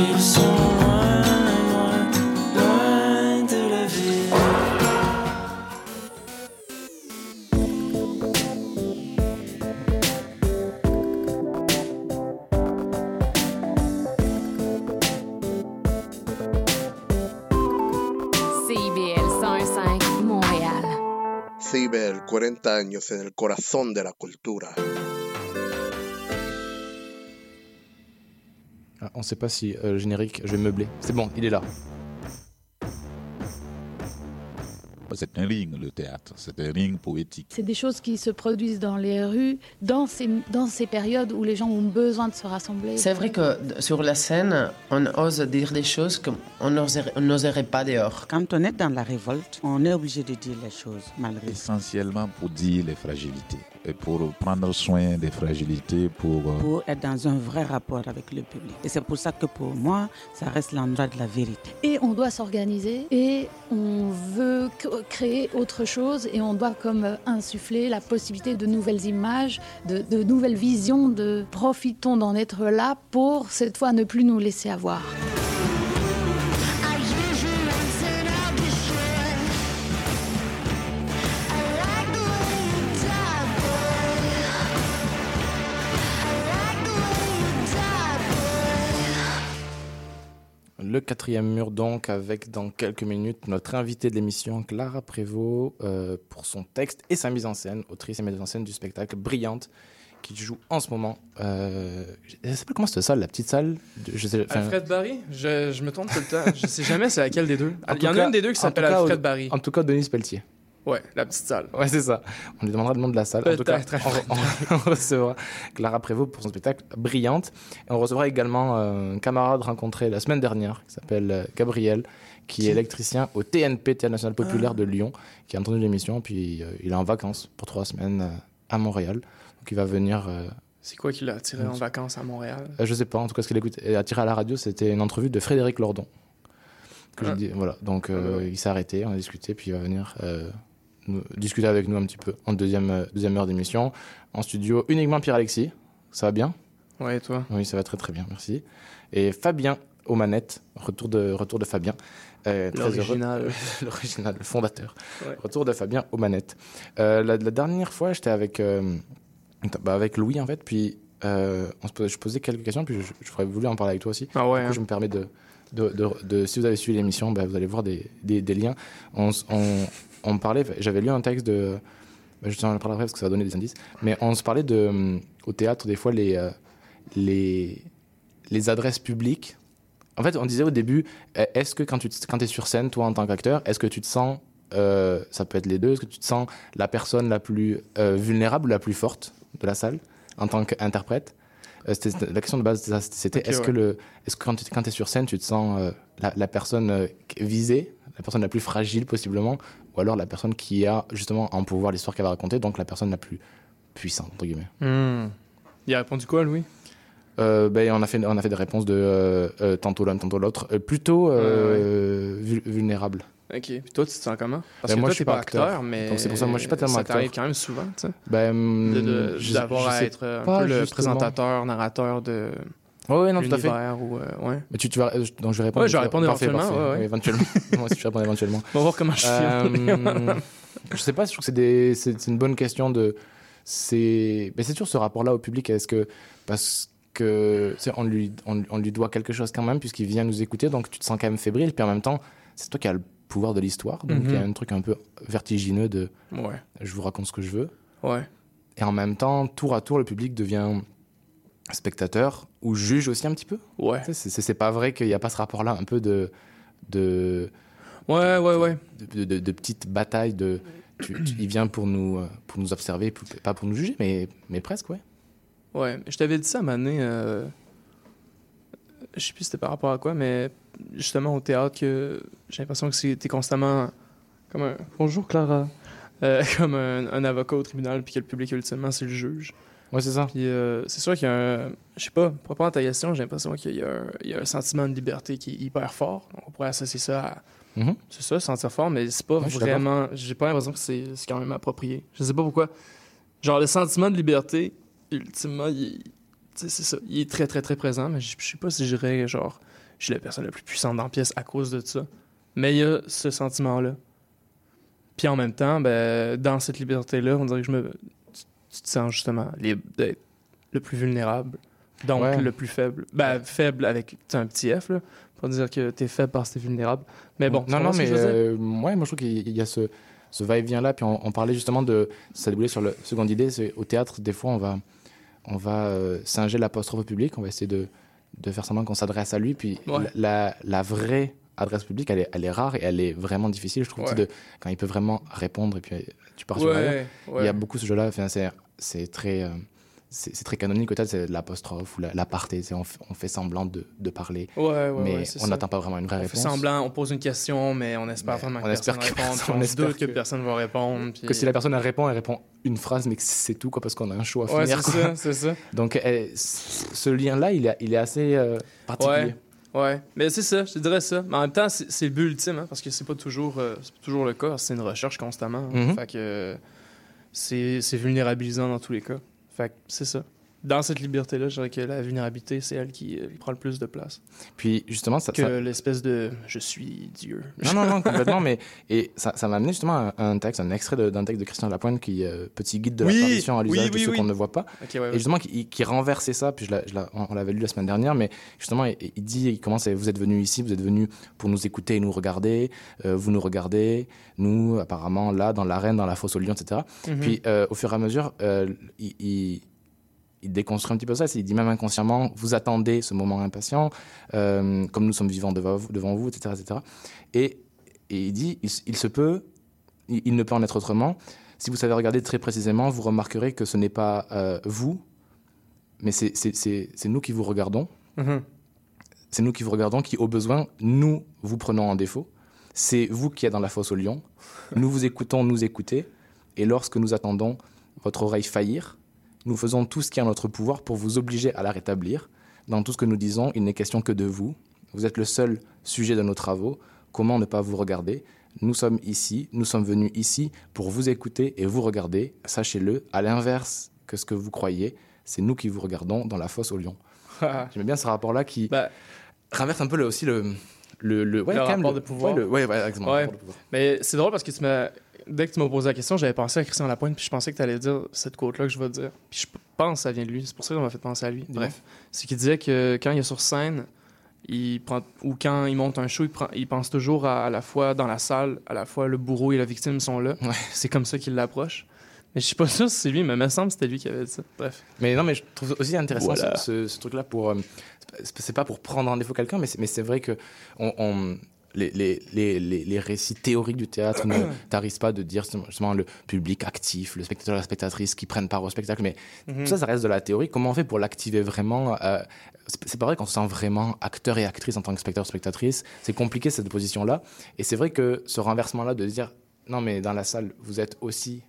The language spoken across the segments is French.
Ils sont loin, loin, loin de la ville. CIBL 105 Montréal. CIBEL, 40 años en el corazón de la cultura. On sait pas si euh, le générique, je vais meubler. C'est bon, il est là. C'est un ring, le théâtre. C'est un ring poétique. C'est des choses qui se produisent dans les rues, dans ces, dans ces périodes où les gens ont besoin de se rassembler. C'est vrai que sur la scène, on ose dire des choses qu'on n'oserait on n'oserait pas dehors. Quand on est dans la révolte, on est obligé de dire les choses malgré Essentiellement pour dire les fragilités. Et pour prendre soin des fragilités, pour... euh, pour être dans un vrai rapport avec le public. Et c'est pour ça que pour moi, ça reste l'endroit de la vérité. Et on doit s'organiser et on veut créer autre chose et on doit comme euh, insuffler la possibilité de nouvelles images, de, de nouvelles visions, de profitons d'en être là pour cette fois ne plus nous laisser avoir. Le quatrième mur donc avec dans quelques minutes notre invitée de l'émission Clara Prévost euh, pour son texte et sa mise en scène, autrice et metteuse en scène du spectacle Brillante qui joue en ce moment. Euh, elle s'appelle comment cette salle, la petite salle de- je sais, Alfred Barry? Je, je me trompe tout le temps. Je sais jamais c'est laquelle des deux. En Il y en a une des deux qui s'appelle Alfred Barry. En tout cas, Denise Pelletier. Ouais, la petite salle. Ouais, c'est ça. On lui demandera le nom de la salle. En tout cas, on, on- on recevra Clara Prévost pour son spectacle Brillante. Et on recevra également euh, un camarade rencontré la semaine dernière qui s'appelle euh, Gabriel, qui, est électricien au TNP, Théâtre National Populaire de Lyon, qui a entendu l'émission. Puis euh, il est en vacances pour trois semaines à Montréal. Donc il va venir. C'est quoi qui l'a attiré en vacances à Montréal? je sais pas, en tout cas, ce qu'il écoute attiré à la radio, c'était une entrevue de Frédéric Lordon. Que Ah. voilà, donc Ah bah il s'est arrêté, on a discuté, puis il va venir nous- discuter avec nous un petit peu en deuxième, euh, deuxième heure d'émission. En studio, uniquement Pierre-Alexis. Ça va bien? Ouais, et toi? Oui, ça va très très bien, merci. Et Fabien aux manettes, retour de, retour de Fabien. Euh, très heureux. L'original. L'original, le fondateur. Ouais. Retour de Fabien aux manettes. Euh, la, la dernière fois, j'étais avec, euh, bah, avec Louis, en fait, puis on se posait, je posais quelques questions, puis ferais voulu en parler avec toi aussi. Ah ouais. Du coup, hein. je me permets de, de, de- de- si vous avez suivi l'émission, bah, vous allez voir des, des, des liens. On, on, parlait, j'avais lu un texte de, bah, je t'en parlerai après parce que ça va donner des indices, mais on se parlait de, au théâtre, des fois, les, euh, les, les adresses publiques. En fait, on disait au début, euh, est-ce que quand tu te- quand es sur scène, toi en tant qu'acteur, est-ce que tu te sens, euh, ça peut être les deux, est-ce que tu te sens la personne la plus euh, vulnérable ou la plus forte de la salle en tant qu'interprète? Euh, La question de base, c'était est-ce ouais. que, le, est-ce que quand tu es sur scène, tu te sens la, la personne visée, la personne la plus fragile possiblement, ou alors la personne qui a justement en pouvoir l'histoire qu'elle va raconter, donc la personne la plus puissante, entre guillemets. Hmm. Il a répondu quoi, Louis? Euh, ben, on, a fait, on a fait des réponses de euh, euh, tantôt l'un, tantôt l'autre, euh, plutôt euh, vul- vulnérables. Ok. Puis toi, tu te sens comment? Parce Ben, que moi, toi, je suis pas pas acteur. acteur, mais. Donc, c'est pour ça que moi, je suis pas tellement ça acteur. t'arrive quand même souvent, tu sais. Ben, D'avoir à être un pas, peu le présentateur, narrateur de. Ouais, ouais, non, tout à fait. ou. euh, ouais. Mais tu, tu vas, euh, donc je vais répondre. Ouais, je vais répondre Parfait, éventuellement, parfait. ouais, ouais. éventuellement. Moi aussi, je vais répondre éventuellement. On va voir comment je file. Euh, je sais pas, je trouve que c'est des- c'est c'est une bonne question de. C'est mais c'est toujours ce rapport-là au public. Est-ce que. Parce que. On lui, on, on lui doit quelque chose quand même, puisqu'il vient nous écouter, donc tu te sens quand même fébrile, puis en même temps, c'est toi qui as le pouvoir de l'histoire, donc il y a Mhm. un truc un peu vertigineux de Ouais. je vous raconte ce que je veux. Ouais. Et en même temps, tour à tour, le public devient spectateur ou juge aussi un petit peu? Ouais. C'est c'est pas vrai qu'il n'y a pas ce rapport-là un peu de. de Ouais, ouais, ouais. de, de, de petites batailles de tu- tu- il vient pour nous euh, pour nous observer pour- pas pour nous juger mais mais presque ouais Ouais, je t'avais dit ça à un euh, je sais plus c'était par rapport à quoi, mais justement au théâtre, que j'ai l'impression que c'était constamment comme un... Bonjour Clara. Euh, comme un, un avocat au tribunal, puis que le public, ultimement, c'est le juge. Ouais c'est ça Puis euh, c'est sûr qu'il y a un... Je sais pas, pour répondre à ta question, j'ai l'impression qu'il y, a un- il y a un sentiment de liberté qui est hyper fort. On pourrait associer ça à... Mhm. C'est ça, se sentir fort, mais c'est pas Ouais, vraiment... J'ai pas l'impression que c'est quand même approprié. Je sais pas pourquoi. Genre, le sentiment de liberté, ultimement, il c'est ça. Il est très, très, très présent, mais je je sais pas si j'irais, genre, je suis la personne la plus puissante dans la pièce à cause de ça. Mais il y a ce sentiment-là. Puis en même temps, ben, dans cette liberté-là, on dirait que je me. Tu, tu te sens justement libre d'être le plus vulnérable. Donc Ouais. le plus faible. Ben, faible avec tu un petit F, là. Pour dire que t'es faible parce que t'es vulnérable. Mais bon, tu non, non, mais euh, ouais, moi je trouve qu'il y a ce, ce va-et-vient là. Puis on, on parlait justement de. Ça déboulait sur la seconde idée. C'est au théâtre, des fois, on va, on va euh, singer l'apostrophe public. On va essayer de, de faire semblant qu'on s'adresse à lui. Puis Ouais. la, la vraie adresse publique, elle est, elle est rare et elle est vraiment difficile, je trouve, Ouais. tu sais, de, quand il peut vraiment répondre et puis euh, tu pars sur. Ouais, Il ouais. y a beaucoup ce jeu-là. Enfin, c'est, c'est très. euh, c'est très canonique, peut-être, c'est l'apostrophe ou la- l'aparté. c'est on, fait- on fait semblant de, de parler, Ouais, ouais, mais ouais, on n'attend pas vraiment une vraie On fait réponse. semblant, on pose une question, mais on espère Mais vraiment on que espère personne que on espère que que- personne va répondre. puis- Que si la personne elle répond, elle répond une phrase, mais que c'est tout, quoi, parce qu'on a un show à finir. c'est ça, c'est ça. Donc, c- ce lien-là, il est, il est assez euh, particulier. Ouais. Mais c'est ça, je te dirais ça. Mais en même temps, c'est le but ultime, hein, parce que c'est pas toujours, euh, toujours le cas. C'est une recherche constamment. hein. Mhm. Fait que euh, c'est vulnérabilisant dans tous les cas. Fait c'est ça. Dans cette liberté-là, je dirais que la vulnérabilité, c'est elle qui euh, prend le plus de place. Puis, justement, ça. Que ça- l'espèce de je suis Dieu. Non, non, non, complètement. mais et ça, ça m'a amené justement à un texte, un extrait d'un texte de Christian Lapointe qui euh, petit guide de Oui, la partition à l'usage oui, de oui, oui. qu'on ne voit pas. Ok, ouais, ouais. Et justement, qui, qui renversait ça, puis je l'ai- on on l'avait lu la semaine dernière, mais justement, il, il dit, il commence, à- vous êtes venus ici, vous êtes venus pour nous écouter et nous regarder, euh, vous nous regardez, nous, apparemment, là, dans l'arène, dans la fosse au lion, etc. Mhm. Puis, euh, au fur et à mesure, il, il- il déconstruit un petit peu ça. Il dit même inconsciemment, vous attendez ce moment impatient, euh, comme nous sommes vivants devant vous, devant vous etc., etc. Et, et il dit, il, se peut, il, il ne peut en être autrement. Si vous savez regarder très précisément, vous remarquerez que ce n'est pas euh, vous, mais c'est- nous qui vous regardons. Mhm. C'est nous qui vous regardons, qui au besoin, nous vous prenons en défaut. C'est vous qui êtes dans la fosse au lion. Nous vous écoutons, nous écoutez. Et lorsque nous attendons votre oreille faillir, nous faisons tout ce qui est en notre pouvoir pour vous obliger à la rétablir. Dans tout ce que nous disons, il n'est question que de vous. Vous êtes le seul sujet de nos travaux. Comment ne pas vous regarder? Nous sommes ici, nous sommes venus ici pour vous écouter et vous regarder. Sachez-le, à l'inverse que ce que vous croyez, c'est nous qui vous regardons dans la fosse au lion. J'aimais bien ce rapport-là qui Bah, renverse un peu le, aussi le, le, le, ouais, Le rapport de pouvoir. Ouais, ouais, exactement. Mais c'est drôle parce que tu m'as. Dès que tu m'as posé la question, j'avais pensé à Christian Lapointe, puis je pensais que tu allais dire cette quote-là que je vais te dire. Puis je pense que ça vient de lui. C'est pour ça qu'on m'a fait penser à lui. Bref. C'est qu'il disait que quand il est sur scène, il prend, ou quand il monte un show, il, prend, il pense toujours à, à la fois dans la salle, à la fois le bourreau et la victime sont là. Ouais. C'est comme ça qu'il l'approche. Mais je suis pas sûr si c'est lui, mais il me semble que c'était lui qui avait dit ça. Bref. Mais non, mais je trouve aussi intéressant Voilà. ce, ce- ce truc-là pour. euh, c'est pas- pour prendre en défaut quelqu'un, mais c'est mais c'est vrai que on, on- les, les, les, les, les récits théoriques du théâtre ne tarissent pas de dire justement le public actif, le spectateur, la spectatrice qui prennent part au spectacle, mais Mhm. tout ça, ça reste de la théorie. Comment on fait pour l'activer vraiment euh, C'est pas vrai qu'on se sent vraiment acteur et actrice en tant que spectateur, spectatrice. C'est compliqué cette position-là. Et c'est vrai que ce renversement-là de dire non, mais dans la salle, vous êtes aussi.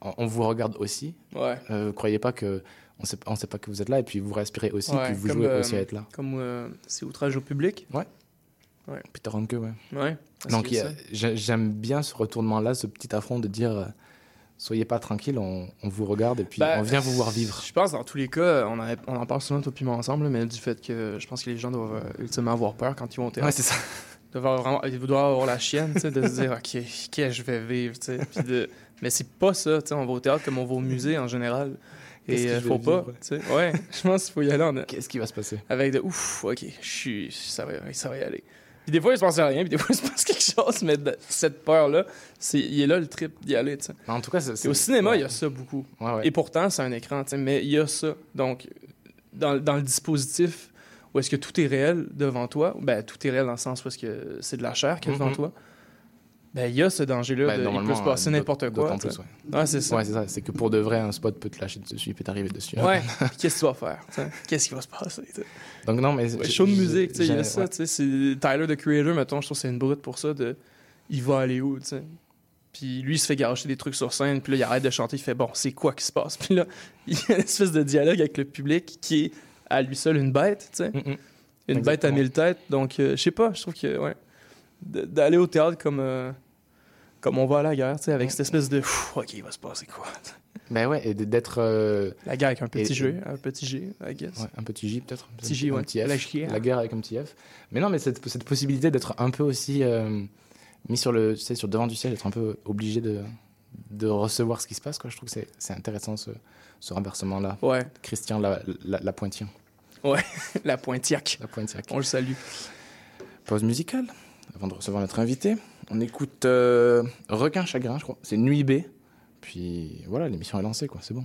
On vous regarde aussi. Ouais. Euh, croyez pas que on sait, on sait pas que vous êtes là et puis vous respirez aussi Ouais, puis vous jouez euh, aussi à être là. Comme euh, c'est outrage au public. Peter Hanke, ouais. Ouais. Donc il j'aime bien ce retournement là, ce petit affront de dire euh, soyez pas tranquille, on, on vous regarde et puis Ben, on vient vous voir vivre. Je pense dans tous les cas, on, en- on en parle souvent puis moi ensemble, mais du fait que je pense que les gens doivent euh, ultimement avoir peur quand ils vont au théâtre. Ouais, c'est ça. Ils doivent avoir, vraiment- ils doivent avoir la chienne, tu sais, de se dire ok, qu'est-ce que je vais vivre, tu sais. puis de- Mais c'est pas ça, tu sais. On va au théâtre comme on va au musée en général. Et que euh, faut pas, vivre? tu sais. Ouais, je pense qu'il faut y aller en- Qu'est-ce qui va se passer? avec de ouf, ok, je suis, ça va, ça va y aller. Puis des fois, il se passe rien, puis des fois, il se passe quelque chose, mais de- cette peur-là, c'est, il est là le trip d'y aller, tu sais. Mais En tout cas, c'est au cinéma, il y a ça beaucoup. Ouais, ouais. Et pourtant, c'est un écran, tu sais, mais il y a ça. Donc, dans, dans le dispositif où est-ce que tout est réel devant toi, ben, tout est réel dans le sens où est-ce que c'est de la chair qui est devant Mhm. toi, ben, il y a ce danger-là. Ben, de, il peut se passer euh, n'importe d'autant quoi. plus, ouais. Ouais, c'est ça. Ouais, c'est ça. C'est que pour de vrai, un spot peut te lâcher dessus, il peut t'arriver dessus. Ouais. Qu'est-ce que tu vas faire? Qu'est-ce qui va se passer? tu sais? Donc non, mais Ouais, show de musique, tu sais, il y a ça, Tyler, the Creator, mettons, je trouve que c'est une brute pour ça, de il va aller où, tu sais? Puis lui, il se fait garocher des trucs sur scène, puis là, il arrête de chanter, il fait bon, c'est quoi qui se passe? Puis là, il y a une espèce de dialogue avec le public qui est à lui seul une bête, tu sais? Mm. Une bête à mille têtes, donc euh, je sais pas, je trouve que, ouais, d'aller au théâtre comme, euh, comme on va à la guerre, tu sais, avec cette espèce de, ok, il va se passer quoi? Ben ouais, et d'être. euh, La guerre avec un petit Et- G, un petit G, I guess. ouais, un petit J peut-être. Petit J, un ouais. petit F. La guerre. La guerre avec un petit F. Mais non, mais cette, cette possibilité d'être un peu aussi euh, mis sur le, tu sais, sur le devant du ciel, d'être un peu obligé de, de recevoir ce qui se passe, quoi. Je trouve que c'est- intéressant ce, ce renversement-là. Ouais, Christian la, la, la Pointien. la pointiaque. La Pointiac. On le salue. Pause musicale, avant de recevoir notre invité. On écoute euh, Requin Chagrin, je crois. C'est Nuit B. Puis voilà, l'émission est lancée, quoi. C'est bon.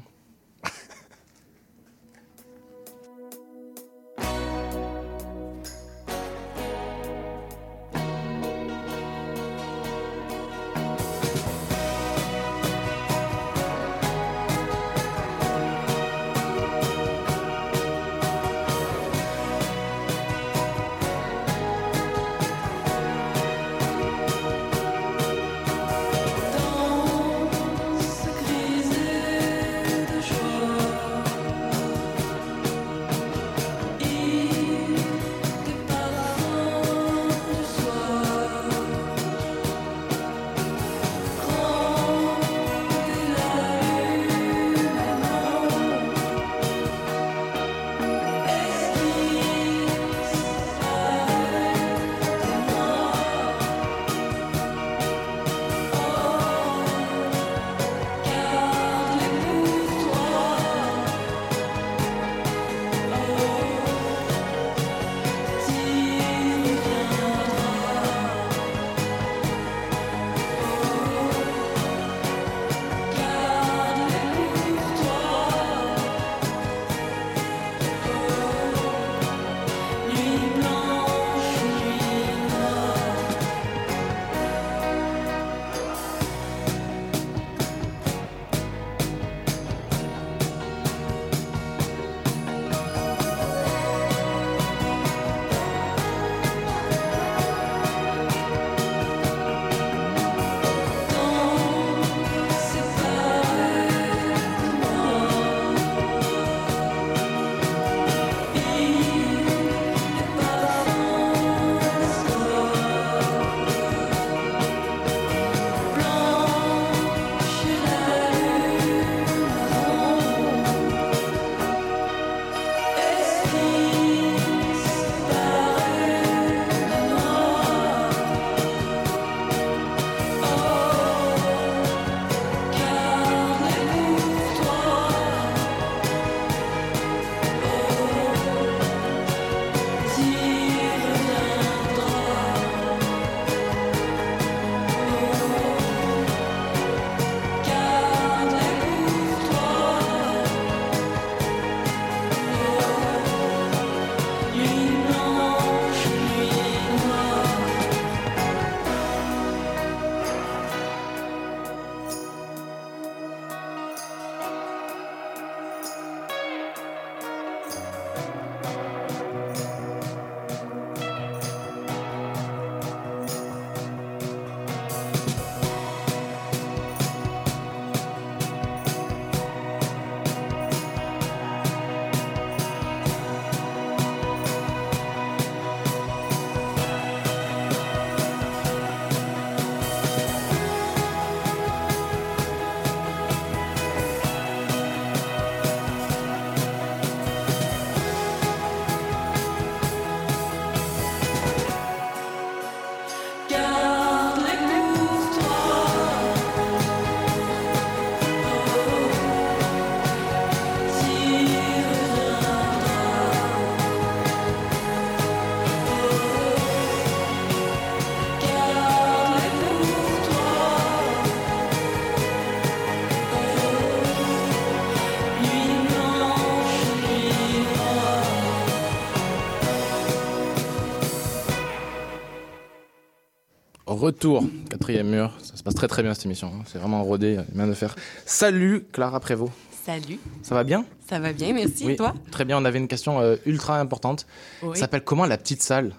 Retour, quatrième mur. Ça se passe très très bien cette émission. hein. C'est vraiment rodé, bien de faire. Salut Clara Prévost. Salut, Ça va bien? Ça va bien, merci. Oui, Et toi? Très bien, on avait une question euh, ultra importante. Oui. Ça s'appelle comment la petite salle?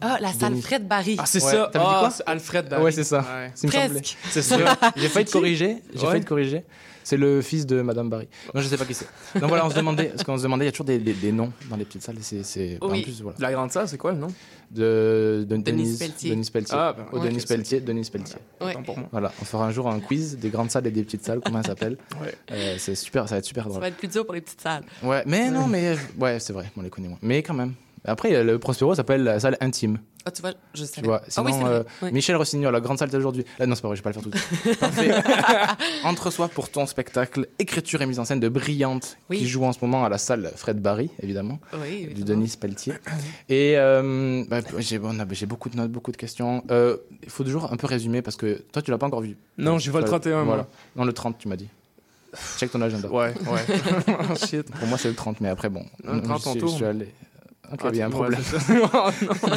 Ah, la salle Denis. Fred Barry. Ah, c'est Ouais, ça. t'as dit Ah, quoi? Alfred Barry. Ouais, c'est ça. Ouais. C'est me semblait. Presque. C'est ça. J'ai failli te corriger. J'ai Ouais. failli te corriger. C'est le fils de Madame Barry. Non, je sais pas qui c'est. Donc voilà, on se demandait, parce qu'on se demandait, il y a toujours des, des- des noms dans les petites salles. C'est, c'est, en Oui. plus, voilà. La grande salle, c'est quoi le nom? De, de Denise Denise Pelletier. Denise Pelletier. Ah, ben, ouais, Denise je sais. Pelletier, Denise Pelletier. Ouais. Autant pour moi. Voilà, on fera un jour un quiz des grandes salles et des petites salles, comment elles s'appellent. Ouais. Euh, c'est super, ça va être super Ça drôle. va être plus dur pour les petites salles. Ouais, mais non, mais ouais, c'est vrai, on les connaît moins. Mais quand même. Après, le Prospero s'appelle la salle intime. Ah, tu vois, je Tu savais. vois, ah sinon, oui, euh. Michel Rossignol, la grande salle d'aujourd'hui. Là, non, c'est pas vrai, je vais pas le faire tout de suite. Parfait. Entre soi pour ton spectacle, écriture et mise en scène de Brillante, Oui. qui joue en ce moment à la salle Fred Barry, évidemment, Oui, du évidemment. Denis Pelletier. Et euh, bah, j'ai beaucoup de notes, beaucoup de questions. Euh, Il faut toujours un peu résumer parce que toi, tu l'as pas encore vu. Non, j'y vais le Tu vas- 31, moi. Voilà. Non, le 30, tu m'as dit. Check ton agenda. Ouais, ouais. Shit. Pour moi, c'est le 30, mais après, bon. Le 30, je, on suis- je tourne. suis allé. Ok, Ah, il y a un problème. Oh, non.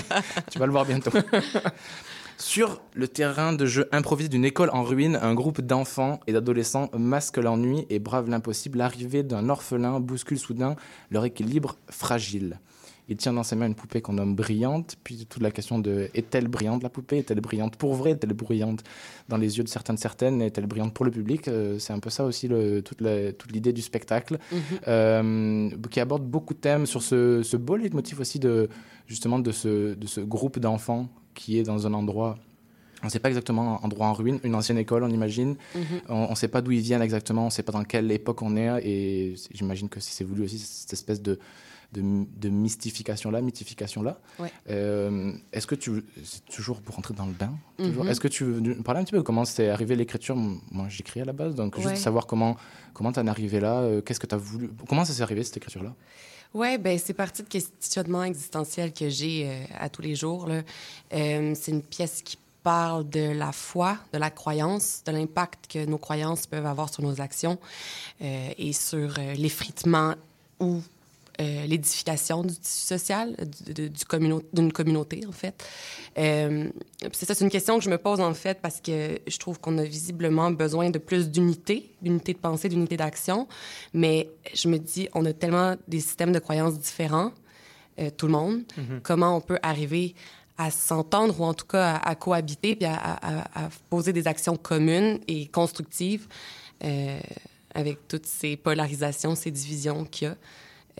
Tu vas le voir bientôt. Sur le terrain de jeu improvisé d'une école en ruine, un groupe d'enfants et d'adolescents masque l'ennui et brave l'impossible. L'arrivée d'un orphelin bouscule soudain leur équilibre fragile. Il tient dans ses mains une poupée qu'on nomme brillante, puis toute la question de est-elle brillante la poupée? Est-elle brillante pour vrai? Est-elle brillante dans les yeux de certaines certaines? Est-elle brillante pour le public? Euh, C'est un peu ça aussi le- toute l'idée du spectacle Mhm. euh, qui aborde beaucoup de thèmes sur ce, ce beau leitmotiv aussi de justement de ce, de ce groupe d'enfants qui est dans un endroit on ne sait pas exactement un endroit en ruine, une ancienne école, on imagine. Mhm. On ne sait pas d'où ils viennent exactement, on ne sait pas dans quelle époque on est. Et j'imagine que c'est voulu aussi cette espèce de, de, de mystification-là, mythification-là. Ouais. Euh, Est-ce que tu. C'est toujours pour rentrer dans le bain. Mhm. Est-ce que tu veux nous parler un petit peu de comment c'est arrivé l'écriture? Moi, j'écris à la base, donc Ouais. juste savoir comment comment t'en es arrivé là, euh, qu'est-ce que tu as voulu. Comment ça s'est arrivé cette écriture-là? Oui, ben c'est parti de questionnements existentiels que j'ai euh, à tous les jours. là. Euh, c'est une pièce qui parle de la foi, de la croyance, de l'impact que nos croyances peuvent avoir sur nos actions euh, et sur l'effritement ou euh, l'édification du tissu social du communau- d'une communauté, en fait. Euh, c'est ça, c'est une question que je me pose, en fait, parce que je trouve qu'on a visiblement besoin de plus d'unité, d'unité de pensée, d'unité d'action. Mais je me dis, on a tellement des systèmes de croyances différents, euh, tout le monde. Comment on peut arriver à s'entendre ou en tout cas à, à cohabiter puis à, à- poser des actions communes et constructives euh, avec toutes ces polarisations, ces divisions qu'il y a.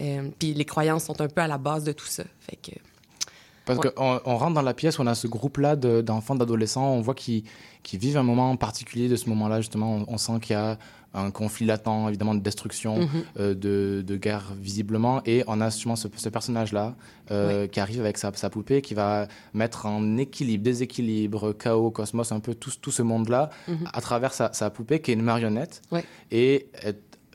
Euh, puis les croyances sont un peu à la base de tout ça. Fait que Parce Ouais. qu'on on rentre dans la pièce, on a ce groupe-là de- d'enfants, d'adolescents, on voit qu'ils vivent un moment particulier de ce moment-là, justement. On, on sent qu'il y a un conflit latent, évidemment, de destruction, Mhm. euh, de, de guerre, visiblement. Et on a justement ce, ce personnage-là euh, qui arrive avec sa, sa poupée, qui va mettre en équilibre, déséquilibre, chaos, cosmos, un peu tout, tout ce monde-là, Mhm. à travers sa, sa poupée, qui est une marionnette. Ouais. Et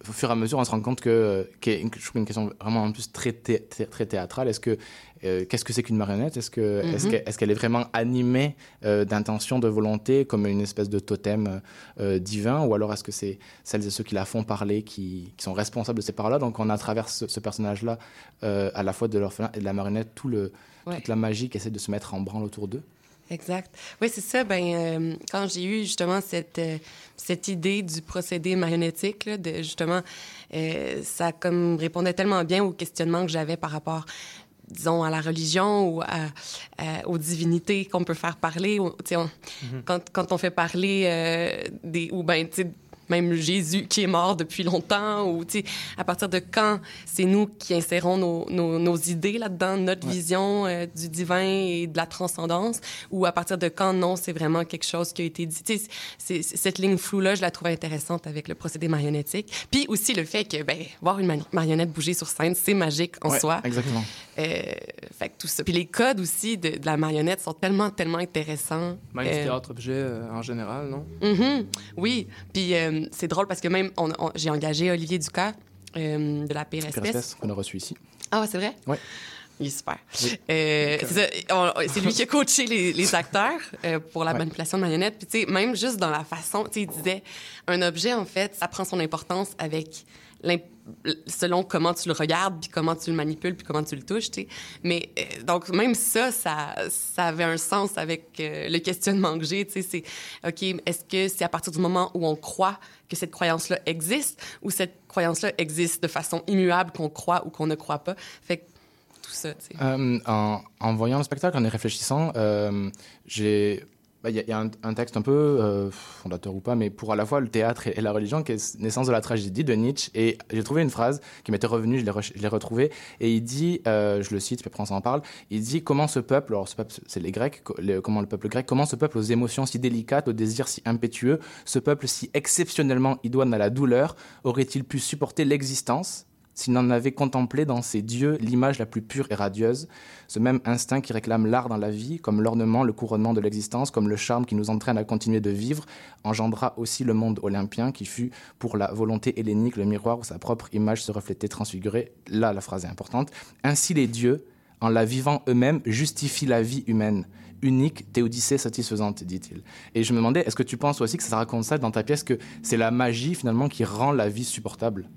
au fur et à mesure, on se rend compte que, je trouve une question vraiment en plus très, thé- très théâtrale. Est-ce que euh, qu'est-ce que c'est qu'une marionnette? Est-ce que Mhm. que- est-ce qu'elle est vraiment animée euh, d'intention, de volonté, comme une espèce de totem euh, divin, ou alors est-ce que c'est celles et ceux qui la font parler qui, qui sont responsables de ces paroles-là? Donc on a à travers ce, ce personnage-là, euh, à la fois de l'orphelin et de la marionnette, tout le, Ouais. toute la magie qui essaie de se mettre en branle autour d'eux. Exact. Oui, c'est ça. Ben, euh, quand j'ai eu justement cette, euh, cette idée du procédé marionnettique, là, de, justement, euh, ça comme répondait tellement bien aux questionnements que j'avais par rapport, disons, à la religion ou à, à- aux divinités qu'on peut faire parler. ou, on- quand, quand on fait parler euh, des... Ou ben, même Jésus qui est mort depuis longtemps, ou tu sais, à partir de quand c'est nous qui insérons nos, nos, nos idées là-dedans, notre vision euh, du divin et de la transcendance, ou à partir de quand non, c'est vraiment quelque chose qui a été dit? Tu sais, c'est- c'est- cette ligne floue-là, je la trouve intéressante avec le procédé marionnettique. Puis aussi le fait que, ben, voir une mari- marionnette bouger sur scène, c'est magique en Ouais, soi. Exactement. Euh, fait que tout ça. Puis les codes aussi de, de la marionnette sont tellement, tellement intéressants. Même du Euh, théâtre-objet euh, en général, non? Mhm. Oui. Puis euh, c'est drôle parce que même on- on- j'ai engagé Olivier Ducas euh, de la Pire Espèce. qu'on a reçu ici. Ah, ouais, c'est vrai? Ouais. Il est super. Oui. Euh, c'est ça, on- c'est lui qui a coaché les, les acteurs euh, pour la Ouais. manipulation de marionnettes. Puis, tu sais, même juste dans la façon, tu sais, il disait, un objet, en fait, ça prend son importance avec selon comment tu le regardes, puis comment tu le manipules, puis comment tu le touches, tu. Mais euh, donc, même ça, ça, ça avait un sens avec euh, le questionnement que j'ai. C'est, OK, est-ce que c'est à partir du moment où on croit que cette croyance-là existe ou cette croyance-là existe de façon immuable qu'on croit ou qu'on ne croit pas? Fait que tout ça, tu sais. Euh, en, en voyant le spectacle, en y réfléchissant, j'ai Il y a, un, texte un peu euh, fondateur ou pas, mais pour à la fois le théâtre et, la religion, qui est naissance de la tragédie de Nietzsche. Et j'ai trouvé une phrase qui m'était revenue, je l'ai, retrouvée, et il dit, euh, je le cite, puis après on s'en parle, il dit comment ce peuple, alors ce peuple c'est les Grecs, comment le peuple grec, comment ce peuple aux émotions si délicates, aux désirs si impétueux, ce peuple si exceptionnellement idoine à la douleur, aurait-il pu supporter l'existence? S'il n'en avait contemplé dans ses dieux l'image la plus pure et radieuse, ce même instinct qui réclame l'art dans la vie, comme l'ornement, le couronnement de l'existence, comme le charme qui nous entraîne à continuer de vivre, engendra aussi le monde olympien qui fut, pour la volonté hellénique, le miroir où sa propre image se reflétait transfigurée. Là, la phrase est importante. Ainsi les dieux, en la vivant eux-mêmes, justifient la vie humaine. Unique, théodicée, satisfaisante, dit-il. Et je me demandais, est-ce que tu penses aussi que ça raconte ça dans ta pièce, que c'est la magie finalement qui rend la vie supportable?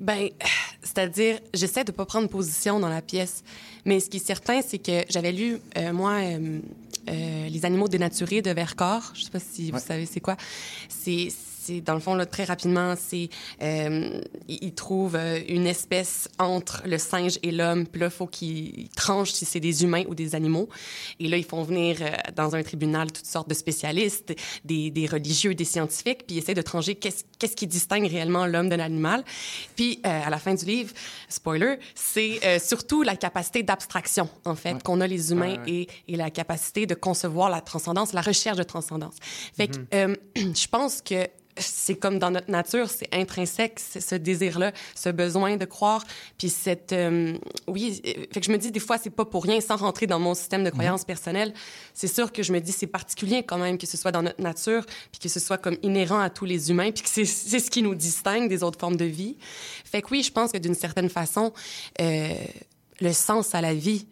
Ben, c'est-à-dire, j'essaie de pas prendre position dans la pièce, mais ce qui est certain, c'est que j'avais lu, euh, moi, euh, euh, Les animaux dénaturés de Vercors. Je sais pas si vous savez c'est quoi. C'est c'est dans le fond là, très rapidement, c'est euh, il il trouve euh, une espèce entre le singe et l'homme. Puis là, faut qu'il tranche si c'est des humains ou des animaux. Et là, ils font venir euh, dans un tribunal toutes sortes de spécialistes, des, des religieux, des scientifiques, puis ils essaient de trancher qu'est-ce qui distingue réellement l'homme de l'animal. Puis euh, à la fin du livre, spoiler, c'est euh, surtout la capacité d'abstraction en fait qu'on a les humains Ouais, ouais. Et, et la capacité de concevoir la transcendance, la recherche de transcendance. Fait que euh, je pense que c'est comme dans notre nature, c'est intrinsèque, ce désir-là, ce besoin de croire, puis cette... euh, oui, fait que je me dis, des fois, c'est pas pour rien, sans rentrer dans mon système de croyance personnelle, c'est sûr que je me dis, c'est particulier quand même que ce soit dans notre nature, puis que ce soit comme inhérent à tous les humains, puis que c'est c'est ce qui nous distingue des autres formes de vie. Fait que oui, je pense que d'une certaine façon, euh, le sens à la vie,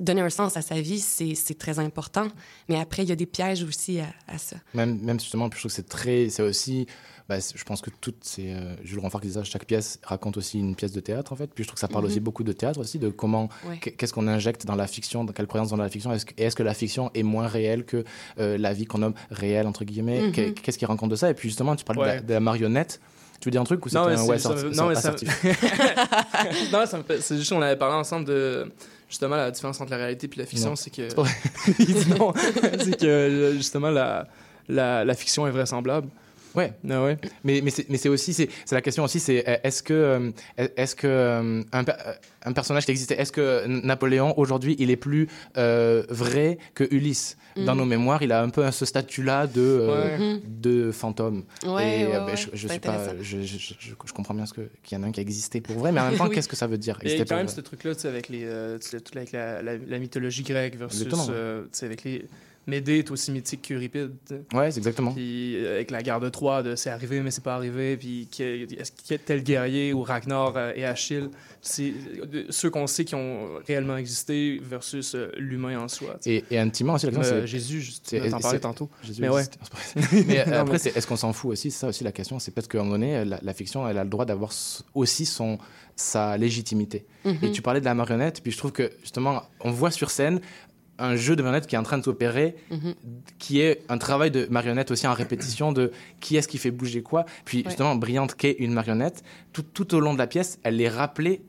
donner un sens à sa vie, c'est c'est très important. Mais après, il y a des pièges aussi à, à ça. Même, même justement, puis je trouve que c'est très. C'est aussi. bah, c'est- je pense que toutes ces. euh, Jules Renfort qui disait ça, chaque pièce raconte aussi une pièce de théâtre, en fait. Puis je trouve que ça parle Mhm. aussi beaucoup de théâtre aussi, de comment. Ouais. Qu'est-ce qu'on injecte dans la fiction, dans quelle croyance dans la fiction. Est-ce que, et est-ce que la fiction est moins réelle que euh, la vie qu'on nomme réelle, entre guillemets? Mhm. Qu'est- Qu'est-ce qui raconte de ça? Et puis justement, tu parlais de, la, Ouais. de la marionnette. Tu veux dire un truc ou c'était Non, mais un c'est- ouais, ça non, mais ça- non, ça me fait. C'est juste qu'on avait parlé ensemble de. Justement, la différence entre la réalité et la fiction, c'est que. Non. c'est que, euh, justement, la, la, la fiction est vraisemblable. Ouais. Ah ouais. Mais, mais c'est mais c'est aussi, c'est c'est la question aussi, c'est est-ce que, euh, est-ce que euh, un, euh, un personnage qui existait, est-ce que Napoléon aujourd'hui, il est plus euh, vrai que Ulysse? Dans Mhm. nos mémoires, il a un peu ce statut-là de, euh, Ouais. de fantôme. Ouais, Et ouais, ouais, je, je c'est suis pas, intéressant. je, je, je, je comprends bien ce que qu'il y en a un qui a existé pour vrai, mais en même temps, Oui. qu'est-ce que ça veut dire Il y a exister quand même vrai? ce truc-là, tu sais, avec, les, euh, tu sais, tout avec la, la, la mythologie grecque versus, euh, tu sais, avec les... Médée est aussi mythique qu'Euripide. Ouais, c'est exactement. Puis euh, avec la guerre de Troie, de c'est arrivé mais c'est pas arrivé, puis est-ce qu'il y a tel guerrier ou Ragnar euh, et Achille, c'est euh, ceux qu'on sait qui ont réellement existé versus euh, l'humain en soi. Et, et intimement aussi, la question, Euh, c'est Jésus, tu t'en parlais tantôt. Jésus Mais ouais. mais euh, après, est-ce qu'on s'en fout aussi? C'est ça aussi la question. C'est peut-être qu'à un moment donné, la, la fiction, elle a le droit d'avoir aussi son, sa légitimité. Mhm. Et tu parlais de la marionnette, puis je trouve que justement, on voit sur scène un jeu de marionnette qui est en train de s'opérer, Mhm. qui est un travail de marionnette aussi en répétition de qui est-ce qui fait bouger quoi. Puis justement, Brillante qu'est une marionnette, tout, tout au long de la pièce, elle est rappelée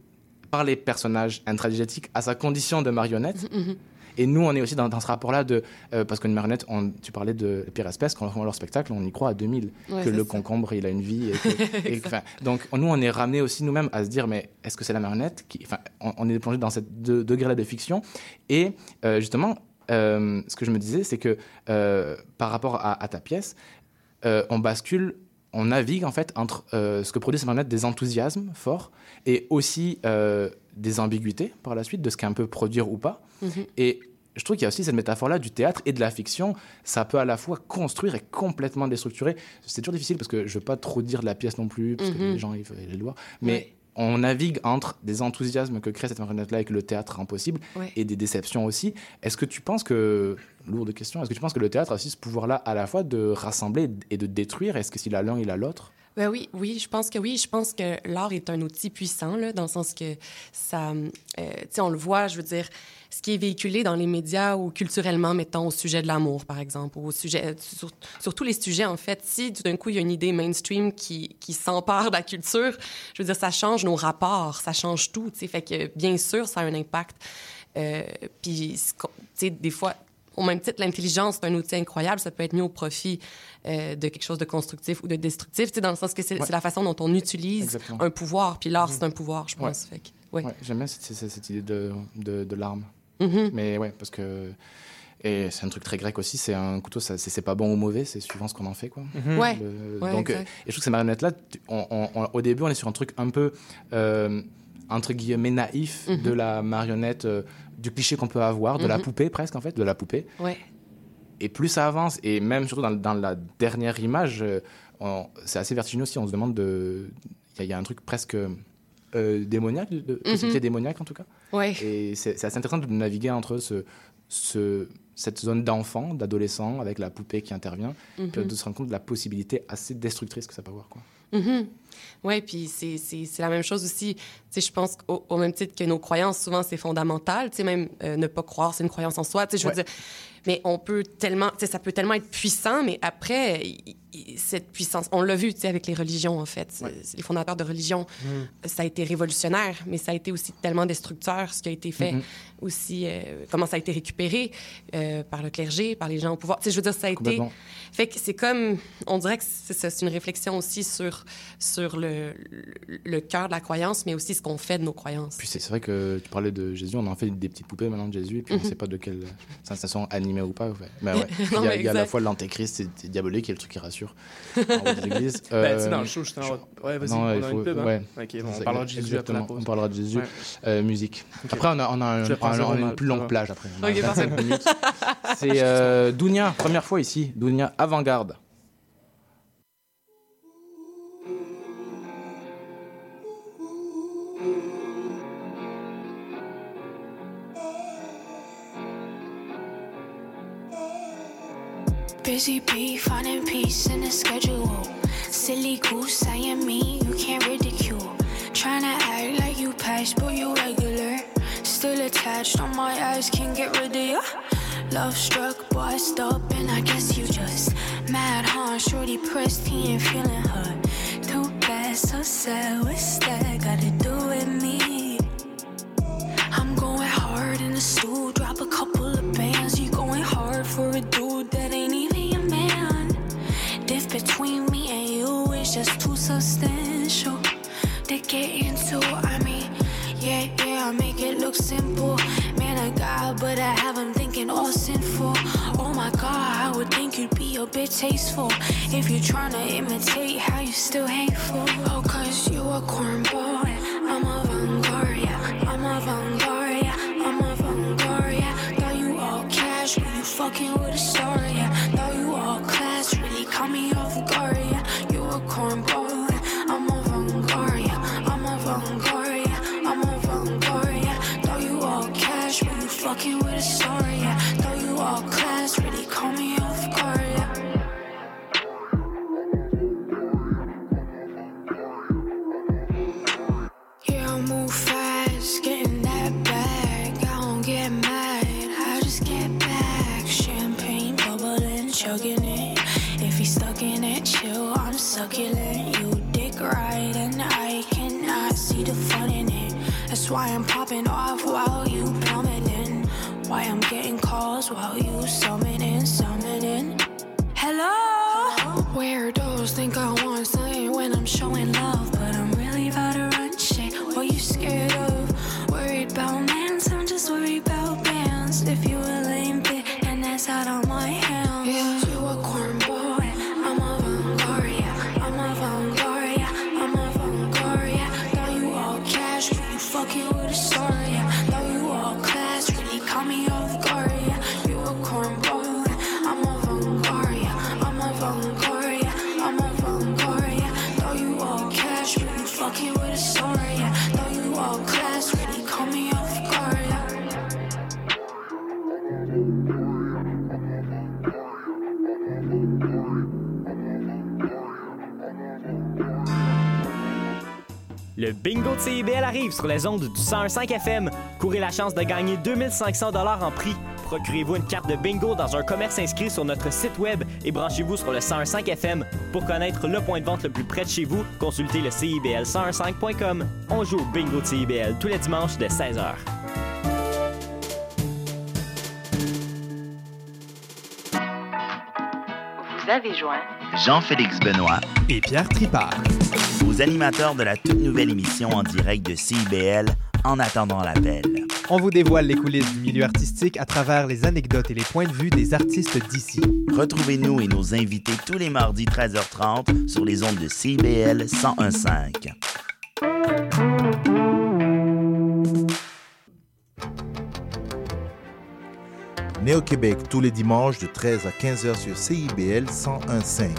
par les personnages intradigétiques à sa condition de marionnette. Mhm. Et nous, on est aussi dans, dans ce rapport-là de. euh, parce qu'une marionnette, on- tu parlais de Pire Espèce, quand on voit leur spectacle, on y croit à 2000. Ouais, que le ça. concombre, il a une vie. et que- et que- enfin, donc, nous, on est ramenés aussi nous-mêmes à se dire, mais est-ce que c'est la marionnette qui. On, on est plongé dans cette de- degré-là de fiction. Et euh, justement, euh, ce que je me disais, c'est que euh, par rapport à, à ta pièce, on bascule, on navigue en fait entre euh, ce que produit cette marionnette, des enthousiasmes forts et aussi euh, des ambiguïtés par la suite de ce qu'elle peut produire ou pas. Mhm. Et je trouve qu'il y a aussi cette métaphore-là du théâtre et de la fiction. Ça peut à la fois construire et complètement déstructurer. C'est toujours difficile parce que je veux pas trop dire de la pièce non plus, parce que Mhm. les gens ils veulent les voir. Mais Ouais. on navigue entre des enthousiasmes que crée cette marionnette-là et que le théâtre rend possible, Ouais. et des déceptions aussi. Est-ce que tu penses que, lourde question, est-ce que tu penses que le théâtre a aussi ce pouvoir-là à la fois de rassembler et de détruire? Est-ce que s'il a l'un, il a l'autre Ben oui, oui, je pense que oui. Je pense que l'art est un outil puissant, dans le sens que ça. euh, tu sais, on le voit, je veux dire, ce qui est véhiculé dans les médias ou culturellement, mettons, au sujet de l'amour, par exemple, ou au sujet. Sur, tous les sujets, en fait, si tout d'un coup, il y a une idée mainstream qui, s'empare de la culture, je veux dire, ça change nos rapports, ça change tout, tu sais. Fait que, bien sûr, ça a un impact. Euh, puis, tu sais, des fois, au même titre, l'intelligence, c'est un outil incroyable. Ça peut être mis au profit euh, de quelque chose de constructif ou de destructif, tu sais, dans le sens que c'est Ouais. la façon dont on utilise Exactement. un pouvoir. Puis l'art, c'est un pouvoir, je pense. Ouais. Ouais, J'aime bien cette, cette- cette idée de, de, de l'arme. Mhm. Mais ouais, parce que. Et c'est un truc très grec aussi, c'est un couteau, ça- c'est pas bon ou mauvais, c'est suivant ce qu'on en fait. Quoi. Mhm. Ouais. Le- Ouais, donc, et je trouve que ces marionnettes-là, tu- on- on- on- au début, on est sur un truc un peu, euh, entre guillemets, naïf Mhm. de la marionnette, euh, du cliché qu'on peut avoir, de la Mhm. poupée presque, en fait, de la poupée. Ouais. Et plus ça avance, et même surtout dans, dans la dernière image, euh, c'est assez vertigineux aussi. On se demande de. Il y, a- il y a un truc presque euh, démoniaque, de, de possibilité Mhm. démoniaque en tout cas. Ouais. Et c'est c'est assez intéressant de naviguer entre ce, ce- cette zone d'enfant, d'adolescent, avec la poupée qui intervient, puis Mhm. de se rendre compte de la possibilité assez destructrice que ça peut avoir. Quoi. Mhm. Oui, puis c'est la même chose aussi. Tu sais, je pense qu'au au même titre que nos croyances, souvent, c'est fondamental. Tu sais, même euh, ne pas croire, c'est une croyance en soi. Tu sais, je veux Ouais. dire, mais on peut tellement, tu sais, ça peut tellement être puissant, mais après, cette puissance, on l'a vu, tu sais, avec les religions, en fait. Ouais. Les fondateurs de religions, ça a été révolutionnaire, mais ça a été aussi tellement destructeur, ce qui a été fait. Mhm. Aussi, euh, comment ça a été récupéré euh, par le clergé, par les gens au pouvoir. Tu sais, je veux dire, ça a été... Fait que c'est comme, on dirait que c'est une réflexion aussi sur, sur le, le, le cœur de la croyance, mais aussi ce qu'on fait de nos croyances. Puis c'est c'est vrai que tu parlais de Jésus, on en fait des petites poupées maintenant de Jésus, et puis on Mhm. ne sait pas de quelle sensation animée ou pas. ouais. Mais ouais. Non, il y a, mais il y a à la fois l'antéchrist, diabolique, et le truc qui rassure. en églises. Ben, tu dans le show, justement. Ouais, vas-y, non, on a il une faut- pub, hein? ouais. Ok, bon, on parlera de Jésus après exactement, la pause. On parlera de Jésus. Ouais. Euh, musique. Après, on a, on a, un- Je une plus longue plage après. Ok, parfait. 25 minutes. C'est euh, Dounia, première fois ici. Dounia avant-garde. Busy bee finding peace in the schedule. Silly goose saying me, you can't ridicule. Trying to act like you patch, but you regular. Still attached on my eyes, can't get rid of you. Love struck, boy, up, and I guess you just mad, huh? Shorty pressed, he ain't feeling her. Too bad, so sad, what's that got to do with me? I'm going hard in the stool, drop a couple of bands. You going hard for a dude that ain't even your man. Diff between me and you is just too substantial to get into. I mean, yeah, yeah, I make it look simple. Man but I have him thinking all sinful. Oh my God, I would think you'd be a bit tasteful if you're trying to imitate how you still hateful. Oh, cause you a cornball. I'm a vanguard, yeah. I'm a vanguard, yeah. I'm a vanguard, yeah. Thought you all cash, but you fucking with a star, sorry. CIBL arrive sur les ondes du 101.5 FM. Courez la chance de gagner 2500 dollars en prix. Procurez-vous une carte de bingo dans un commerce inscrit sur notre site web et branchez-vous sur le 101.5 FM. Pour connaître le point de vente le plus près de chez vous, consultez le CIBL1015.com. On joue au bingo de CIBL tous les dimanches dès 16h. Avez joint Jean-Félix Benoît et Pierre Tripart, aux animateurs de la toute nouvelle émission en direct de CIBL En attendant l'appel. On vous dévoile les coulisses du milieu artistique à travers les anecdotes et les points de vue des artistes d'ici. Retrouvez-nous et nos invités tous les mardis 13h30 sur les ondes de CIBL 1015. Néo-Québec tous les dimanches de 13 à 15h sur CIBL 101.5.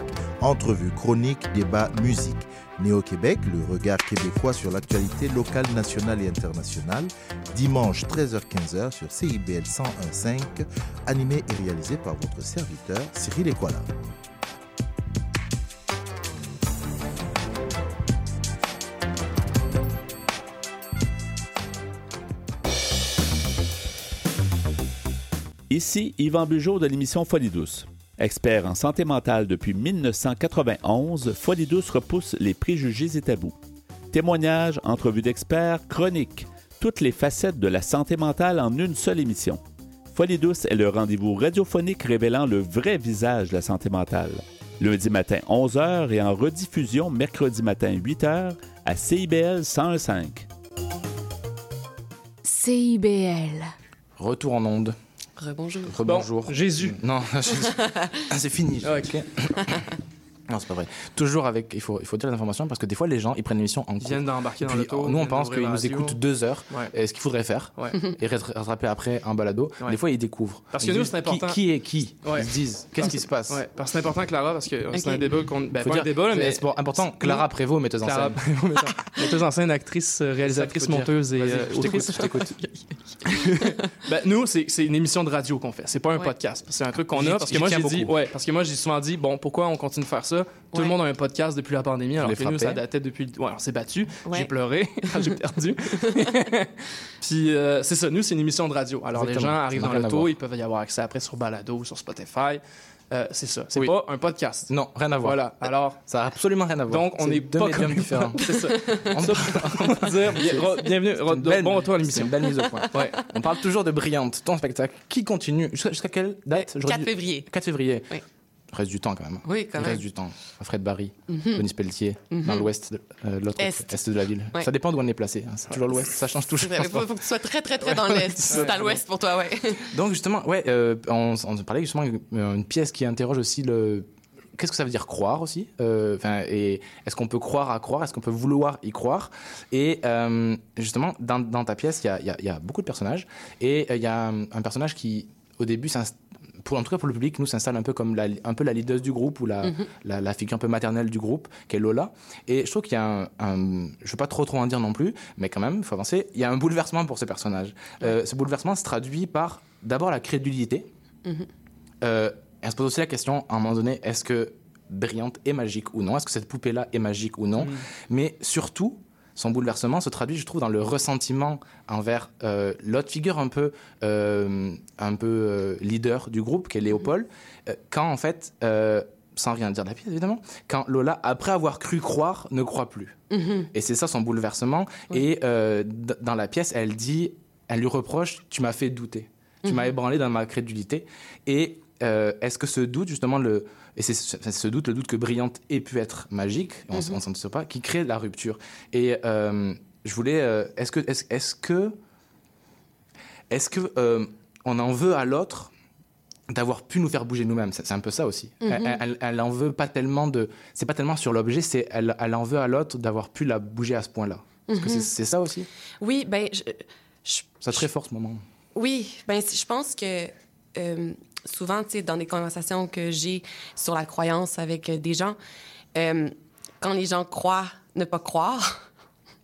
Entrevue, chronique, débat, musique. Néo-Québec, le regard québécois sur l'actualité locale, nationale et internationale. Dimanche 13h-15h sur CIBL 101.5. Animé et réalisé par votre serviteur Cyril Equala. Ici Yvan Bugeaud de l'émission Folie Douce. Expert en santé mentale depuis 1991, Folie Douce repousse les préjugés et tabous. Témoignages, entrevues d'experts, chroniques, toutes les facettes de la santé mentale en une seule émission. Folie Douce est le rendez-vous radiophonique révélant le vrai visage de la santé mentale. Lundi matin 11h et en rediffusion mercredi matin 8h à CIBL 101.5. CIBL. Retour en onde. Rebonjour. Rebonjour. Bon, Jésus. Non, Jésus. Ah, c'est fini. Ok. Non, c'est pas vrai. Toujours avec. Il faut, il faut dire les informations parce que des fois, les gens, ils prennent l'émission en cours. Ils viennent d'embarquer dans l'auto. Nous, on pense qu'ils nous radio. écoutent deux heures. Ouais. Et ce qu'il faudrait faire. Ouais. Et rattra- rattraper après un balado. Ouais. Des fois, ils découvrent. Parce que nous, c'est important. Qui, qui est qui? Ouais. Ils se disent Qu'est-ce qui se passe? Ouais, parce que c'est important, Clara, parce que c'est un débat qu'on. Ben, Faut pas dire- un débat, mais. c'est bon, important. Clara Prévost, metteuse en Clara scène. Prévost, metteuse- en scène, actrice, euh, réalisatrice, monteuse et euh, Vas-y, je t'écoute, autrice. je t'écoute. Ben, nous, c'est c'est une émission de radio qu'on fait. C'est pas un podcast. C'est un truc qu'on a. Parce que moi, j'ai dit, ouais, parce que moi, j'ai souvent dit, bon, pourquoi on continue de faire ça? Tout Ouais. le monde a un podcast depuis la pandémie, alors que nous, ça datait depuis. Ouais, on s'est battu. Ouais. J'ai pleuré. j'ai perdu. Puis, euh, c'est ça. Nous, c'est une émission de radio. Alors, les gens arrivent n'a dans l'auto, ils peuvent y avoir accès après sur Balado ou sur Spotify. Euh, c'est ça. C'est Oui. pas un podcast. Non, rien à voir. Voilà. Alors, Ça a absolument rien à voir. donc, on est deux pas médiums différents. C'est ça. Ça, on peut dire, bien- re- bienvenue, re- C'est une belle- bon retour à l'émission. belle mise au point. Ouais. On parle toujours de Brillante, ton spectacle, qui continue jusqu'à quelle date J'aurais 4 dit- février. 4 février. Oui. Reste du temps quand même. Oui, quand Il même. reste du temps. Fred Barry, Mhm. Denis Pelletier, dans l'ouest, euh, l'autre Est. est de la ville. Ouais. Ça dépend d'où on est placé. hein. C'est toujours l'ouest, ça change toujours. Il faut, faut que tu sois très, très, très dans l'Est. C'est à l'Ouest pour toi, ouais. Donc justement, ouais, euh, on, on parlait justement d'une pièce qui interroge aussi le. Qu'est-ce que ça veut dire croire aussi Euh, Et est-ce qu'on peut croire à croire? Est-ce qu'on peut vouloir y croire? Et euh, justement, dans, dans ta pièce, il y y a- il y a beaucoup de personnages. Et euh, il y a un, personnage qui, au début, s'inst- pour, en tout cas pour le public, nous s'installe un peu comme la, un peu la leader du groupe ou la, la, la figure un peu maternelle du groupe, qui est Lola. Et je trouve qu'il y a un, un- je ne veux pas trop trop en dire non plus, mais quand même, il faut avancer. Il y a un bouleversement pour ce personnage. Euh, ce bouleversement se traduit par d'abord la crédulité. Euh, et on se pose aussi la question, à un moment donné, est-ce que Brillante est magique ou non? Est-ce que cette poupée-là est magique ou non? Mais surtout, son bouleversement se traduit, je trouve, dans le ressentiment envers euh, l'autre figure un peu, euh, un peu euh, leader du groupe, qui est Léopold, quand en fait, sans rien dire de la pièce évidemment, quand Lola, après avoir cru croire, ne croit plus. Et c'est ça son bouleversement. Et dans la pièce, elle dit, elle lui reproche, tu m'as fait douter. Tu m'as ébranlé dans ma crédulité. Et est-ce que ce doute, justement, le, et c'est ce, doute, le doute que Brillante ait pu être magique, on Mhm. ne s'en sait pas, qui crée la rupture. Et euh, je voulais, euh, est-ce que, est-ce, est-ce que, est-ce que euh, on en veut à l'autre d'avoir pu nous faire bouger nous-mêmes? C'est un peu ça aussi. Mhm. Elle, elle, elle en veut pas tellement de, c'est pas tellement sur l'objet, c'est elle, elle en veut à l'autre d'avoir pu la bouger à ce point-là. Est-ce que Mhm. c'est, c'est ça aussi? Oui, ben, je, je- Ça très fort ce moment. Oui, ben je pense que souvent, tu sais, dans des conversations que j'ai sur la croyance avec euh, des gens, euh, quand les gens croient ne pas croire,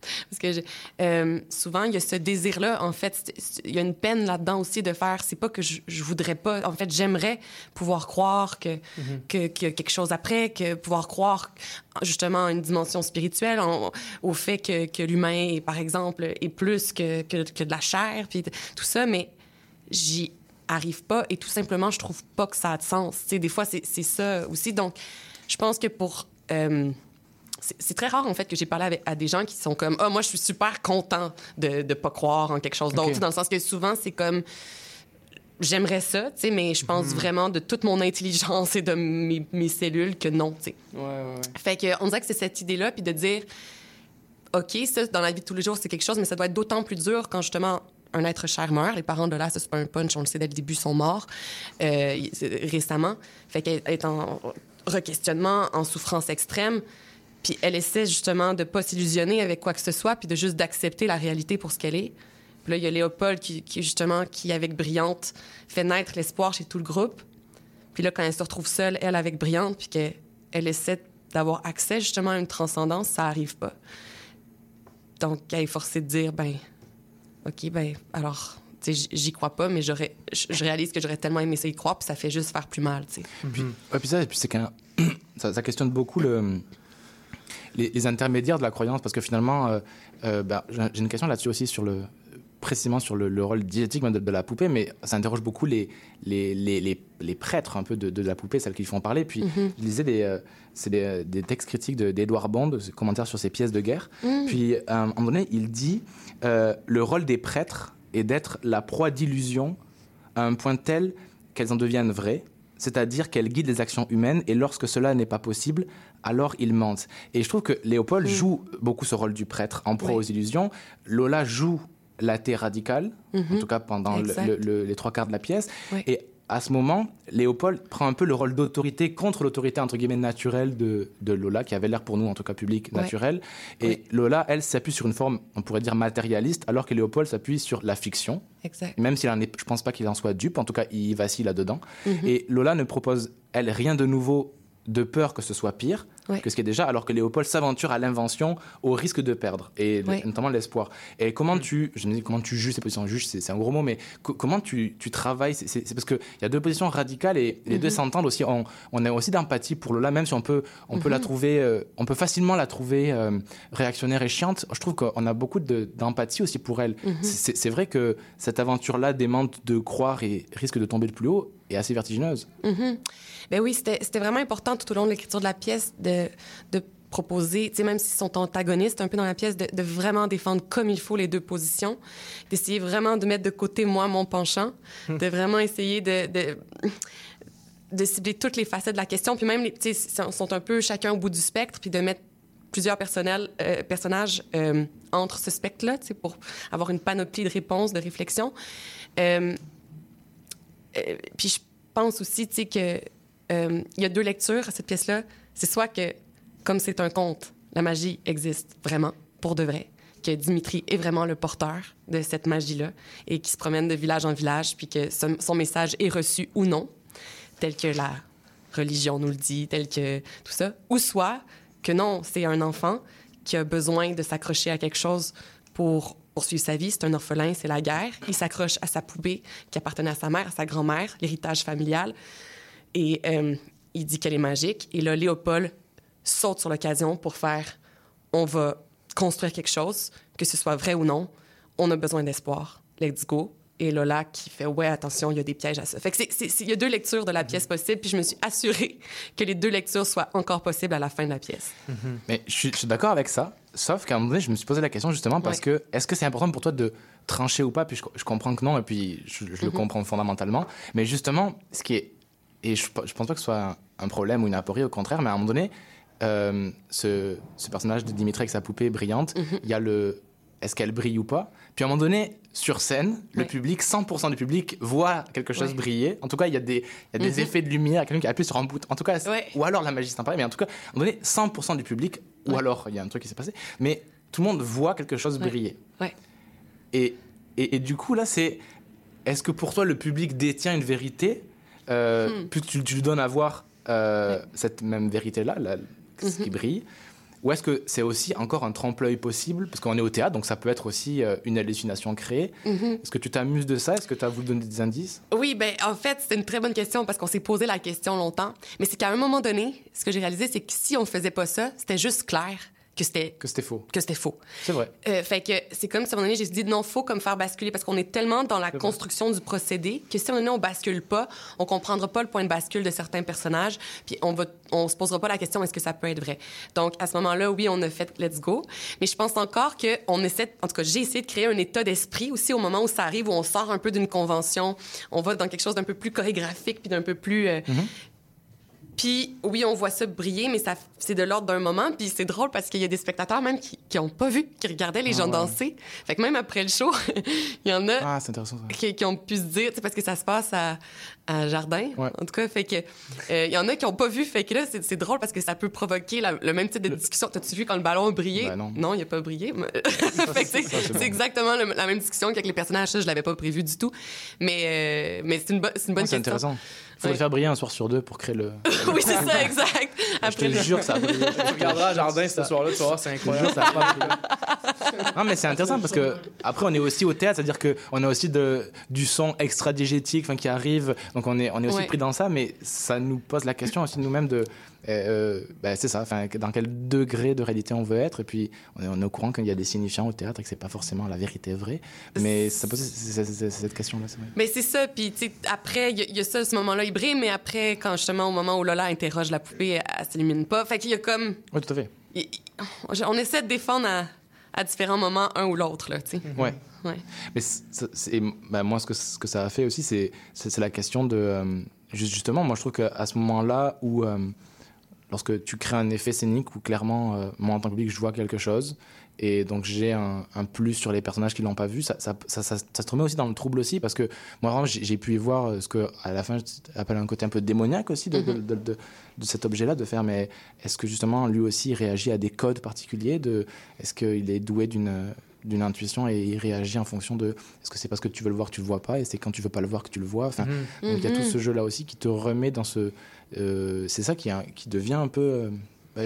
parce que je- euh, souvent il y a ce désir-là, en fait, il y a une peine là-dedans aussi de faire. C'est pas que je, je voudrais pas, en fait, j'aimerais pouvoir croire que Mhm. que- qu'il y a quelque chose après, que pouvoir croire justement à une dimension spirituelle, en- au fait que, que l'humain, par exemple, est plus que, que, que de la chair, puis tout ça, mais j'y arrive pas et tout simplement, je trouve pas que ça a de sens. Tu sais, des fois, c'est ça aussi. Donc, je pense que pour... euh, c'est très rare, en fait, que j'ai parlé avec, à des gens qui sont comme « Ah, moi, je suis super content de ne pas croire en quelque chose d'autre. Dans le sens que souvent, c'est comme j'aimerais ça, tu sais, mais je pense Mhm. vraiment de toute mon intelligence et de mes, mes cellules que non, tu sais. Ouais, ouais, ouais. Fait que on dirait que c'est cette idée-là, puis de dire, OK, ça, dans la vie de tous les jours, c'est quelque chose, mais ça doit être d'autant plus dur quand justement un être cher meurt. Les parents de là, c'est pas un punch, on le sait dès le début, sont morts euh, récemment. Fait qu'elle est en requestionnement, en souffrance extrême. Puis elle essaie justement de pas s'illusionner avec quoi que ce soit, puis de juste d'accepter la réalité pour ce qu'elle est. Puis là, il y a Léopold qui, qui, justement, qui, avec Brillante, fait naître l'espoir chez tout le groupe. Puis là, quand elle se retrouve seule, elle avec Brillante, puis qu'elle elle essaie d'avoir accès justement à une transcendance, ça arrive pas. Donc, elle est forcée de dire, ben, OK, ben, alors, tu sais, j- j'y crois pas, mais j'aurais, je réalise que j'aurais tellement aimé ça y croire, puis ça fait juste faire plus mal, tu sais. Puis, ouais, puis ça, et puis c'est qu'un- ça, ça questionne beaucoup le, les, les intermédiaires de la croyance, parce que finalement, euh, euh, bah, j'ai j'ai une question là-dessus aussi sur le précisément sur le, le rôle diététique de, de la poupée, mais ça interroge beaucoup les, les, les, les, les prêtres un peu de, de la poupée, celles qui font parler. Puis Mhm. je lisais des, euh, c'est des, des textes critiques de- d'Edouard Bond, des commentaires sur ses pièces de guerre. Mhm. Puis à un moment donné, il dit euh, le rôle des prêtres est d'être la proie d'illusions à un point tel qu'elles en deviennent vraies, c'est-à-dire qu'elles guident les actions humaines et lorsque cela n'est pas possible, alors ils mentent. Et je trouve que Léopold joue beaucoup ce rôle du prêtre en proie Oui. aux illusions. Lola joue l'athée radical, en Mhm. tout cas pendant le- le- les trois quarts de la pièce. Oui. Et à ce moment, Léopold prend un peu le rôle d'autorité contre l'autorité entre guillemets naturelle de, de Lola, qui avait l'air pour nous en tout cas public Ouais. naturel. Et Lola, elle, s'appuie sur une forme, on pourrait dire matérialiste, alors que Léopold s'appuie sur la fiction. Exact. Même s'il en est, je pense pas qu'il en soit dupe, en tout cas il vacille là-dedans. Mhm. Et Lola ne propose, elle, rien de nouveau de peur que ce soit pire Ouais. que ce qui est déjà, alors que Léopold s'aventure à l'invention au risque de perdre, et Ouais. notamment l'espoir. Et comment tu, je me dis comment tu juges ces positions, juge, c'est un gros mot, mais co- comment tu, tu travailles, c'est- parce qu'il y a deux positions radicales et les deux Mhm. s'entendent aussi. On, on a aussi d'empathie pour Lola, même si on peut, on peut la Mhm. trouver, euh, on peut facilement la trouver euh, réactionnaire et chiante. Je trouve qu'on a beaucoup de- d'empathie aussi pour elle. Mhm. C'est c'est vrai que cette aventure-là démente de croire et risque de tomber le plus haut est assez vertigineuse. Ben oui, c'était vraiment important tout au long de l'écriture de la pièce de, de proposer, tu sais, même s'ils sont antagonistes un peu dans la pièce, de, de vraiment défendre comme il faut les deux positions, d'essayer vraiment de mettre de côté moi mon penchant, de vraiment essayer de, de, de cibler toutes les facettes de la question, puis même, tu sais, sont- un peu chacun au bout du spectre, puis de mettre plusieurs personnels, euh, personnages euh, entre ce spectre-là, tu sais, pour avoir une panoplie de réponses, de réflexions. Euh, puis je pense aussi, tu sais, que euh, il y a deux lectures à cette pièce-là. C'est soit que, comme c'est un conte, la magie existe vraiment, pour de vrai, que Dimitri est vraiment le porteur de cette magie-là et qui se promène de village en village, puis que son, son message est reçu ou non, tel que la religion nous le dit, tel que tout ça. Ou soit que non, c'est un enfant qui a besoin de s'accrocher à quelque chose pour poursuivre sa vie. C'est un orphelin, c'est la guerre. Il s'accroche à sa poupée qui appartenait à sa mère, à sa grand-mère, l'héritage familial. Et euh, il dit qu'elle est magique. Et là, Léopold saute sur l'occasion pour faire on va construire quelque chose, que ce soit vrai ou non. On a besoin d'espoir. Let's go. Et Lola qui fait ouais, attention, il y a des pièges à ça. Fait que c'est- c'est- c'est- il y a deux lectures de la pièce possible, puis je me suis assurée que les deux lectures soient encore possibles à la fin de la pièce. Mais je suis, je suis d'accord avec ça, sauf qu'à un moment donné, je me suis posé la question justement parce que est-ce que c'est important pour toi de trancher ou pas? Puis je, je comprends que non, et puis je, je le Mhm. comprends fondamentalement. Mais justement, ce qui est. Et je, je pense pas que ce soit un, problème ou une aporie, au contraire, mais à un moment donné, euh, ce, ce personnage de Dimitri avec sa poupée brillante, Mhm. il y a le. Est-ce qu'elle brille ou pas? Puis à un moment donné, sur scène, le public, 100% du public voit quelque chose Ouais. briller. En tout cas, il y a des, il y a des Mhm. effets de lumière, quelqu'un qui appuie sur un bouton. En tout cas, ou alors la magie sympa, mais en tout cas, à un moment donné, 100% du public, ou alors il y a un truc qui s'est passé, mais tout le monde voit quelque chose briller. Ouais. Et, et, et du coup, là, c'est. Est-ce que pour toi, le public détient une vérité euh, Hmm. Plus tu, tu lui donnes à voir euh, cette même vérité-là, là, ce qui Mhm. brille Ou est-ce que c'est aussi encore un trompe-l'œil possible? Parce qu'on est au théâtre, donc ça peut être aussi euh, une hallucination créée. Mhm. Est-ce que tu t'amuses de ça? Est-ce que tu as voulu donner des indices? Oui, ben en fait, c'est une très bonne question parce qu'on s'est posé la question longtemps. Mais c'est qu'à un moment donné, ce que j'ai réalisé, c'est que si on faisait pas ça, c'était juste clair que c'était Que c'était faux. que c'était faux. C'est vrai. Euh, fait que c'est comme si à un moment donné, j'ai dit non, faut comme faire basculer parce qu'on est tellement dans la construction du procédé que si à un moment donné, on bascule pas, on comprendra pas le point de bascule de certains personnages, puis on va, on se posera pas la question est-ce que ça peut être vrai? Donc à ce moment-là, oui, on a fait let's go, mais je pense encore que on essaie, en tout cas, j'ai essayé de créer un état d'esprit aussi au moment où ça arrive, où on sort un peu d'une convention, on va dans quelque chose d'un peu plus chorégraphique puis d'un peu plus euh, puis oui, on voit ça briller, mais ça, c'est de l'ordre d'un moment. Puis c'est drôle parce qu'il y a des spectateurs même qui, qui ont pas vu, qui regardaient les Ah gens ouais. danser. Fait que même après le show, il y en a Ah, qui, qui ont pu se dire, parce que ça se passe à, à Jardin, Ouais. en tout cas, fait que euh, il y en a qui ont pas vu, fait que là, c'est, drôle parce que ça peut provoquer la- le même type de discussion. T'as-tu vu quand le ballon a brillé? Ben non. il a pas brillé. c'est, bon. exactement le- la même discussion qu'avec les personnages. Ça, je l'avais pas prévu du tout. Mais, euh, mais c'est une, bo- c'est une bonne Ah, c'est intéressant. Il faudrait Ouais. faire briller un soir sur deux pour créer le. oui, c'est ça, exact. Je te jure que ça. Tu regarderas Jardin ce soir-là, tu vas voir, c'est incroyable. Ça. Non, mais c'est intéressant parce que après on est aussi au théâtre, c'est-à-dire que on a aussi de, du son extra diégétique, enfin qui arrive, donc on est on est aussi Ouais. pris dans ça, mais ça nous pose la question aussi nous-mêmes de, euh, euh, ben, c'est ça, dans quel degré de réalité on veut être, et puis on est, on est au courant qu'il y a des signifiants au théâtre et que c'est pas forcément la vérité vraie, mais ça pose cette question-là. Mais c'est ça, puis après, il y, a- il y a ça, ce moment-là, il brille, mais après, quand justement, au moment où Lola interroge la poupée, elle, elle s'illumine pas. Fait qu'il y a comme. Oui, tout à fait. on essaie de défendre à, à différents moments un ou l'autre, là, tu sais. Ouais. Ouais. Mais c'est- bah, moi, ce que, ce que ça a fait aussi, c'est c'est- la question de. euh, juste- justement, moi, je trouve qu'à ce moment-là où. euh, lorsque tu crées un effet scénique où clairement, euh, moi, en tant que public, je vois quelque chose. Et donc, j'ai un, un plus sur les personnages qui l'ont pas vu. Ça, ça, ça, ça- se remet aussi dans le trouble aussi. Parce que moi, vraiment, j'ai pu y voir euh, ce que, à la fin, j'appelle un côté un peu démoniaque aussi de, de, de- cet objet-là. De faire, mais est-ce que justement, lui aussi, il réagit à des codes particuliers de, Est-ce qu'il est doué d'une d'une intuition et il réagit en fonction de est-ce que c'est parce que tu veux le voir que tu le vois pas et c'est quand tu veux pas le voir que tu le vois enfin Mhm. donc il y a tout Mhm. ce jeu là aussi qui te remet dans ce euh, c'est ça qui, devient un peu euh, bah,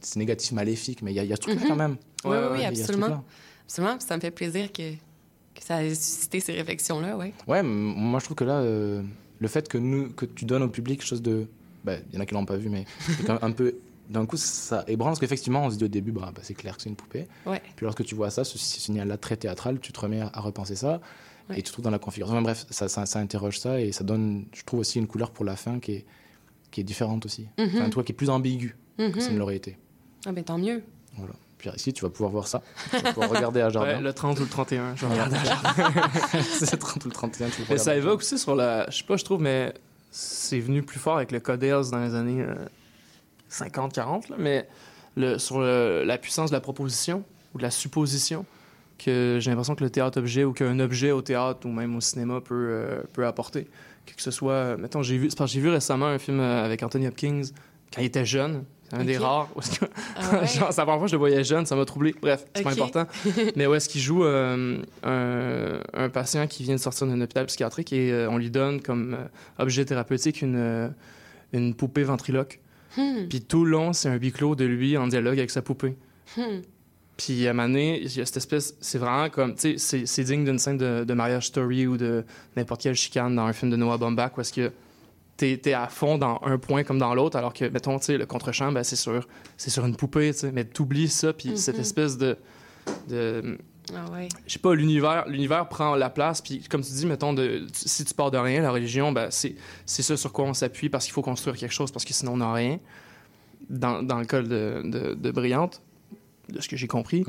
c'est négatif maléfique mais il y a, il y a ce truc là Mhm. quand même Oui, Ouais, oui, ce absolument. truc-là. Absolument, ça me fait plaisir que, que ça ait suscité ces réflexions-là, ouais. ouais moi je trouve que là euh, le fait que nous que tu donnes au public quelque chose de bah, il y en a qui l'ont pas vu mais c'est quand même un peu d'un coup ça ébranle parce qu'effectivement on se dit au début bah, bah, c'est clair que c'est une poupée Ouais. Puis lorsque tu vois ça, ce signal-là très théâtral, tu te remets à, à repenser ça Ouais. et tu te trouves dans la configuration. Enfin, bref, ça, ça, ça interroge ça et ça donne, je trouve aussi une couleur pour la fin qui est, qui est différente aussi. Enfin, un toit qui est plus ambigu que Mhm. ça ne l'aurait été. Ah, ben tant mieux. Voilà. Puis ici, tu vas pouvoir voir ça. Tu vas pouvoir regarder à Jardin. Ouais, le 30 ou le 31, je vais regarder à Jardin. c'est le 30 ou le 31. tu Mais ça évoque aussi sur la. Je sais pas, je trouve, mais c'est venu plus fort avec le Codex dans les années 50-40, là, mais le, sur le- la puissance de la proposition ou de la supposition que j'ai l'impression que le théâtre-objet ou qu'un objet au théâtre ou même au cinéma peut, euh, peut apporter. Que, que ce soit. Mettons, j'ai vu, c'est parce que j'ai vu récemment un film euh, avec Anthony Hopkins quand il était jeune. C'est un des rares. Ah ouais? Genre, c'est la première fois que je le voyais jeune, ça m'a troublé. Bref, c'est pas Ok. important. Mais où est-ce qu'il joue euh, un, un patient qui vient de sortir d'un hôpital psychiatrique et euh, on lui donne comme euh, objet thérapeutique une, une poupée ventriloque. Hmm. Puis tout le long, c'est un huis clos de lui en dialogue avec sa poupée. Hmm. Puis à un moment donné, il y a cette espèce. C'est vraiment comme. Tu sais, c'est- digne d'une scène de, de mariage story ou de n'importe quelle chicane dans un film de Noah Baumbach où est-ce que t'es es à fond dans un point comme dans l'autre, alors que, mettons, tu sais, le contre-champ, ben, c'est sur, sur une poupée, tu sais. Mais t'oublies ça, puis cette Mhm. espèce de. de Ah ouais. je sais pas, l'univers, l'univers prend la place, puis comme tu dis, mettons, de, si tu pars de rien, la religion, ben, c'est, c'est ça sur quoi on s'appuie parce qu'il faut construire quelque chose, parce que sinon on n'a rien. Dans, dans le cas de, de, de Brillante, de ce que j'ai compris.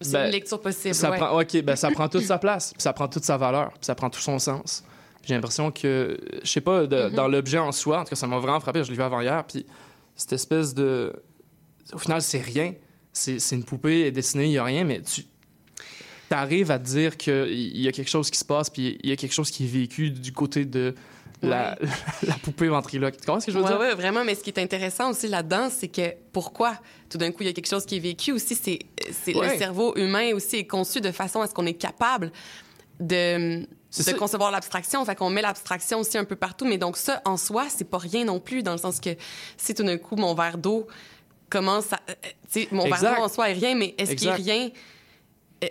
C'est Ben, une lecture possible, Ça ouais. prend, ok, ben, ça prend toute sa place, puis ça prend toute sa valeur, puis ça prend tout son sens. J'ai l'impression que, je sais pas, de- Mhm. dans l'objet en soi, en tout cas, ça m'a vraiment frappé, je l'ai vu avant-hier, puis cette espèce de. Au final, c'est rien. C'est c'est une poupée elle est dessinée, il n'y a rien, mais tu arrives à te dire qu'il y a quelque chose qui se passe, puis il y a quelque chose qui est vécu du côté de la, la poupée ventriloque. Tu comprends ce que je veux Ouais, dire? ouais, vraiment. Mais ce qui est intéressant aussi là-dedans, c'est que pourquoi? Tout d'un coup il y a quelque chose qui est vécu aussi, c'est Ouais. le cerveau humain aussi est conçu de façon à ce qu'on est capable de de ça. concevoir l'abstraction, fait qu'on met l'abstraction aussi un peu partout, mais donc ça en soi c'est pas rien non plus dans le sens que si tout d'un coup mon verre d'eau commence à, euh, tu sais, mon Exact. verre d'eau en soi est rien, mais est-ce qu'il est rien?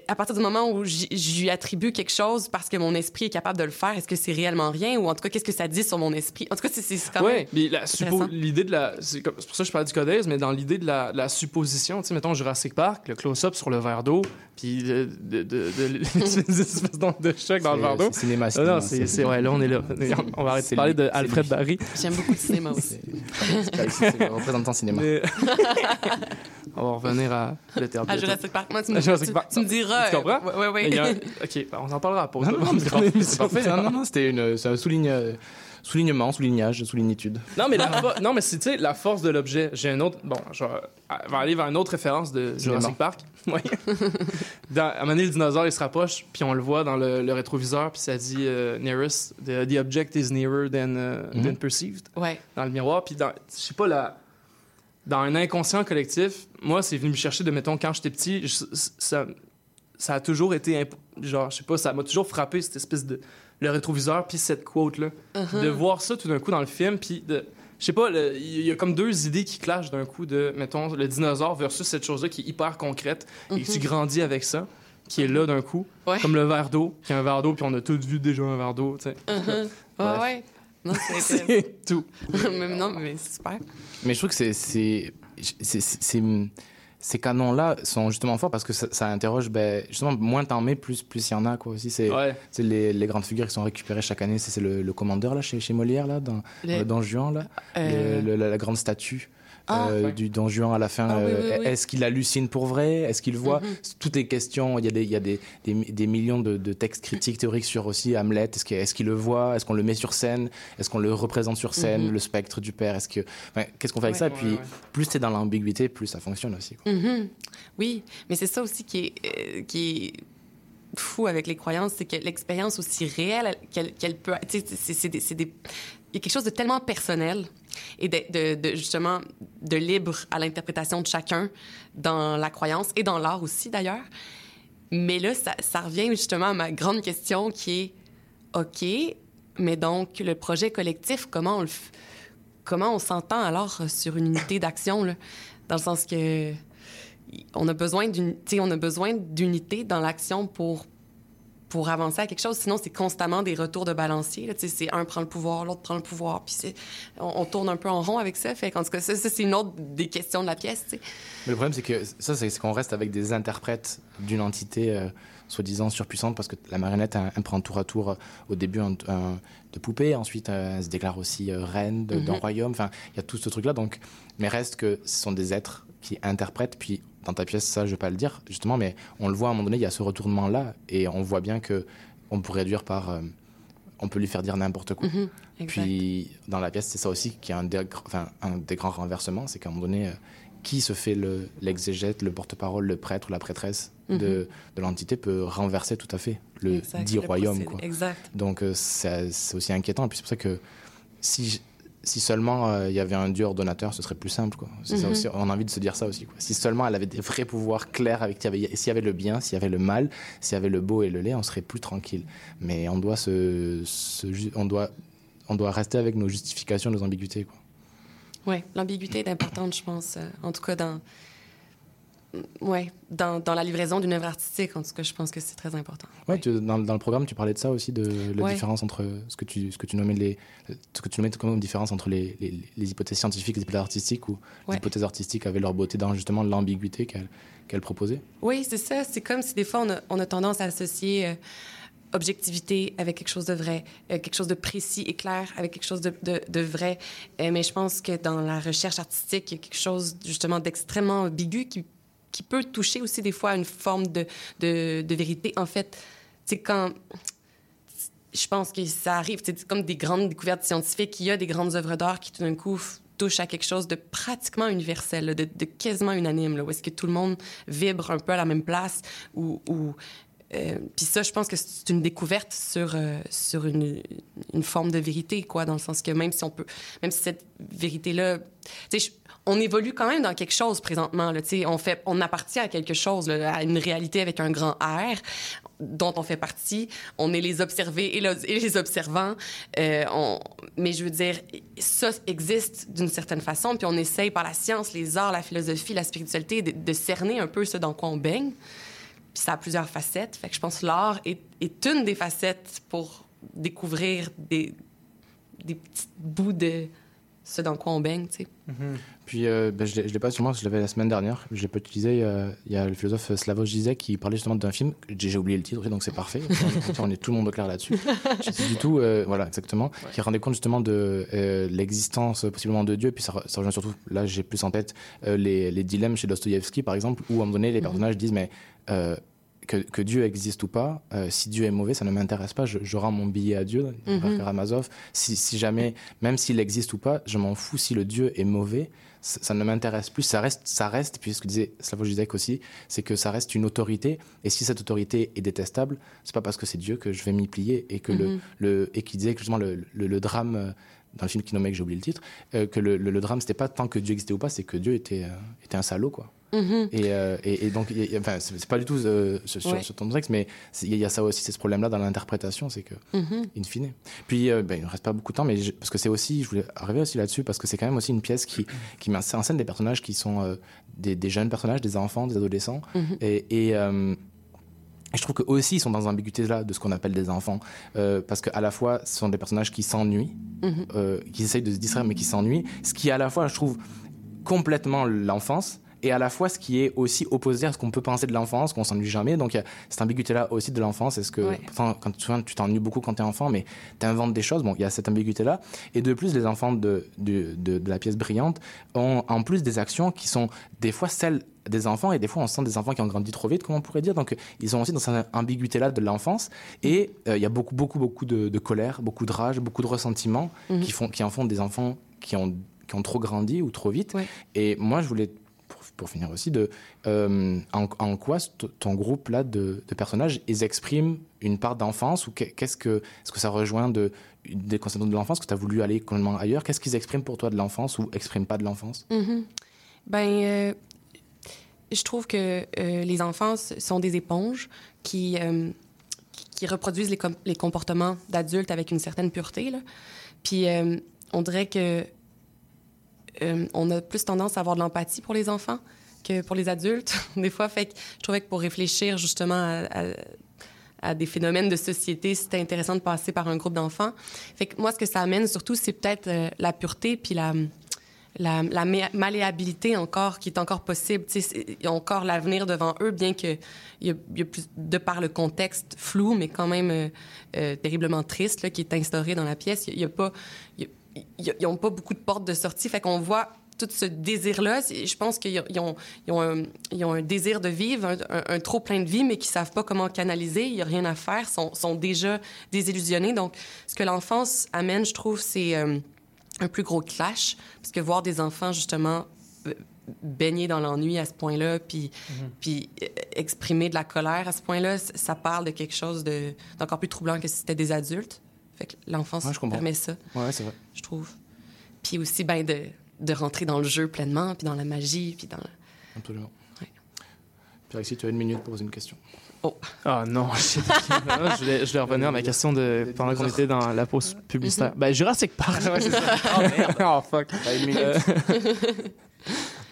À partir du moment où j'y- je lui attribue quelque chose parce que mon esprit est capable de le faire, est-ce que c'est réellement rien ou en tout cas qu'est-ce que ça dit sur mon esprit? En tout cas, c'est- quand Ouais, même intéressant. l'idée de la. C'est pour ça que je parle du codèse, mais dans l'idée de la, la supposition, tu sais, mettons Jurassic Park, le close-up sur le verre d'eau, puis de, de, de, de- des espèces d'ondes de choc dans le verre d'eau. c'est cinéma, non, c'est. Ouais, là, on est là. On va arrêter de parler lui, de c'est Alfred lui. Barry. J'aime beaucoup le cinéma aussi. C'est le représentant cinéma. Mais- on va revenir à le théâtre. À. Jurassic Park. Moi, tu me- Jurassic tu- comprends? euh, y a un-. Ok, bah, on en parlera pour Non, non, non. Non, non, non, c'était une, un souligne, euh, soulignement, soulignage, soulignitude. Non, mais, la non, mais c'est tu sais, la force de l'objet. J'ai un autre. Bon, je vais vais aller vers une autre référence de. Jurassic Park. Oui. dans, à un moment donné, le dinosaure, il se rapproche, puis on le voit dans le, le rétroviseur, puis ça dit euh, nearest, the, the object is nearer than, euh, Mhm. than perceived. Ouais. Dans le miroir, puis dans, je sais pas, la, dans un inconscient collectif, moi, c'est venu me chercher de, mettons, quand j'étais petit, je- ça, ça a toujours été, imp- genre, je sais pas, ça m'a toujours frappé, cette espèce de, le rétroviseur, puis cette quote-là. Uh-huh. De voir ça tout d'un coup dans le film, puis de, je sais pas, le- il y a comme deux idées qui clashent d'un coup de, mettons, le dinosaure versus cette chose-là qui est hyper concrète et que tu Mhm. grandis avec ça, qui est là d'un coup, Ouais. comme le verre d'eau, qui est un verre d'eau, puis on a tous vu déjà un verre d'eau, tu sais. Uh-huh. Bref. Ouais, ouais. Non, c'est C'est tout. mais non, mais c'est super. Mais je trouve que c'est c'est c'est- c'est- ces canons-là sont justement forts parce que ça, ça interroge, ben, justement, moins t'en mets, plus plus il y en a, quoi. Aussi, c'est Ouais. les, les grandes figures qui sont récupérées chaque année. C'est le, le commandeur, là, chez, chez Molière, là, dans, Le- dans Don Juan, là. Euh. Le- le- la, la grande statue. Ah. euh, Ouais. du Don Juan à la fin, Ah, euh, oui, oui. est-ce qu'il hallucine pour vrai? Est-ce qu'il voit? Mhm. Toutes les questions, il y a des, il y a des, des, des millions de, de textes critiques, théoriques sur aussi Hamlet. Est-ce qu'il est le voit? Est-ce qu'on le met sur scène? Est-ce qu'on le représente sur scène Mhm. Le spectre du père? Est-ce que, enfin, Qu'est-ce qu'on fait avec Ouais. ça? Puis Ouais, plus c'est dans l'ambiguïté, plus ça fonctionne aussi. quoi. Mhm. Oui, mais c'est ça aussi qui est, euh, qui est fou avec les croyances, c'est que l'expérience aussi réelle qu'elle peut... C'est- des... Il y a quelque chose de tellement personnel et de, justement de libre à l'interprétation de chacun dans la croyance et dans l'art aussi d'ailleurs. Mais là, ça, revient justement à ma grande question qui est, OK, mais donc le projet collectif, comment on comment on s'entend alors sur une unité d'action dans le sens que on a besoin d'unité dans l'action pour pour avancer à quelque chose sinon c'est constamment des retours de balancier c'est un prend le pouvoir l'autre prend le pouvoir puis c'est on, on tourne un peu en rond avec ça fait qu'en tout cas ça, ça, c'est une autre des questions de la pièce. Mais le problème, c'est que ça, c'est qu'on reste avec des interprètes d'une entité euh, soi-disant surpuissante parce que la marionnette, elle, elle prend tour à tour euh, au début un, un- de poupée, ensuite euh, elle se déclare aussi reine d'un Mhm. royaume. Enfin, il y a tout ce truc-là. Donc, mais reste que ce sont des êtres qui interprètent. Puis dans ta pièce, ça, je vais pas le dire justement, mais on le voit à un moment donné, il y a ce retournement-là et on voit bien que on peut réduire par, euh, on peut lui faire dire n'importe quoi. Mhm. Puis dans la pièce, c'est ça aussi qui est un des, gr- enfin, un des grands renversements, c'est qu'à un moment donné, euh, qui se fait le- l'exégète, le porte-parole, le prêtre ou la prêtresse de, Mhm. de l'entité peut renverser tout à fait le Exact, dit le royaume. Quoi. exact. Donc euh, c'est aussi inquiétant. Puis c'est pour ça que si, si seulement euh, il y avait un dieu ordonnateur, ce serait plus simple. Quoi. C'est ça Mhm. aussi, on a envie de se dire ça aussi. Quoi. Si seulement elle avait des vrais pouvoirs clairs, avec s'il y avait, s'il y avait le bien, s'il y avait le mal, s'il y avait le beau et le laid, on serait plus tranquille. Mais on doit, se, on doit, on doit rester avec nos justifications, nos ambiguïtés. Quoi. Oui, l'ambiguïté est importante, je pense. euh, en tout cas, dans, ouais, dans, dans la livraison d'une œuvre artistique, en tout cas, je pense que c'est très important. Ouais, tu- dans, dans le programme, tu parlais de ça aussi, de la Ouais. différence entre ce que tu, ce que tu nommais les, ce que tu nommais comme différence entre les, les, les hypothèses scientifiques et les hypothèses artistiques, où les hypothèses artistiques avaient leur beauté dans justement l'ambiguïté qu'elles qu'elles proposaient. Oui, c'est ça. C'est comme si des fois, on a, on a tendance à associer euh, objectivité avec quelque chose de vrai, euh, quelque chose de précis et clair avec quelque chose de, de, de vrai. Euh, mais je pense que dans la recherche artistique, il y a quelque chose justement d'extrêmement ambigu qui, qui peut toucher aussi des fois à une forme de, de, vérité. En fait, c'est quand je pense que ça arrive, c'est comme des grandes découvertes scientifiques. Il y a des grandes œuvres d'art qui, tout d'un coup, touchent à quelque chose de pratiquement universel, de, quasiment unanime, là, où est-ce que tout le monde vibre un peu à la même place. Ou, euh, puis ça, je pense que c'est une découverte sur, euh, sur une, forme de vérité, quoi, dans le sens que même si on peut, même si cette vérité-là, tu sais, on évolue quand même dans quelque chose présentement, là, on fait, on appartient à quelque chose, à une réalité avec un grand R dont on fait partie. On est les observés et, le- et les observants. Euh, mais je veux dire, ça existe d'une certaine façon, puis on essaye par la science, les arts, la philosophie, la spiritualité de, cerner un peu ce dans quoi on baigne. Puis ça a plusieurs facettes. Fait que je pense que l'art est, est une des facettes pour découvrir des, des petits bouts de ce dans quoi on baigne, tu sais. Puis, euh, ben, je ne l'ai pas sur moi, je l'avais la semaine dernière. Je l'ai pas utilisé. euh, Il y a le philosophe Slavoj Zizek qui parlait justement d'un film. J'ai j'ai oublié le titre, donc c'est parfait. on est tout le monde au clair là-dessus. Du tout, euh, voilà, exactement. Qui rendait compte justement de euh, l'existence possiblement de Dieu. Puis ça, ça rejoint surtout, là j'ai plus en tête euh, les, les dilemmes chez Dostoïevski, par exemple, où à un moment donné, les personnages disent Mais. Que, que Dieu existe ou pas, euh, si Dieu est mauvais, ça ne m'intéresse pas. Je, je rends mon billet à Dieu, Karamazov. Si, si jamais, même s'il existe ou pas, je m'en fous. Si le Dieu est mauvais, ça, ça ne m'intéresse plus. Ça reste, ça reste. Puis ce que disait Slavoj Zizek aussi, c'est que ça reste une autorité. Et si cette autorité est détestable, c'est pas parce que c'est Dieu que je vais m'y plier et que le, Mhm. le et qui disait que justement le, le, le drame euh, dans le film qui nommait que j'ai oublié le titre, euh, que le, drame c'était pas tant que Dieu existait ou pas, c'est que Dieu était euh, était un salaud quoi. Mhm. Et, euh, et, et donc, y a- enfin, c'est pas du tout euh, sur, sur- Ouais. sur ton texte, mais il y a ça aussi, c'est ce problème-là dans l'interprétation, c'est que, Mhm. in fine. Puis, euh, ben, il ne reste pas beaucoup de temps, mais je- parce que c'est aussi, je voulais arriver aussi là-dessus, parce que c'est quand même aussi une pièce qui, qui met en scène des personnages qui sont des, des jeunes personnages, des enfants, des adolescents. Mhm. Et. et, je trouve qu'eux aussi ils sont dans ambiguïté là de ce qu'on appelle des enfants, Euh, parce qu'à la fois ce sont des personnages qui s'ennuient, Mhm. euh, qui essayent de se distraire mais qui s'ennuient, ce qui à la fois je trouve complètement l'enfance et à la fois ce qui est aussi opposé à ce qu'on peut penser de l'enfance, qu'on s'ennuie jamais. Donc il y a cette ambiguïté-là aussi de l'enfance. Est-ce que, Ouais. pourtant, quand tu t'ennuies beaucoup quand tu es enfant, mais tu inventes des choses. Bon, il y a cette ambiguïté-là. Et de plus, les enfants de, de, de, de la pièce brillante ont en plus des actions qui sont des fois celles des enfants et des fois on sent des enfants qui ont grandi trop vite, comme on pourrait dire. Donc ils sont aussi dans cette ambiguïté-là de l'enfance. Et euh, il y a beaucoup, beaucoup, beaucoup de, de colère, beaucoup de rage, beaucoup de ressentiments Mhm. qui, font, qui en font des enfants qui ont, qui ont trop grandi ou trop vite. Et moi, je voulais, pour, finir aussi, de, euh, en, quoi ton groupe-là de, de personnages, ils expriment une part d'enfance ou que- qu'est-ce que, est-ce que ça rejoint de, des concepts de l'enfance que tu as voulu aller complètement ailleurs? Qu'est-ce qu'ils expriment pour toi de l'enfance ou expriment pas de l'enfance? Mhm. Ben, euh, je trouve que euh, les enfants sont des éponges qui, qui- reproduisent les, les comportements d'adultes avec une certaine pureté. Là. Puis on dirait que euh, on a plus tendance à avoir de l'empathie pour les enfants que pour les adultes, des fois. Fait que je trouvais que pour réfléchir justement à, des phénomènes de société, c'était intéressant de passer par un groupe d'enfants. Fait que moi, ce que ça amène surtout, c'est peut-être euh, la pureté puis la, malléabilité encore qui est encore possible. Ils ont encore l'avenir devant eux, bien que y a, plus, de par le contexte flou, mais quand même euh, terriblement triste, qui est instauré dans la pièce. Il a, pas, ils n'ont pas beaucoup de portes de sortie. Fait qu'on voit tout ce désir-là. Je pense qu'ils ont, ils ils un, ils ont un désir de vivre, un, un- un trop plein de vie, mais qui savent pas comment canaliser. Il y a rien à faire, sont, sont déjà désillusionnés. Donc, ce que l'enfance amène, je trouve, c'est euh, un plus gros clash, parce que voir des enfants justement euh, baigner dans l'ennui à ce point-là, puis, puis euh, exprimer de la colère à ce point-là, ça parle de quelque chose de- d'encore plus troublant que si c'était des adultes. Fait que l'enfance Ouais, je comprends. permet ça, Ouais, c'est vrai. je trouve. Puis aussi, ben, de, de rentrer dans le jeu pleinement, puis dans la magie, puis dans... Absolument. Pierre-Alexis, tu as une minute pour poser une question. Oh. Ah non, je, voulais, je voulais revenir à ma question de pendant qu'on était dans la pause publicitaire. Ben, Jurassic Park. Ouais, c'est ça. oh merde. oh fuck. T'as une minute. Euh,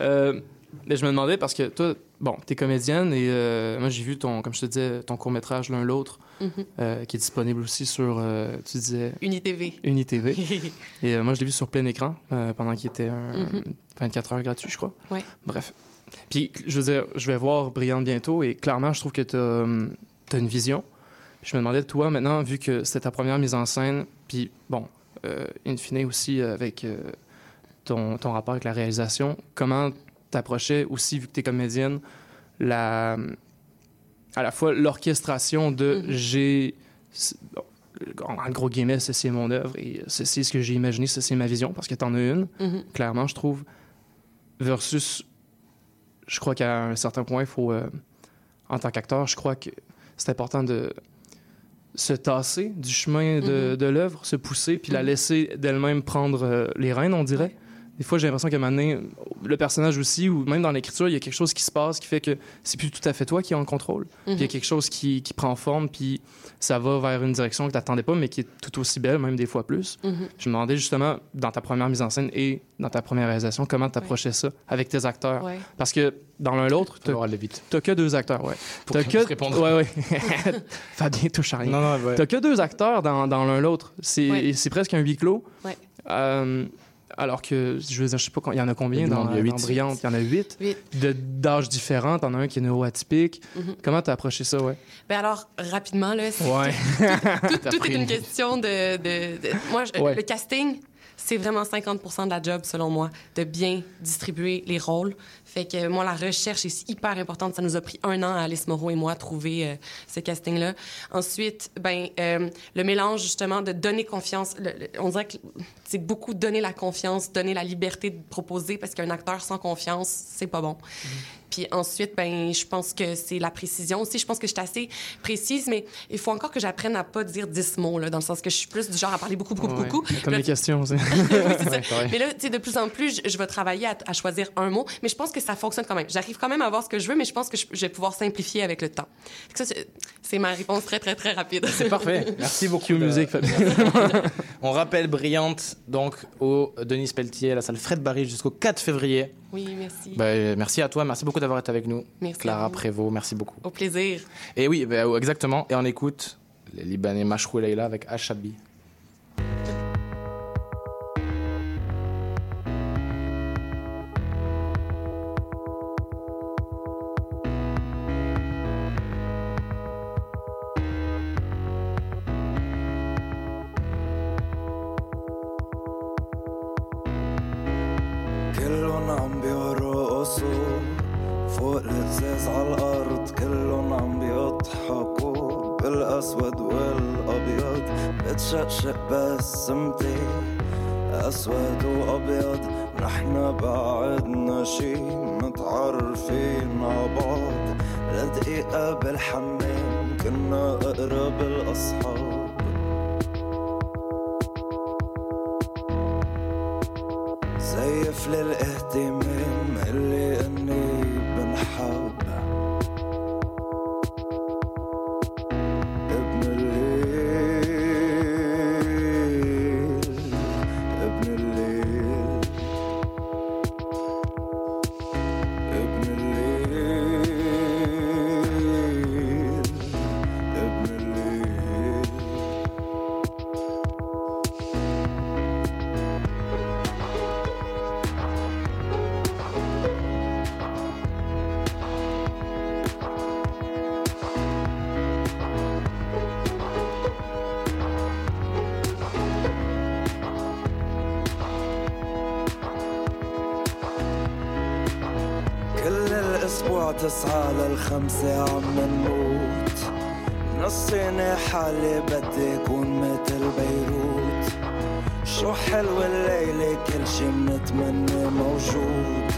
euh, mais je me demandais parce que toi, bon, t'es comédienne et euh, moi j'ai vu ton, comme je te disais, ton court métrage l'un l'autre, Mhm. euh, qui est disponible aussi sur, euh, tu disais. UniTV. UniTV. et moi je l'ai vu sur plein écran pendant qu'il était un, Mhm. 24 heures gratuit, je crois. Ouais. Bref. Puis, je veux dire, je vais voir Brillante bientôt et clairement, je trouve que tu as, une vision. Je me demandais, toi, maintenant, vu que c'était ta première mise en scène, puis bon, in fine aussi avec ton, ton rapport avec la réalisation, comment t'approchais aussi, vu que tu es comédienne, la, à la fois l'orchestration de j'ai. c'est- bon, En gros guillemets, ceci est mon œuvre et ceci est ce que j'ai imaginé, ceci est ma vision, parce que tu en as une, Mhm. clairement, je trouve, versus je crois qu'à un certain point, il faut, euh, en tant qu'acteur, je crois que c'est important de se tasser du chemin de, Mhm. de l'œuvre, se pousser, puis la laisser d'elle-même prendre euh, les rênes, on dirait. Des fois, j'ai l'impression qu'à un moment donné, le personnage aussi, ou même dans l'écriture, il y a quelque chose qui se passe qui fait que c'est plus tout à fait toi qui es en contrôle. Puis Il y a Mhm. quelque chose qui, qui prend forme, puis ça va vers une direction que tu n'attendais pas, mais qui est tout aussi belle, même des fois plus. Mhm. Je me demandais justement, dans ta première mise en scène et dans ta première réalisation, comment tu approchais ça avec tes acteurs? Ouais. Parce que dans l'un l'autre, tu n'as que deux acteurs. Ouais. Pour T'as que... répondre. Ouais, ouais. Fabien touche à rien. Non, non, ouais. T'as que deux acteurs dans, dans l'un l'autre. C'est presque un huis clos. Ouais. Euh, alors que, je veux dire, je sais pas, quand- il y en a combien Il y en a dans, huit. dans Brillante? Il y en a huit. Huit. De- D'âges différents. T'en as un qui est neuroatypique. Mhm. Comment t'as approché ça, ouais? Ben alors, rapidement, là, c'est- Ouais. tout, est une une- question de... de- de- Moi, je- Ouais. le casting, c'est vraiment 50% de la job, selon moi, de bien distribuer les rôles. Fait que moi, la recherche est hyper importante. Ça nous a pris un an, Alice Moreau et moi, à trouver euh, ce casting-là. Ensuite, ben, euh, le mélange, justement, de donner confiance. On dirait que c'est beaucoup donner la confiance, donner la liberté de proposer, parce qu'un acteur sans confiance, c'est pas bon. Puis ensuite, ben, je pense que c'est la précision aussi. Je pense que je suis assez précise, mais il faut encore que j'apprenne à pas dire 10 mots, là, dans le sens que je suis plus du genre à parler beaucoup, beaucoup, Ouais. beaucoup. Comme là, les questions, oui. Ouais. Mais là, tu sais, de plus en plus, je, je vais travailler à, à choisir un mot, mais je pense que ça fonctionne quand même. J'arrive quand même à voir ce que je veux, mais je pense que je, je vais pouvoir simplifier avec le temps. Ça, c'est- ma réponse très, très, très rapide. C'est parfait. Merci beaucoup. Cue de- musique, Fabien. On rappelle Brillante, donc, au Denis Pelletier, à la salle Fred Barry jusqu'au 4 février. Oui, merci. Bah, merci à toi, merci beaucoup d'avoir été avec nous. Merci Clara. Prévost, merci beaucoup. Au plaisir. Et oui, bah, exactement. Et on écoute les Libanais Mashrou et Leila avec Ashabi. little تسعة للخمسة عم نموت. نصيني حالي بدي أكون مثل بيروت. شو حلو الليلة كل شي منتمنى موجود.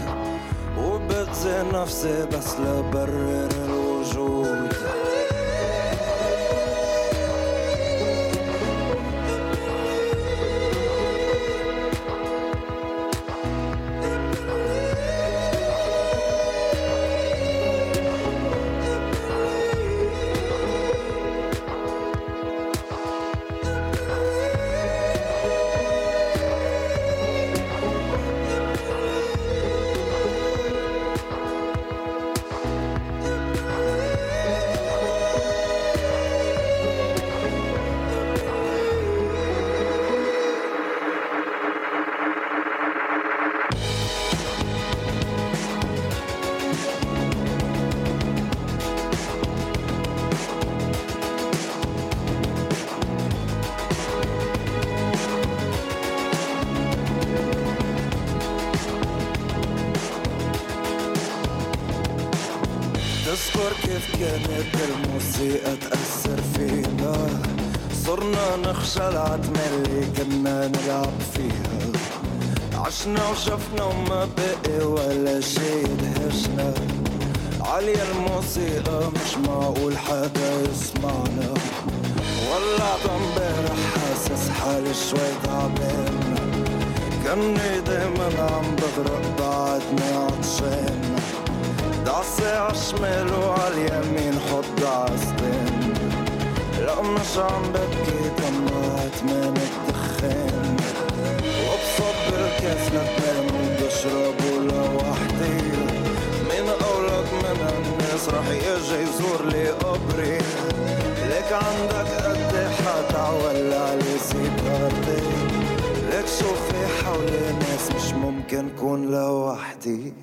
وبتزي نفسي بس لبرر الوجود. وشفنا وما بقي ولا شي يدهشنا عالية الموسيقى مش معقول حدا يسمعنا. ولعت امبارح حاسس حالي شوي تعبان. كالنيدي من عم بغرق بعدني عطشان. دعسي عالشمال وعاليمين حط دعستين لا مش عم ببكي دمعت من رح يجي يزور لي قبري. لك عندك قد حدا ولع لي سيجارتي؟ لك شوفي حولي ناس مش ممكن كون لوحدي.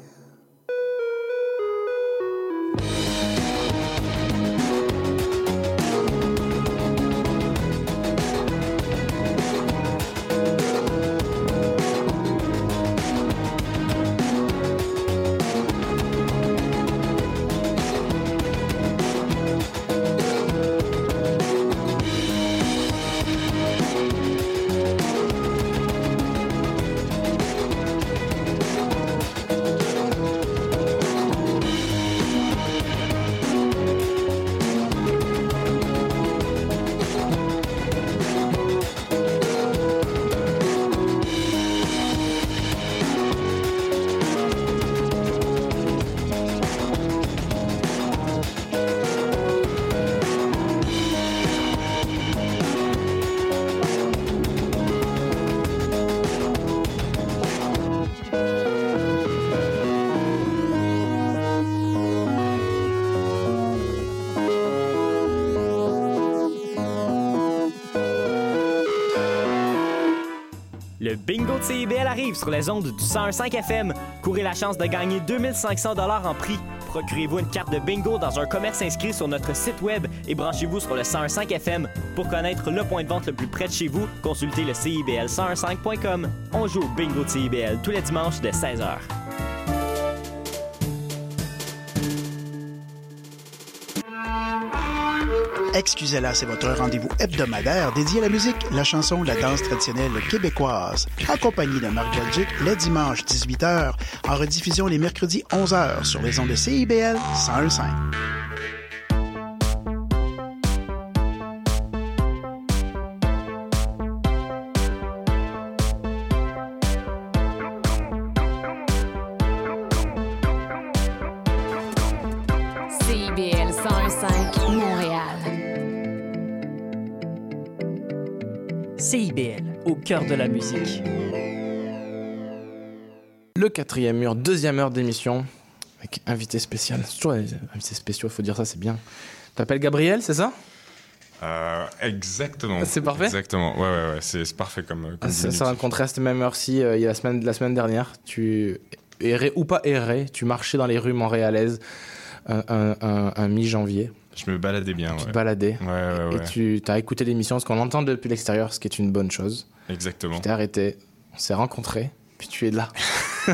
Le bingo de CIBL arrive sur les ondes du 101.5 FM. Courez la chance de gagner 2500 dollars en prix. Procurez-vous une carte de bingo dans un commerce inscrit sur notre site web et branchez-vous sur le 101.5 FM. Pour connaître le point de vente le plus près de chez vous, consultez le CIBL1015.com. On joue au bingo de CIBL tous les dimanches de 16h. Excusez-la, c'est votre rendez-vous hebdomadaire dédié à la musique, la chanson, la danse traditionnelle québécoise. Accompagné de Marc Belgique les dimanches 18h, en rediffusion les mercredis 11h sur les ondes de CIBL 101.5. cœur de la musique. Le quatrième mur, deuxième heure d'émission, avec invité spécial. C'est toujours les invités spéciaux, il faut dire ça, c'est bien. T'appelles Gabriel, c'est ça? Euh, exactement. C'est parfait? Exactement. Ouais, ouais, ouais. C'est parfait comme. comme Ça, ça va contraste même heure-ci, euh, il y a la semaine, la semaine dernière. Tu errais ou pas errais, tu marchais dans les rues montréalaises un, un- un- un mi-janvier. Je me baladais bien. Tu ouais. te baladais. Ouais, ouais, Et tu as écouté l'émission, ce qu'on entend depuis l'extérieur, ce qui est une bonne chose. Exactement. Tu t'es arrêté, on s'est rencontrés, puis tu es là.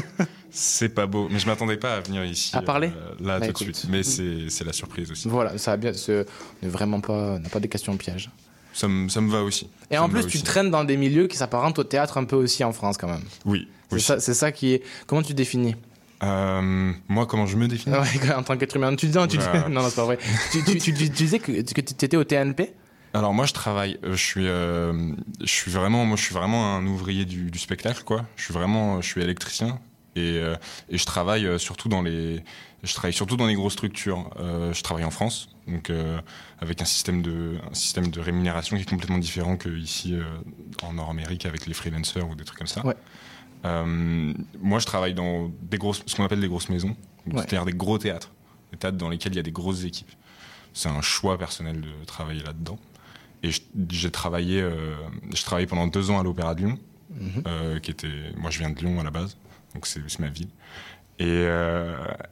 C'est pas beau, mais je m'attendais pas à venir ici. À parler euh, Là, Bah, tout de suite. Mais c'est la surprise aussi. Voilà, ça va bien. On n'est vraiment pas, on n'a pas des questions pièges. Ça me, ça me va aussi. Et Ça en plus, tu aussi. traînes dans des milieux qui s'apparentent au théâtre un peu aussi en France quand même. Oui. C'est oui. ça, c'est ça qui est. Comment tu définis? Euh, moi, comment je me définis? Ouais, en tant qu'être humain. Tu dis, non, tu dis- Oula. non, non, c'est pas vrai. tu, tu- tu- tu disais que, que tu étais au TNP Alors moi je travaille, euh, je suis, euh, je suis vraiment, moi je suis vraiment un ouvrier du, du spectacle quoi. Je suis vraiment, je suis électricien et, euh, et je travaille surtout dans les, je travaille surtout dans les grosses structures. Je travaille en France, donc avec un système de, un système de rémunération qui est complètement différent que ici euh, en Nord-Amérique avec les freelancers ou des trucs comme ça. Ouais. Euh, moi je travaille dans des grosses, ce qu'on appelle des grosses maisons, Ouais. c'est-à-dire des gros théâtres, des théâtres dans lesquels il y a des grosses équipes. C'est un choix personnel de travailler là-dedans. Et j'ai travaillé, euh, je travaillé pendant deux ans à l'Opéra de Lyon, Mhm. euh, qui était, moi je viens de Lyon à la base, donc c'est ma ville. Et,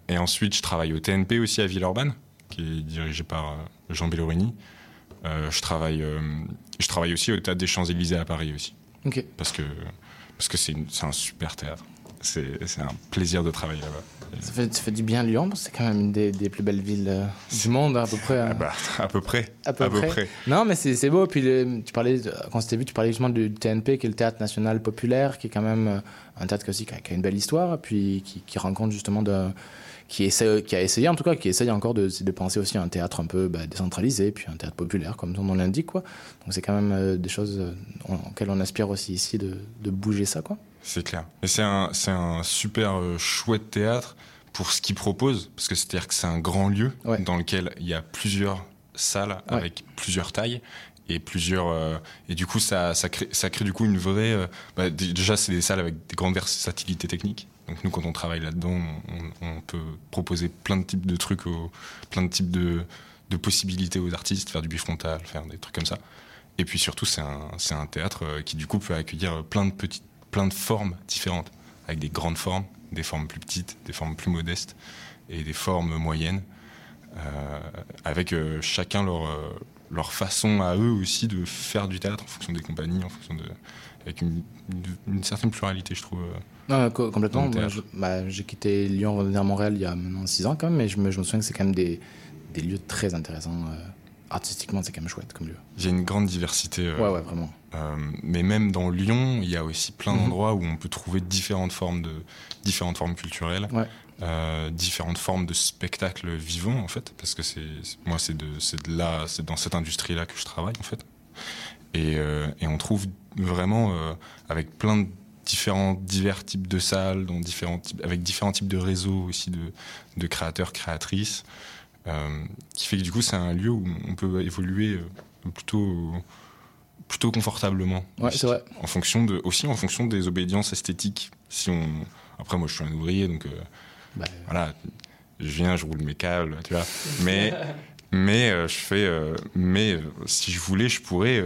et ensuite je travaille au TNP aussi à Villeurbanne, qui est dirigé par Jean Bellorini. Je travaille, je travaille aussi au Théâtre des Champs Élysées à Paris aussi, Ok. parce que parce que c'est un super théâtre. C'est un plaisir de travailler là-bas. Ça fait, ça fait du bien Lyon, parce que c'est quand même une des, des plus belles villes euh, du monde, à peu près. hein. Bah, à peu près. À peu, près. Non, mais c'est beau. Puis le- tu parlais, quand c'était vu, tu parlais justement du TNP, qui est le Théâtre National Populaire, qui est quand même euh, un théâtre qui, aussi, qui, a, qui a une belle histoire, puis qui, qui rencontre justement de. Qui, essaie, qui a essayé, en tout cas, qui essaye encore de, de penser aussi à un théâtre un peu bah, décentralisé, puis un théâtre populaire, comme son nom l'indique, quoi. Donc c'est quand même euh, des choses euh, auxquelles on aspire aussi ici de, de bouger ça, quoi. C'est clair. Et c'est un, c'est un super euh, chouette théâtre pour ce qu'il propose, parce que c'est-à-dire que c'est un grand lieu dans lequel il y a plusieurs salles avec plusieurs tailles et plusieurs euh, et du coup ça ça crée ça crée du coup une vraie euh, bah, déjà c'est des salles avec des grandes versatilités techniques donc nous quand on travaille là-dedans on, peut proposer plein de types de trucs plein de types de, possibilités aux artistes faire du bifrontal faire des trucs comme ça et puis surtout c'est un théâtre euh, qui du coup peut accueillir plein de petites plein de formes différentes avec des grandes formes des formes plus petites des formes plus modestes et des formes moyennes euh, avec euh, chacun leur, façon à eux aussi de faire du théâtre en fonction des compagnies, en fonction de, avec une certaine pluralité, je trouve. Non, co- complètement. bah, J'ai quitté Lyon pour venir à Montréal il y a maintenant 6 ans quand même, mais je me, je me souviens que c'est quand même des, des lieux très intéressants. euh, artistiquement, c'est quand même chouette comme lieu. Il y a une grande diversité. euh, Ouais, ouais, vraiment. euh, mais même dans Lyon, il y a aussi plein Mhm. d'endroits où on peut trouver différentes formes de différentes formes culturelles, Ouais. euh, différentes formes de spectacles vivants en fait, parce que c'est moi c'est de là, c'est dans cette industrie là que je travaille en fait. Et, euh, et on trouve vraiment avec plein de différents divers types de salles, dans différents types, avec différents types de réseaux aussi de, de créateurs créatrices, euh, qui fait que du coup c'est un lieu où on peut évoluer euh, plutôt plutôt confortablement. Ouais, c'est vrai. En fonction de, aussi en fonction des obédiences esthétiques. Si on, après moi je suis un ouvrier donc euh, Bah, voilà, je viens, je roule mes câbles, tu vois. Mais mais euh, je fais, mais si je voulais, je pourrais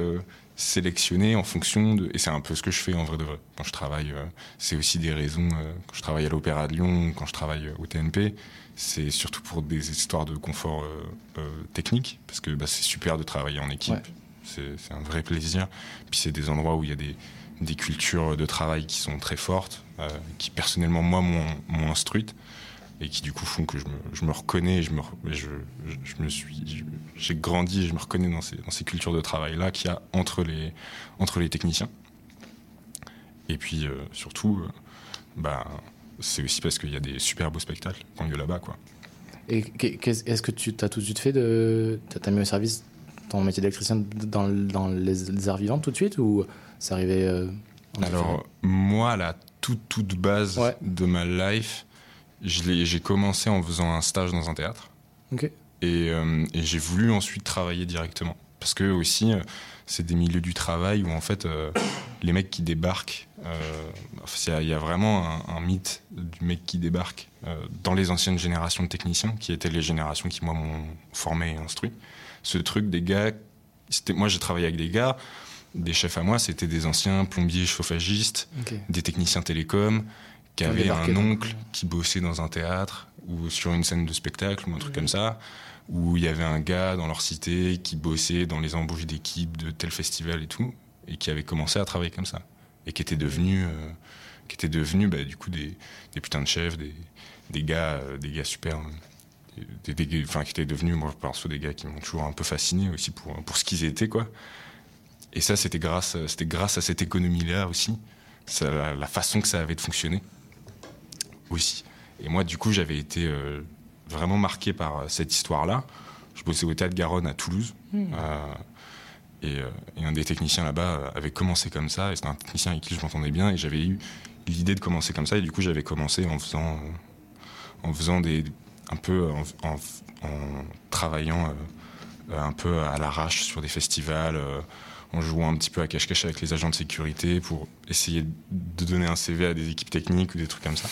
sélectionner en fonction de, et c'est un peu ce que je fais en vrai de vrai. Quand je travaille, euh, c'est aussi des raisons. euh, quand je travaille à l'Opéra de Lyon, quand je travaille euh, au TNP, c'est surtout pour des histoires de confort technique, parce que bah, c'est super de travailler en équipe. Ouais. C'est un vrai plaisir. Puis c'est des endroits où il y a des, des cultures de travail qui sont très fortes, qui personnellement, moi, m'ont instruite et qui du coup font que je me, je me reconnais, je me, je, je, me suis, j'ai grandi, je me reconnais dans ces, dans ces cultures de travail là qu'il y a entre les, entre les techniciens. Et puis euh, surtout, euh, bah, c'est aussi parce qu'il y a des super beaux spectacles quand il y a là-bas, quoi. Et qu'est-ce- est-ce que tu as tout de suite fait de. T'as t'as mis au service ton métier d'électricien dans, dans les, arts vivants tout de suite ou c'est arrivé. euh, Alors, moi, la toute, toute base de ma life, j'ai commencé en faisant un stage dans un théâtre. Et, euh, et j'ai voulu ensuite travailler directement. Parce que aussi, euh, c'est des milieux du travail où en fait, euh, les mecs qui débarquent, euh, il y a- il y, a vraiment un, un mythe du mec qui débarque dans les anciennes générations de techniciens, qui étaient les générations qui, moi, m'ont formé et instruit. Ce truc des gars, moi j'ai travaillé avec des gars, des chefs à moi, c'était des anciens plombiers chauffagistes, des techniciens télécoms, qui débarqué un oncle qui bossait dans un théâtre ou sur une scène de spectacle ou un truc comme ça, où il y avait un gars dans leur cité qui bossait dans les embauches d'équipes de tel festival et tout, et qui avait commencé à travailler comme ça, et qui était devenu, euh, qui était devenu bah, du coup des, des putains de chefs, des, des gars, euh, des gars super, euh, des, des- des- enfin qui étaient devenus, moi perso, des gars qui m'ont toujours un peu fasciné aussi pour pour ce qu'ils étaient quoi. Et ça, c'était grâce, c'était grâce à cette économie-là aussi, ça, la, la façon que ça avait de fonctionner aussi. Et moi, du coup, j'avais été euh, vraiment marqué par euh, cette histoire-là. Je bossais au Théâtre Garonne à Toulouse. Hmm. Euh, et, et un des techniciens là-bas avait commencé comme ça. Et c'était un technicien avec qui je m'entendais bien. Et j'avais eu l'idée de commencer comme ça. Et du coup, j'avais commencé en faisant, en faisant des, un peu, en, en- en travaillant euh, un peu à l'arrache sur des festivals, euh, en jouant un petit peu à cache-cache avec les agents de sécurité pour essayer de donner un CV à des équipes techniques ou des trucs comme ça.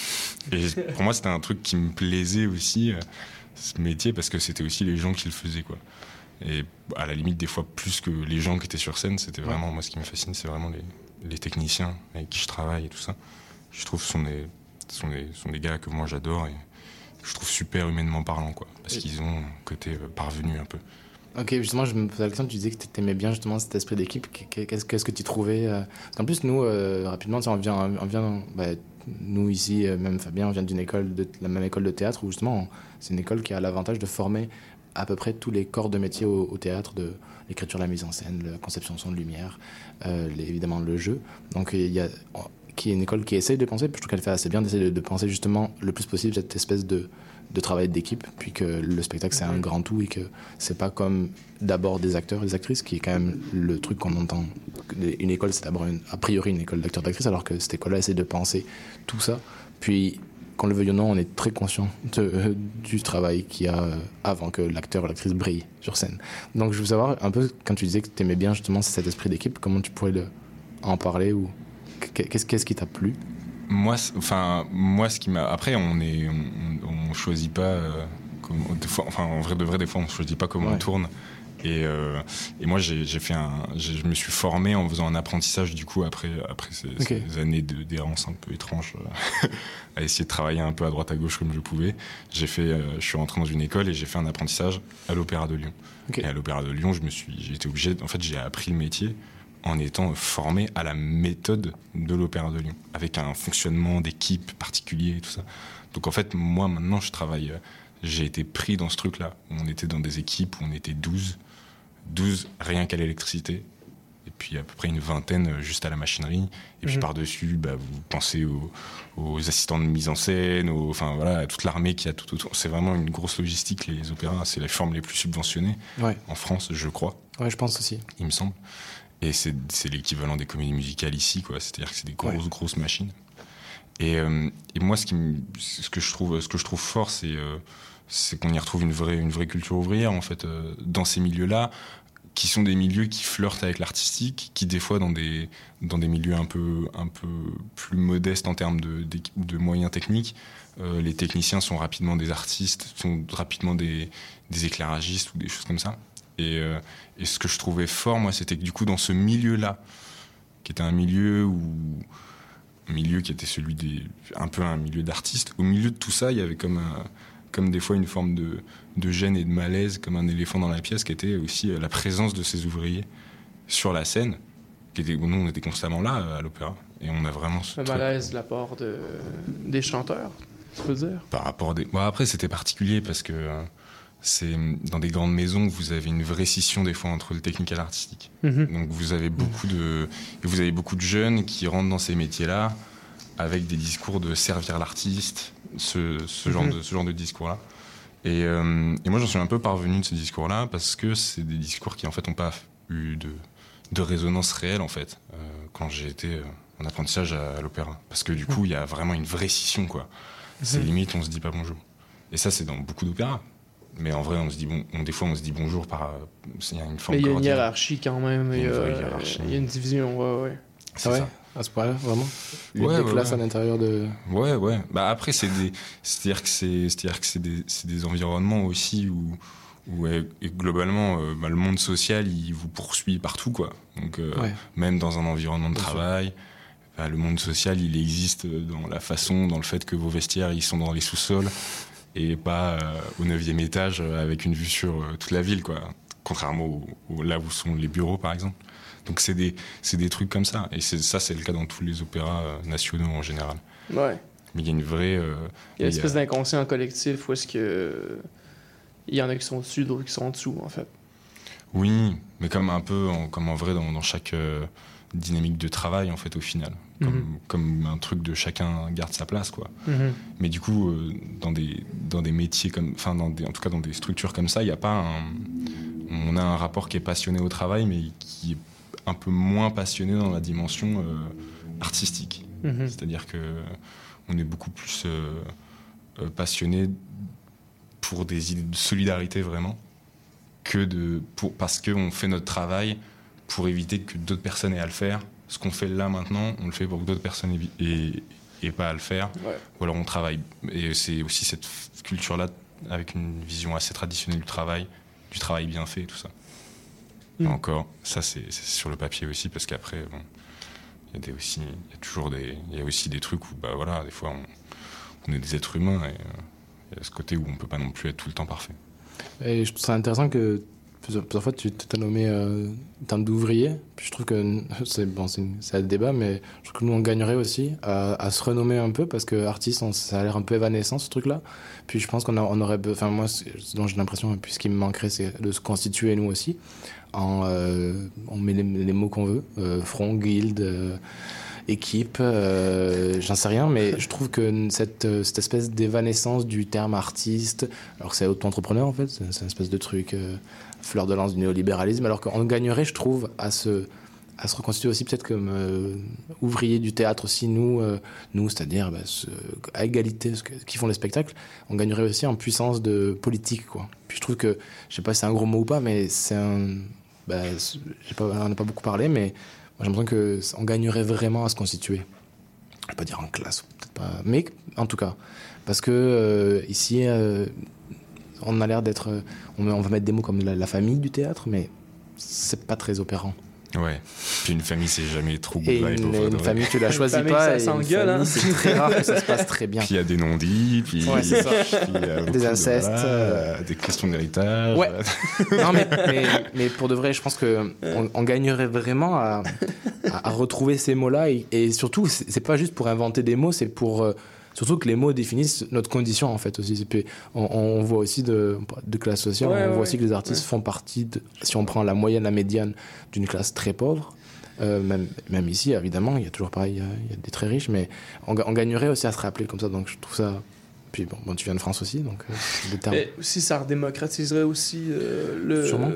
Et pour moi, c'était un truc qui me plaisait aussi, euh, ce métier, parce que c'était aussi les gens qui le faisaient, quoi. Et à la limite, des fois, plus que les gens qui étaient sur scène, c'était vraiment, moi, ce qui me fascine, c'est vraiment les, les techniciens avec qui je travaille et tout ça. Je trouve que ce sont des, sont des, sont des gars que moi j'adore et que je trouve super humainement parlant, quoi. Parce qu'ils ont un côté euh, parvenu un peu. Ok, justement, je me posais la question, tu disais que tu aimais bien justement cet esprit d'équipe. Qu'est- Qu'est-ce que tu trouvais euh, parce qu'en plus, nous, euh, rapidement, on vient, on vient bah, nous ici, euh, même Fabien, on vient d'une école, de la même école de théâtre où justement, c'est une école qui a l'avantage de former à peu près tous les corps de métier au, théâtre, de l'écriture, la mise en scène, la conception son de lumière, euh, évidemment le jeu. Donc, il y a qui est une école qui essaye de penser, puis je trouve qu'elle fait assez bien d'essayer de, de penser justement le plus possible cette espèce de de travail d'équipe, puis que le spectacle c'est un grand tout et que c'est pas comme d'abord des acteurs et des actrices, qui est quand même le truc qu'on entend. Une école, c'est d'abord a priori une école d'acteurs d'actrices, alors que cette école-là essaie de penser tout ça. Puis, qu'on le veuille ou non, on est très conscient de- du travail qu'il y a avant que l'acteur ou l'actrice brille sur scène. Donc, je veux savoir un peu, quand tu disais que tu aimais bien justement cet esprit d'équipe, comment tu pourrais le, en parler ou qu'est-ce qu'est-ce qui t'a plu? Moi, enfin, moi, ce qui m'a. Après, on est, on, on choisit pas. euh, comme- des fois, enfin, en vrai de vrai, des fois, on choisit pas comment on tourne. Et, euh, et moi, j'ai fait un. Je me suis formé en faisant un apprentissage du coup après après ces, années de- d'errance un peu étrange, euh, à essayer de travailler un peu à droite à gauche comme je pouvais. J'ai fait. euh, je suis rentré dans une école et j'ai fait un apprentissage à l'Opéra de Lyon. Et à l'Opéra de Lyon, je me suis. Été obligé. En fait, j'ai appris le métier en étant formé à la méthode de l'Opéra de Lyon, avec un fonctionnement d'équipe particulier et tout ça. Donc en fait, moi maintenant, je travaille, euh, j'ai été pris dans ce truc-là. où On était dans des équipes où on était 12, 12 rien qu'à l'électricité, et puis à peu près une vingtaine euh, juste à la machinerie. Et puis Mhm. par-dessus, bah, vous pensez aux, aux assistants de mise en scène, aux, enfin voilà, à toute l'armée qui a tout autour. C'est vraiment une grosse logistique, les opéras. C'est les formes les plus subventionnées Ouais. en France, je crois Ouais, je pense aussi. il me semble. Et c'est l'équivalent des comédies musicales ici, quoi. C'est-à-dire que c'est des grosses, grosses machines. Et, euh, et moi, ce, qui me- ce, que je trouve, ce que je trouve fort, c'est euh, c'est qu'on y retrouve une vraie, une vraie culture ouvrière, en fait, euh, dans ces milieux-là, qui sont des milieux qui flirtent avec l'artistique, qui, des fois, dans des, dans des milieux un peu, un peu plus modestes en termes de, moyens techniques, les techniciens sont rapidement des artistes, sont rapidement des, des éclairagistes ou des choses comme ça. Et, euh, et ce que je trouvais fort, moi, c'était que du coup, dans ce milieu-là, qui était un milieu où un milieu qui était celui des un peu un milieu d'artistes, au milieu de tout ça, il y avait comme un- comme des fois une forme de, de gêne et de malaise, comme un éléphant dans la pièce, qui était aussi euh, la présence de ces ouvriers sur la scène. Qui était, nous, on était constamment là euh, à l'opéra, et on a vraiment ce Le truc- malaise de la part de, des chanteurs, tu peux dire? par rapport à des. Bon, après, c'était particulier parce que c'est dans des grandes maisons, vous avez une vraie scission des fois entre le technique et l'artistique. Mhm. Donc vous avez beaucoup de vous avez beaucoup de jeunes qui rentrent dans ces métiers-là avec des discours de servir l'artiste, ce, ce genre Mhm. de ce genre de discours-là. Et, euh, et moi, j'en suis un peu parvenu de ce discours-là parce que c'est des discours qui en fait n'ont pas eu de de résonance réelle en fait euh, quand j'ai été euh, en apprentissage à, à l'opéra. Parce que du coup, il y a vraiment une vraie scission quoi. C'est Mhm. limite, on se dit pas bonjour. Et ça, c'est dans beaucoup d'opéras. Mais en vrai, on se dit bon, on- des fois, on se dit bonjour par. euh, Il y a une forme Mais il y a une cordiale. hiérarchie quand même. Il y Il a y une a, vraie hiérarchie. il y a une division, ouais, ouais. C'est Ah ouais ça. À ce point-là, vraiment Les Ouais, deux ouais, classes ouais. à l'intérieur de. Ouais, ouais. Bah après, c'est des, c'est-à-dire que c'est, c'est-à-dire que c'est des, c'est des environnements aussi où, où et globalement, euh, bah, le monde social, il vous poursuit partout, quoi. Donc, euh, Ouais. même dans un environnement de Bien travail, bah, le monde social, il existe dans la façon, dans le fait que vos vestiaires, ils sont dans les sous-sols et pas euh, au neuvième étage euh, avec une vue sur euh, toute la ville, quoi. Contrairement au, au- là où sont les bureaux, par exemple. Donc c'est des, des trucs comme ça. Et ça, c'est le cas dans tous les opéras nationaux en général. Ouais. Mais il y a une vraie. euh, Il y a une y a- espèce d'inconscient collectif où est-ce que. Il y en a qui sont au-dessus, d'autres qui sont en dessous, en fait. Oui, mais comme un peu, en, comme en vrai dans, dans chaque euh, dynamique de travail, en fait, au final. Comme, Mhm. comme un truc de chacun garde sa place, quoi. Mhm. Mais du coup, euh, dans, des, dans des métiers comme. Enfin, dans des- en tout cas, dans des structures comme ça, il n'y a pas un. On a un rapport qui est passionné au travail, mais qui est un peu moins passionné dans la dimension euh, artistique. Mhm. C'est-à-dire que on est beaucoup plus euh, euh, passionné pour des idées de solidarité vraiment que de pour parce qu'on fait notre travail pour éviter que d'autres personnes aient à le faire. Ce qu'on fait là maintenant, on le fait pour que d'autres personnes aient, aient pas à le faire. Ouais. Ou alors on travaille. Et c'est aussi cette culture-là avec une vision assez traditionnelle du travail, du travail bien fait, et tout ça. Mm. Et encore, ça c'est sur le papier aussi parce qu'après, bon, il y a aussi, il y a toujours des, il y a aussi des trucs où bah voilà, des fois on, on est des êtres humains et euh, il y a ce côté où on peut pas non plus être tout le temps parfait. Et je trouve ça intéressant que plusieurs, fois tu t'as nommé euh, en d'ouvrier. Puis je trouve que c'est bon, c'est un débat, mais je trouve que nous on gagnerait aussi à, à se renommer un peu parce que artiste, ça a l'air un peu évanescent ce truc-là. Puis je pense qu'on aurait, enfin moi, ce dont j'ai l'impression, puis ce qui me manquerait, c'est de se constituer nous aussi. En, euh, on met les, mots qu'on veut, euh, front, guilde. euh, équipe, j'en sais rien, mais je trouve que cette, espèce d'évanescence du terme artiste, alors que c'est auto-entrepreneur en fait, c'est une espèce de truc fleur de lance du néolibéralisme, alors qu'on gagnerait, je trouve, à se, à se reconstituer aussi peut-être comme euh, ouvriers du théâtre aussi, nous, euh, nous c'est-à-dire bah, à égalité, ce que- qui font les spectacles, on gagnerait aussi en puissance de politique, quoi. Puis je trouve que, je sais pas si c'est un gros mot ou pas, mais c'est un... Bah, on n'a pas beaucoup parlé, mais j'ai l'impression qu'on gagnerait vraiment à se constituer. Je vais pas dire en classe, peut-être pas, mais en tout cas. Parce que euh, ici, euh, on a l'air d'être. euh, On, on va mettre des mots comme la, la famille du théâtre, mais c'est pas très opérant. Ouais. Puis une famille, c'est jamais trop good Et vibe, une, pour une de famille, tu la choisis pas. ça hein. C'est très rare que ça se passe très bien. Puis il y a des non-dits, puis Ouais, c'est ça. puis il y a beaucoup Des de- incestes, voilà, euh. des questions d'héritage. Ouais. non, mais, mais, mais pour de vrai, je pense que on, on gagnerait vraiment à, à, à retrouver ces mots-là. Et, et surtout, c'est c'est pas juste pour inventer des mots, c'est pour. euh, surtout que les mots définissent notre condition, en fait, aussi. Et on, on voit aussi de, de classe sociale, Ouais, on voit aussi que les artistes font partie, de, si on prend la moyenne, la médiane, d'une classe très pauvre. Euh, même, même ici, évidemment, il y a toujours pareil, il y a, il y a des très riches, mais on, ga- on gagnerait aussi à se rappeler comme ça. Donc, je trouve ça. Puis bon, bon, tu viens de France aussi, donc euh, c'est des termes. Mais aussi, ça redémocratiserait aussi euh, le. Sûrement.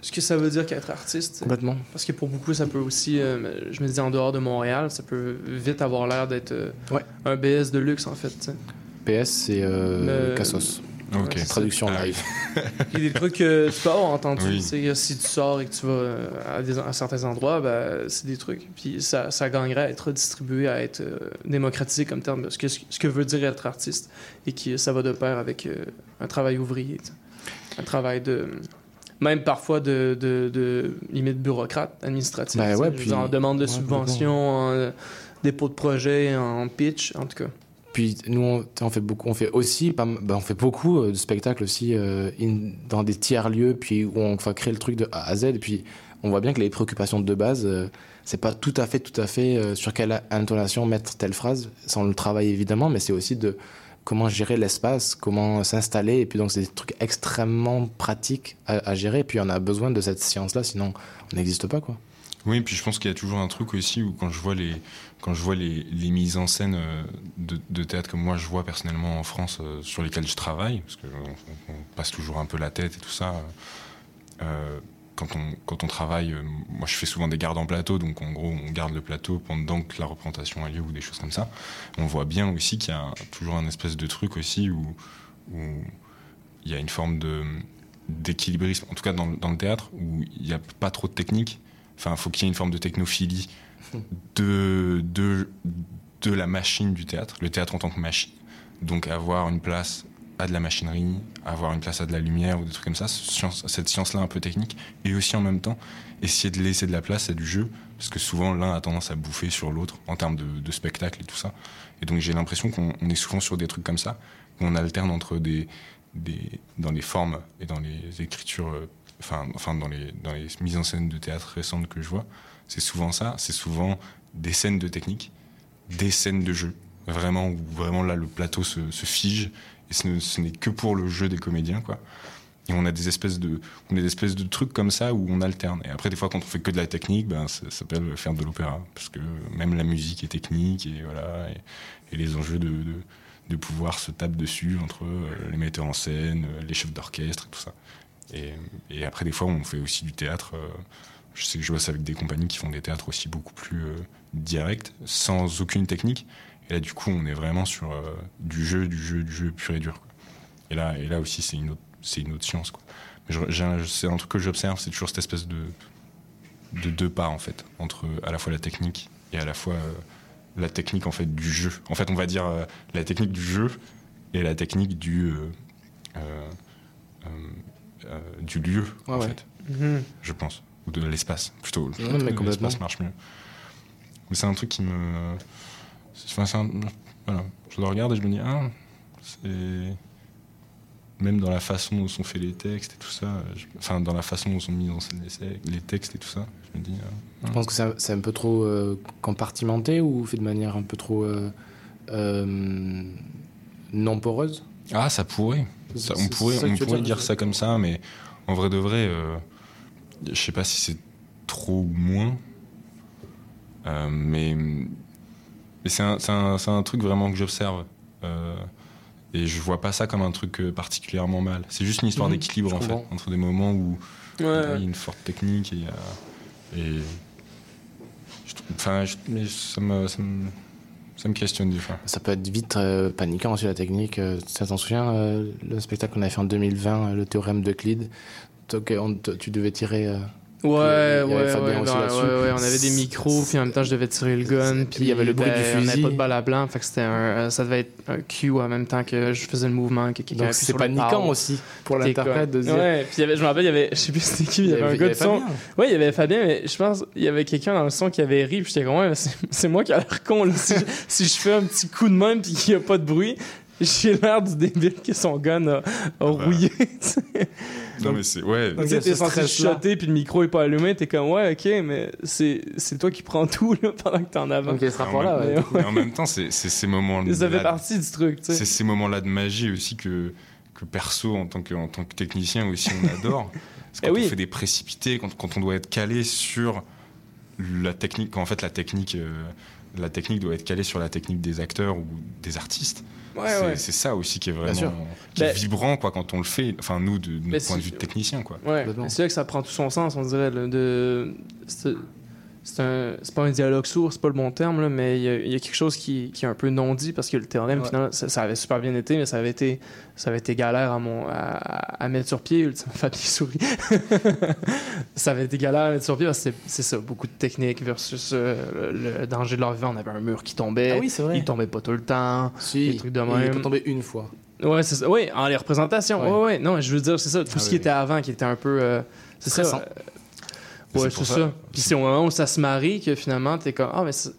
Ce que ça veut dire qu'être artiste. Complètement. Parce que pour beaucoup, ça peut aussi, euh, je me dis en dehors de Montréal, ça peut vite avoir l'air d'être euh, un BS de luxe en fait. PS, c'est euh, Cassos. Ok. Ouais, Traduction Ah live. Il y a des trucs que tu peux avoir entendu. Oui. si tu sors et que tu vas euh, à, des- à certains endroits, ben, c'est des trucs. Puis ça, ça gagnerait à être distribué, à être euh, démocratisé comme terme de ce que, ce que veut dire être artiste. Et que ça va de pair avec euh, un travail ouvrier. Un travail de. Même parfois de, de, de limite bureaucrate, administratif. Ben ouais, puis- en demande de ouais, subvention, en euh, dépôt de projet, en pitch, en tout cas. Puis nous, on, fait beaucoup, on fait aussi, ben, on fait beaucoup euh, de spectacles aussi euh, in- dans des tiers lieux, puis où on va créer le truc de A à Z. Et puis on voit bien que les préoccupations de base, euh, c'est pas tout à fait, tout à fait euh, sur quelle intonation mettre telle phrase. Ça, on le travaille évidemment, mais c'est aussi de comment gérer l'espace, comment s'installer. Et puis donc c'est des trucs extrêmement pratiques à, gérer. Et puis on a besoin de cette science-là, sinon on n'existe pas quoi. Oui, puis je pense qu'il y a toujours un truc aussi où quand je vois les, quand je vois les, les mises en scène euh, de, théâtre comme moi je vois personnellement en France euh, sur lesquelles je travaille, parce qu'on on, on passe toujours un peu la tête et tout ça. euh, quand on, quand on travaille, euh, moi je fais souvent des gardes en plateau, donc en gros on garde le plateau pendant que la représentation a lieu ou des choses comme ça. On voit bien aussi qu'il y a toujours un espèce de truc aussi où, il y a une forme d'équilibrisme, en tout cas dans le théâtre, où il n'y a pas trop de technique. Enfin, il faut qu'il y ait une forme de technophilie de, de, de la machine du théâtre, le théâtre en tant que machine. Donc avoir une place à de la machinerie, avoir une place à de la lumière ou des trucs comme ça, cette science-là un peu technique, et aussi en même temps essayer de laisser de la place à du jeu, parce que souvent l'un a tendance à bouffer sur l'autre en termes de, spectacle et tout ça. Et donc j'ai l'impression qu'on on est souvent sur des trucs comme ça, où on alterne entre des, dans les formes et dans les écritures, euh, enfin, enfin dans, les, dans les mises en scène de théâtre récentes que je vois, c'est souvent ça, c'est souvent des scènes de technique, des scènes de jeu, vraiment où vraiment là le plateau se fige et ce ne- ce n'est que pour le jeu des comédiens quoi. Et on a des espèces de, on a des espèces de trucs comme ça où on alterne. Et après, des fois, quand on fait que de la technique, ben, ça, s'appelle faire de l'opéra. Parce que même la musique est technique et voilà. Et, les enjeux de, pouvoir se taper dessus entre euh, les metteurs en scène, euh, les chefs d'orchestre et tout ça. Et, après, des fois, on fait aussi du théâtre. euh, je sais que je bosse avec des compagnies qui font des théâtres aussi beaucoup plus directs, sans aucune technique. Et là, du coup, on est vraiment sur euh, du jeu, du jeu, du jeu pur et dur. quoi. Et là, et là aussi, c'est une autre, c'est une autre science. Quoi. Mais c'est un truc que j'observe, c'est toujours cette espèce de, de deux pas en fait, entre à la fois la technique et à la fois euh, la technique en fait du jeu. En fait, on va dire euh, la technique du jeu et la technique du euh, euh, euh, euh, du lieu en ouais. fait, Mhm. je pense, ou de l'espace plutôt. Ouais, l'espace marche mieux. Mais c'est un truc qui me, enfin, c'est un- voilà, je le regarde et je me dis ah, c'est même dans la façon dont sont faits les textes et tout ça, je- enfin dans la façon dont sont mis en scène les, les textes et tout ça, je me dis. euh, Je pense que c'est un, peu trop euh, compartimenté ou fait de manière un peu trop euh, euh, non poreuse. Ah, ça pourrait. Ça- on pourrait, ça on dire, ça comme ça, mais en vrai de vrai, je sais pas si c'est trop ou moins. Mais mais c'est un, c'est un- c'est un truc vraiment que j'observe. Euh, et je vois pas ça comme un truc euh, particulièrement mal. C'est juste une histoire Mhm, d'équilibre en fait, entre des moments où Ouais, il y a une forte technique et, il y a- et je enfin, je- mais ça me, ça me, ça me questionne des fois. Ça peut être vite euh, paniquant aussi la technique. Euh, Ça t'en souviens, euh, le spectacle qu'on avait fait en 2020, euh, le théorème d'Euclide? Euh, on te- Tu devais tirer. Euh, Ouais, avait ouais, ouais, on avait des micros, puis en même temps, je devais tirer le gun, puis il y avait le bruit ben, du On n'avait fusil. pas de balle à blanc, fait que c'était un, euh, ça devait être un cue en même temps que je faisais le mouvement, que Donc, c'est paniquant aussi pour l'interprète de dire- Ouais, puis je me rappelle, il y avait, je sais plus c'était qui, il y avait un gars de son. Fabien. Ouais, il y avait Fabien, mais je pense il y avait quelqu'un dans le son qui avait ri, puis j'étais comme, ouais, c'est moi qui a l'air con, là. Si, je- si je fais un petit coup de main, puis qu'il n'y a pas de bruit, j'ai l'air du débile que son gun a, a rouillé, tu sais. Non, mais c'est. Ouais. Donc, tu sais, t'es censé chuchoter, puis le micro est pas allumé, t'es comme, ouais, ok, mais c'est c'est toi qui prends tout, là, pendant que t'es en avant. Donc, il ce rapport-là, même- ouais. mais en même temps, c'est c'est ces moments-là. Ça fait partie du truc, tu sais. C'est ces moments-là de magie aussi que, que perso, en tant que, en tant que technicien aussi, on adore. Parce que Eh quand oui. on fait des précipités, quand, quand on doit être calé sur la technique, quand en fait la technique, euh, la technique doit être calée sur la technique des acteurs ou des artistes. Ouais, c'est ouais. c'est ça aussi qui est Bien sûr. vraiment qui est vibrant quoi quand on le fait. Enfin nous de notre point de vue de technicien quoi. Ouais, mais c'est là que ça prend tout son sens, on dirait. de... C'est pas un dialogue sourd, c'est pas le bon terme, là, mais il y, a- il y a quelque chose qui, qui est un peu non dit parce que le théorème, Ouais. finalement, ça, ça avait super bien été, mais ça avait été, ça avait été galère à, mon, à, à mettre sur pied. ultimement. Fabien sourit. ça avait été galère à mettre sur pied parce que c'est- ça, beaucoup de technique versus euh, le, le danger de leur vivant. On avait un mur qui tombait. Ah oui, c'est vrai. Il tombait pas tout le temps. Si, des trucs de il même. peut tomber une fois. Ouais, c'est ça. Oui, en les représentations. Ouais. Ouais, ouais. Non, je veux dire, c'est ça. Tout Ah ce oui, qui oui. était avant, qui était un peu. euh, c'est ça. Euh, ouais, c'est ça. ça. Puis c'est au moment où ça se marie que finalement, t'es comme. Ah, mais ça,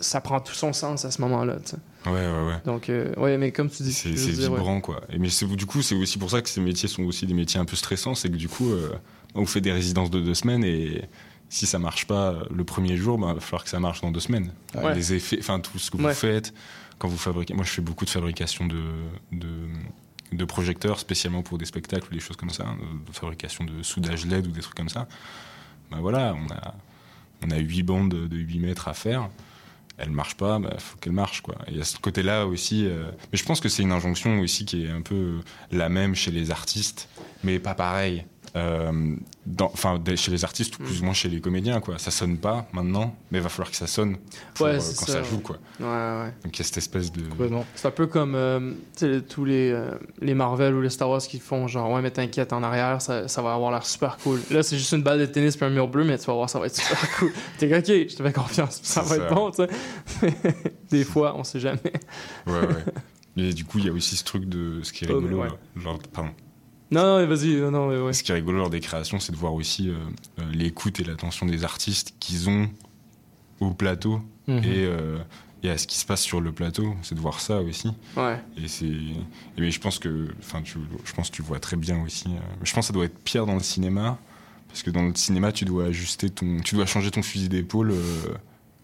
ça, prend tout son sens à ce moment-là, tu sais. Ouais ouais ouais. Donc, euh, ouais, mais comme tu dis. C'est ouais. vibrant quoi. Et mais c'est- du coup c'est aussi pour ça que ces métiers sont aussi des métiers un peu stressants, c'est que du coup euh, on fait des résidences de deux semaines et si ça marche pas le premier jour, bah, il va falloir que ça marche dans deux semaines. Ouais. Les effets, enfin tout ce que vous faites quand vous fabriquez. Moi je fais beaucoup de fabrication de, de de projecteurs spécialement pour des spectacles ou des choses comme ça, hein, de, fabrication de soudage LED ou des trucs comme ça. Bah voilà, on a on a huit bandes de, de 8 mètres à faire elle marche pas, il faut qu'elle marche quoi. Et à ce côté-là aussi, euh, mais je pense que c'est une injonction aussi qui est un peu la même chez les artistes, mais pas pareil. Euh, Enfin, chez les artistes ou plus ou moins chez les comédiens quoi. Ça sonne pas maintenant, mais il va falloir que ça sonne pour, Ouais, euh, quand ça, ça, joue ouais. quoi. Ouais, ouais. Donc il y a cette espèce de. C'est un peu comme euh, tous les, les Marvel ou les Star Wars qui font genre, ouais, mais t'inquiète, en arrière, ça, ça va avoir l'air super cool. Là, c'est juste une balle de tennis puis un mur bleu, mais tu vas voir, ça va être super cool. T'es ok, je te fais confiance, ça va être bon, tu sais. Des fois, on sait jamais. Ouais ouais. Mais du coup, il y a aussi ce truc de ce qui est Oh, rigolo, ouais. genre, pardon. Non, non, vas-y, non, non, ouais. Ce qui est rigolo lors des créations, c'est de voir aussi euh, euh, l'écoute et l'attention des artistes qu'ils ont au plateau Mhm. et, euh, et à ce qui se passe sur le plateau. C'est de voir ça aussi. Ouais. Et c'est. Mais je pense que, enfin, tu, je pense que tu vois très bien aussi. je pense que ça doit être pire dans le cinéma parce que dans le cinéma, tu dois ajuster ton, tu dois changer ton fusil d'épaule euh,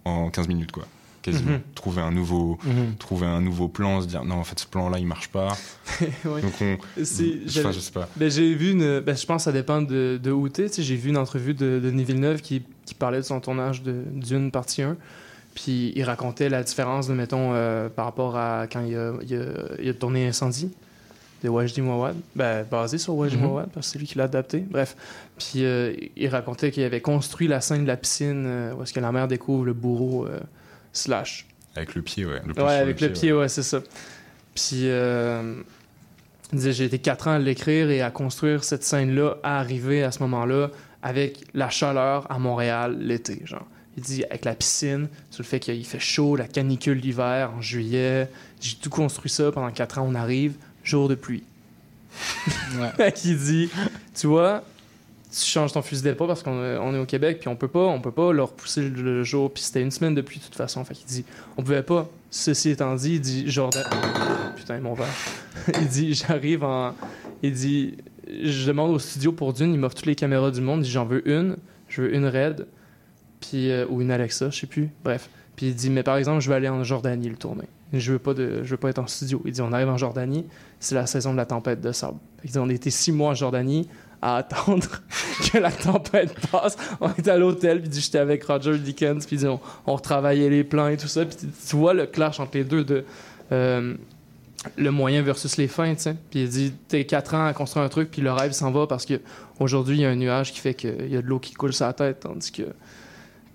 en 15 minutes, quoi. Quasiment. Mhm. Trouver un nouveau, Mhm. trouver un nouveau plan, se dire non, en fait, ce plan-là, il marche pas. Ouais. Donc on. Enfin, je sais pas. Ben, j'ai vu une. Ben, je pense que ça dépend de, de où t'es. J'ai vu une entrevue de Denis Villeneuve qui, qui parlait de son tournage de Dune partie 1. Puis il racontait la différence, de, mettons, euh, par rapport à quand il a, il a, il a tourné Incendie de Wajdi Mouawad. Ben, basé sur Wajdi Mhm. Mouawad, parce que c'est lui qui l'a adapté. Bref. Puis euh, il racontait qu'il avait construit la scène de la piscine euh, où est-ce que la mère découvre le bourreau euh, slash. Avec le pied, ouais. Le Ouais, avec le pied, ouais, c'est ça. Puis, euh, il disait, j'ai été quatre ans à l'écrire et à construire cette scène-là, à arriver à ce moment-là, avec la chaleur à Montréal l'été, genre. Il dit, avec la piscine, sur le fait qu'il fait chaud, la canicule l'hiver, en juillet, j'ai tout construit ça pendant quatre ans, on arrive, jour de pluie. Fait qu'il dit, tu vois, tu changes ton fusil d'épaule parce qu'on on est au Québec, puis on peut pas, on peut pas leur pousser le, jour, puis c'était une semaine de pluie de toute façon. Fait qu'il dit, on pouvait pas. Ceci étant dit, il dit, Jordan. Putain, mon verre. il dit, j'arrive en. Il dit, je demande au studio pour Dune, il m'offre toutes les caméras du monde, il dit, j'en veux une, je veux une Red, puis, euh, ou une Alexa, je sais plus. Bref. Puis il dit, mais par exemple, je vais aller en Jordanie le tourner. Je veux pas de, je veux pas être en studio. Il dit, on arrive en Jordanie, c'est la saison de la tempête de sable. Qu'il dit, on était six mois en Jordanie à attendre que la tempête passe. On est à l'hôtel, puis il dit j'étais avec Roger Dickens, puis on, on retravaillait les plans et tout ça. Puis tu, vois le clash entre les deux de euh, le moyen versus les fins, tu sais. Puis il dit t'es 4 ans à construire un truc, puis le rêve s'en va parce que aujourd'hui il y a un nuage qui fait qu'il y a de l'eau qui coule sur la tête, tandis que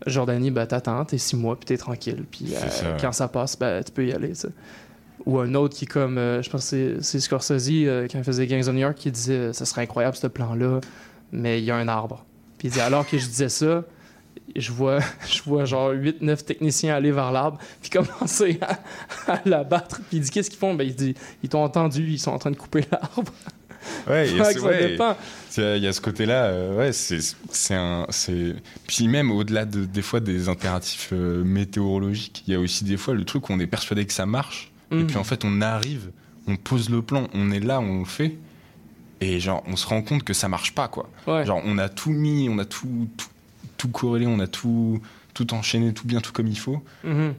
Jordanie, ben t'attends, t'es 6 mois, puis t'es tranquille. Puis euh, quand ça passe, ben tu peux y aller, tu sais. Ou un autre qui, comme, euh, je pense que c'est- Scorsese, euh, quand il faisait Gangs of New York, qui disait euh, ce serait incroyable ce plan-là, mais il y a un arbre. Puis il dit alors que je disais ça, je vois, je vois genre 8-9 techniciens aller vers l'arbre, puis commencer à, à l'abattre. Puis il dit qu'est-ce qu'ils font? Ben, Il dit ils t'ont entendu, ils sont en train de couper l'arbre. Ouais, il y a ce- ça ouais, y a côté-là, euh, ouais, c'est un, puis même au-delà de des fois des impératifs euh, météorologiques, il y a aussi des fois le truc où on est persuadé que ça marche, et Mhm. puis en fait on arrive, on pose le plan, on est là, on le fait, et genre on se rend compte que ça marche pas quoi. Ouais. Genre on a tout mis, on a tout tout, tout corrélé, on a tout tout enchaîné, tout bien, tout comme il faut, Mhm.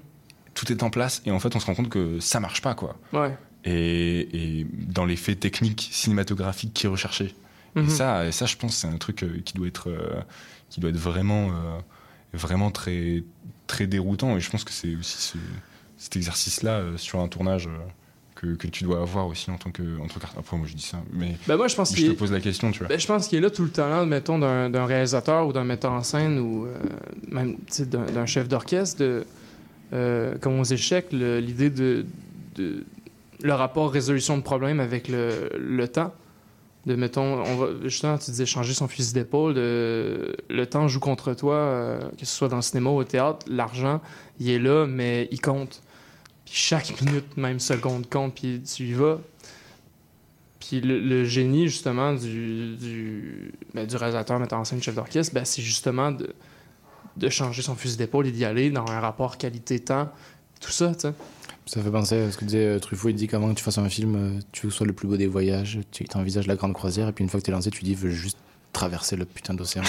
tout est en place, et en fait on se rend compte que ça marche pas quoi. Ouais. Et, et dans les faits techniques cinématographiques qui est recherché. Et ça, et ça, je pense, c'est un truc euh, qui doit être, euh, qui doit être vraiment, euh, vraiment très, très déroutant. Et je pense que c'est aussi ce- cet exercice-là euh, sur un tournage euh, que, que tu dois avoir aussi en tant que, en tant Après, moi, je dis ça, mais Ben, moi, je pense je qu'il te pose la question, tu vois. Ben, je pense qu'il est là tout le talent, mettons, d'un réalisateur ou d'un metteur en scène ou euh, même d'un chef d'orchestre. de, euh, Comme aux échecs, l'idée de, de- le rapport résolution de problème avec le, le temps. De, mettons, on va, justement, tu disais changer son fusil d'épaule. Le temps joue contre toi, euh, que ce soit dans le cinéma ou au théâtre. L'argent, il est là, mais il compte. Puis chaque minute, même seconde compte, puis tu y vas. Puis le, génie, justement, du, du, ben, du réalisateur, metteur en scène, chef d'orchestre, ben, c'est justement de, de changer son fusil d'épaule et d'y aller dans un rapport qualité-temps, tout ça, tu sais. Ça fait penser à ce que disait euh, Truffaut. Il dit que tu fasses un film, euh, tu soit le plus beau des voyages. Tu envisages la grande croisière, et puis une fois que tu es lancé, tu dis, veux juste traverser le putain d'océan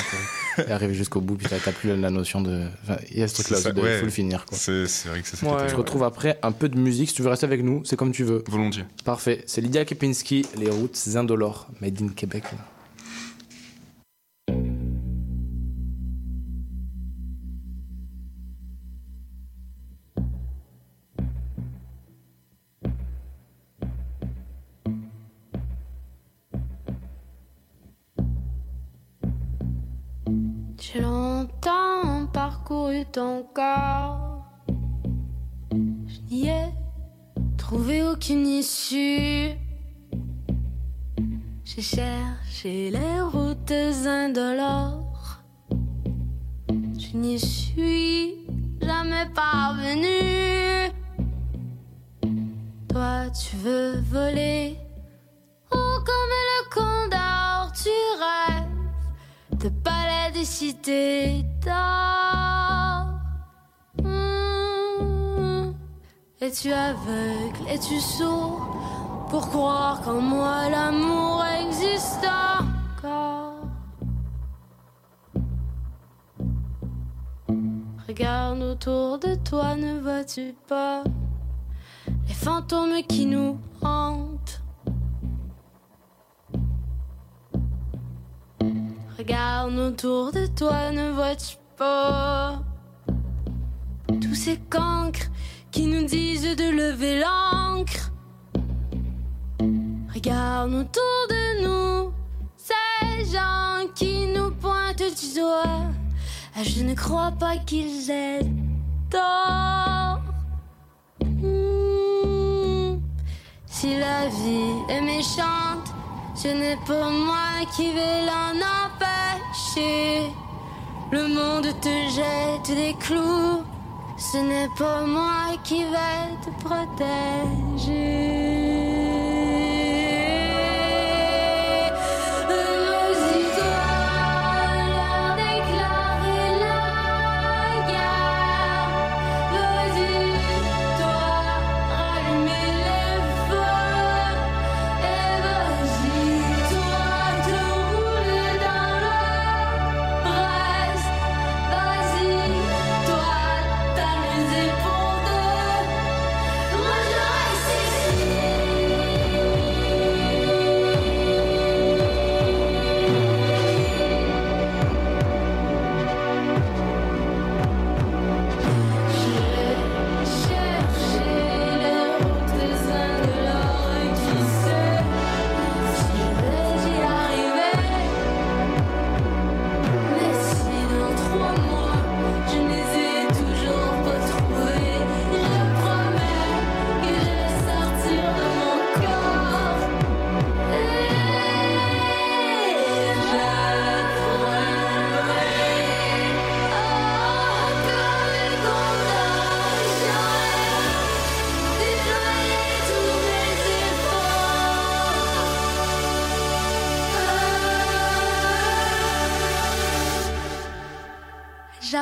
et arriver jusqu'au bout. Puis t'as plus la notion de. Enfin, il y a ce aussi de ouais. faut le finir. quoi. C'est vrai que c'est ça. se terrible. retrouve après un peu de musique. Si tu veux rester avec nous, c'est comme tu veux. Volontiers. Parfait. C'est Lydia Kepinski, Les routes indolores, made in Québec. là. Parcouru ton corps. Je n'y ai trouvé aucune issue. J'ai cherché les routes indolores. Je n'y suis jamais parvenue. Toi, tu veux voler. Oh, comme le condor, tu rêves de palais des cités d'or. Hmm. Es-tu aveugle, es-tu sourd pour croire qu'en moi l'amour existe encore? Regarde autour de toi, ne vois-tu pas les fantômes qui nous hantent? Regarde autour de toi, ne vois-tu pas tous ces cancres qui nous disent de lever l'ancre? Regarde autour de nous, ces gens qui nous pointent du doigt. Ah, Je ne crois pas qu'ils aient tort. Hmm. Si la vie est méchante, ce n'est pas moi qui vais l'en empêcher. Le monde te jette des clous, ce n'est pas moi qui vais te protéger.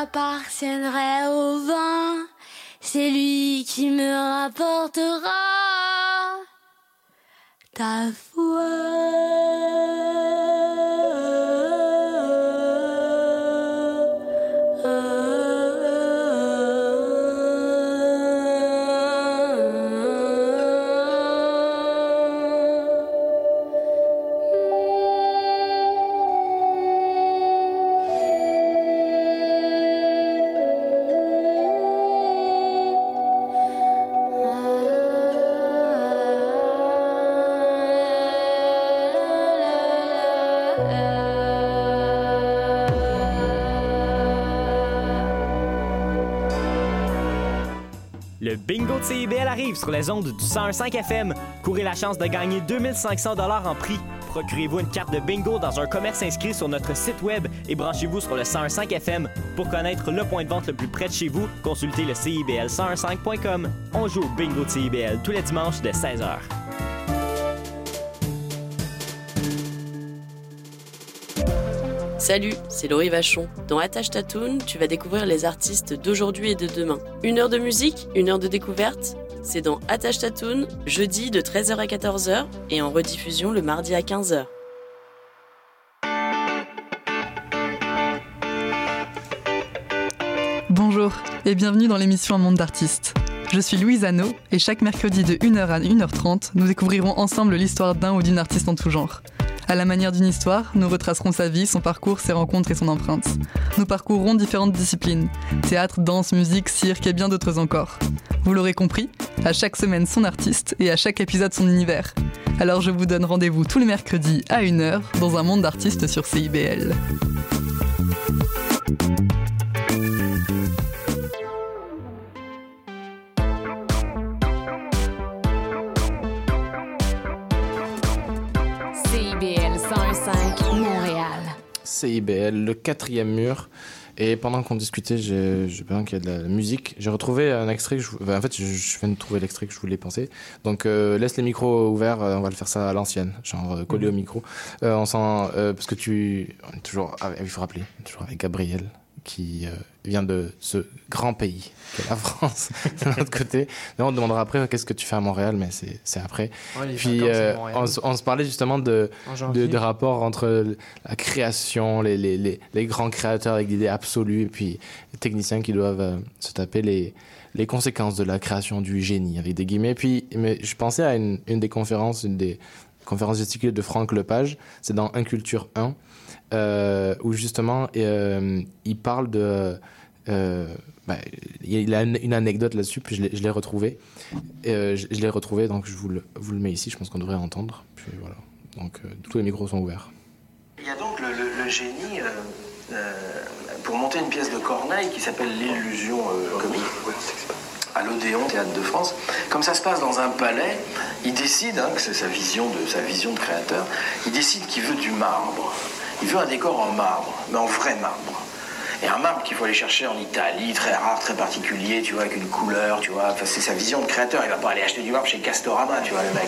J'appartiendrai au vent. C'est lui qui me rapportera ta sur les ondes du 101.5 FM. Courez la chance de gagner 2500 en prix. Procurez-vous une carte de bingo dans un commerce inscrit sur notre site web et branchez-vous sur le 101.5 FM. Pour connaître le point de vente le plus près de chez vous, consultez le CIBL1015.com. On joue au bingo de CIBL tous les dimanches dès 16h. Salut, c'est Laurie Vachon. Dans Attache Tatoon, tu vas découvrir les artistes d'aujourd'hui et de demain. Une heure de musique, une heure de découverte. C'est dans Attache Tatoon, jeudi de 13h à 14h et en rediffusion le mardi à 15h. Bonjour et bienvenue dans l'émission Un monde d'artistes. Je suis Louise Anneau et chaque mercredi de 1h à 1h30, nous découvrirons ensemble l'histoire d'un ou d'une artiste en tout genre. À la manière d'une histoire, nous retracerons sa vie, son parcours, ses rencontres et son empreinte. Nous parcourrons différentes disciplines théâtre, danse, musique, cirque et bien d'autres encore. Vous l'aurez compris, à chaque semaine son artiste et à chaque épisode son univers. Alors je vous donne rendez-vous tous les mercredis à 1h dans un monde d'artistes sur CIBL. CIBL CIBL, le quatrième mur. Et pendant qu'on discutait, j'ai besoin qu'il y ait de la musique. J'ai retrouvé un extrait que je, enfin, en fait, je, je viens de trouver l'extrait que je voulais penser. Donc, euh, laisse les micros ouverts, euh, on va le faire ça à l'ancienne, genre euh, collé au micro. Euh, on sent, parce que tu, on est toujours, avec- il faut rappeler, toujours avec Gabriel, qui vient de ce grand pays qu'est la France, de l'autre côté. Mais on te demandera après qu'est-ce que tu fais à Montréal, mais c'est après. Ouais, Puis, euh, on, se- on se parlait justement de, de rapport entre la création, les, les, les, les grands créateurs avec l'idée absolue, et puis les techniciens qui doivent euh, se taper les, les conséquences de la création du génie, avec des guillemets. Puis, mais je pensais à une, une des conférences, une des conférences gesticulées de Franck Lepage, c'est dans Inculture 1, euh, où justement, euh, il parle de... euh, bah, il a une, anecdote là-dessus, puis je l'ai- je l'ai retrouvé. Euh, je je l'ai retrouvé, donc je vous le, vous le mets ici, je pense qu'on devrait entendre. Puis voilà. Donc euh, tous les micros sont ouverts. Il y a donc le, le- le génie euh, euh, pour monter une pièce de Corneille qui s'appelle L'illusion euh, comique à l'Odéon Théâtre de France. Comme ça se passe dans un palais, il décide, hein, que c'est sa vision de sa vision de créateur, il décide qu'il veut du marbre. Il veut un décor en marbre, mais en vrai marbre. Et un marbre qu'il faut aller chercher en Italie, très rare, très particulier, tu vois, avec une couleur, tu vois. C'est sa vision de créateur. Il va pas aller acheter du marbre chez Castorama, tu vois, le mec.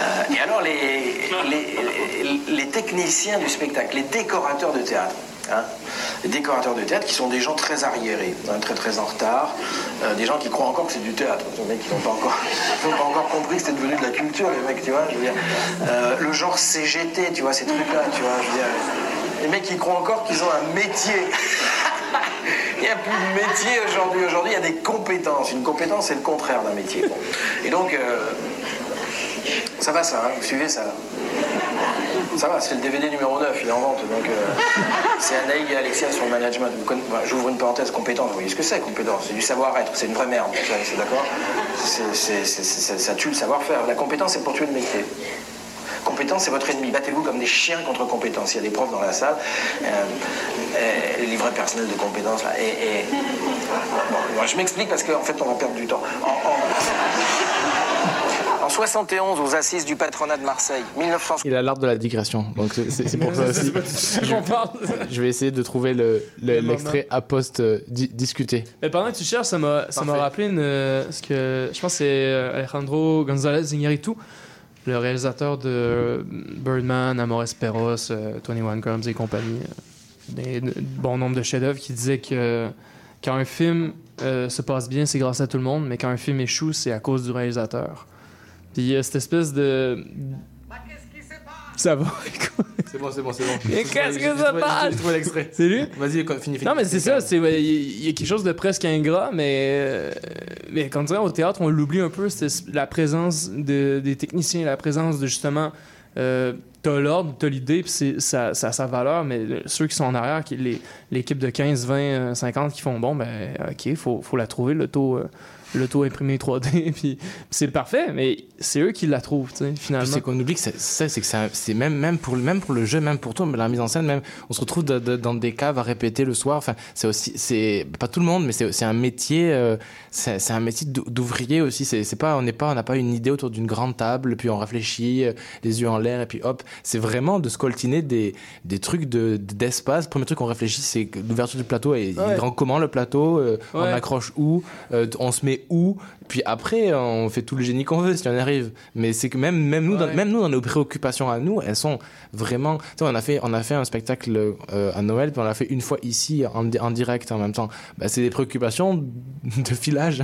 Euh, et alors, les techniciens du spectacle, les décorateurs de théâtre, hein, les décorateurs de théâtre qui sont des gens très arriérés, hein, très très en retard, euh, des gens qui croient encore que c'est du théâtre. Les mecs qui n'ont pas encore, pas encore compris que c'était devenu de la culture, les mecs, tu vois. Je veux dire, Euh, le genre CGT, tu vois, ces trucs-là, tu vois. Je veux dire, les mecs qui croient encore qu'ils ont un métier. Il n'y a plus de métier aujourd'hui. Aujourd'hui, il y a des compétences. Une compétence, c'est le contraire d'un métier. Et donc, euh, ça va ça, hein, vous suivez ça Ça va, c'est le DVD numéro 9, il est en vente. Donc, euh, c'est Anaïg et Alexia sur le management. J'ouvre une parenthèse compétence. Vous voyez ce que c'est, compétence C'est du savoir-être, c'est une vraie merde. C'est d'accord? Ça tue le savoir-faire. La compétence, c'est pour tuer le métier. Compétence, c'est votre ennemi. Battez-vous comme des chiens contre compétence. Il y a des profs dans la salle, euh, euh, les personnels de compétences. Là, et, Bon, je m'explique parce qu'en fait, on va perdre du temps. 71, aux assises du patronat de Marseille, 1900. Il a l'art de la digression, donc c'est- pour ça aussi. Qu'on parle. Je vais essayer de trouver le- le- Le l'extrait à post euh, di- discuté. Mais pendant que tu cherches, ça m'a ça m'a Parfait. rappelé une, euh, ce que je pense que c'est euh, Alejandro González Iñárritu, le réalisateur de Birdman, Amores Perros, euh, 21 Grams et compagnie. des- de- bon nombre de chefs-d'œuvre qui disaient que quand un film euh, se passe bien, c'est grâce à tout le monde, mais quand un film échoue, c'est à cause du réalisateur. Puis il y a cette espèce de. Ça va. C'est bon, c'est bon, c'est bon. Mais qu'est-ce que ça passe? J'ai trouvé l'extrait. C'est lui? Vas-y, finis, finis. Non, mais c'est ça, c'est ouais, il y a quelque chose de presque ingrat, mais euh, mais quand on dirait au théâtre, on l'oublie un peu, c'est la présence de- des techniciens, la présence de justement euh, t'as l'ordre, t'as l'idée, puis c'est- ça, ça a sa valeur, mais ceux qui sont en arrière, qui, les- l'équipe de 15, 20, euh, 50 qui font bon, ben ok, faut, faut la trouver, l'auto, euh, l'auto imprimé 3D, puis, c'est parfait, mais c'est eux qui la trouvent, tu sais, finalement. c'est qu'on oublie que c'est ça, c'est que ça- c'est même même pour le- même pour le jeu, même pour toi, la mise en scène, même on se retrouve de- de- dans des caves à répéter le soir. Enfin, c'est aussi c'est pas tout le monde, mais c'est c'est un métier, euh, c'est un métier d'ou- d'ouvrier aussi. C'est c'est pas on n'est pas on n'a pas une idée autour d'une grande table, puis on réfléchit, euh, les yeux en l'air et puis hop. C'est vraiment de scoltiner des des trucs de d'espace. Premier truc qu'on réfléchit, c'est l'ouverture du plateau est Ouais. il rend comment le plateau, euh, on accroche où, euh, on se met où. Puis après, on fait tout le génie qu'on veut si on y arrive. Mais c'est que même, même, nous, dans, même nous, dans nos préoccupations à nous, elles sont vraiment. Tu sais, on a fait, on a fait un spectacle euh, à Noël, puis on l'a fait une fois ici en, di- en direct en même temps. Bah, c'est des préoccupations de filage.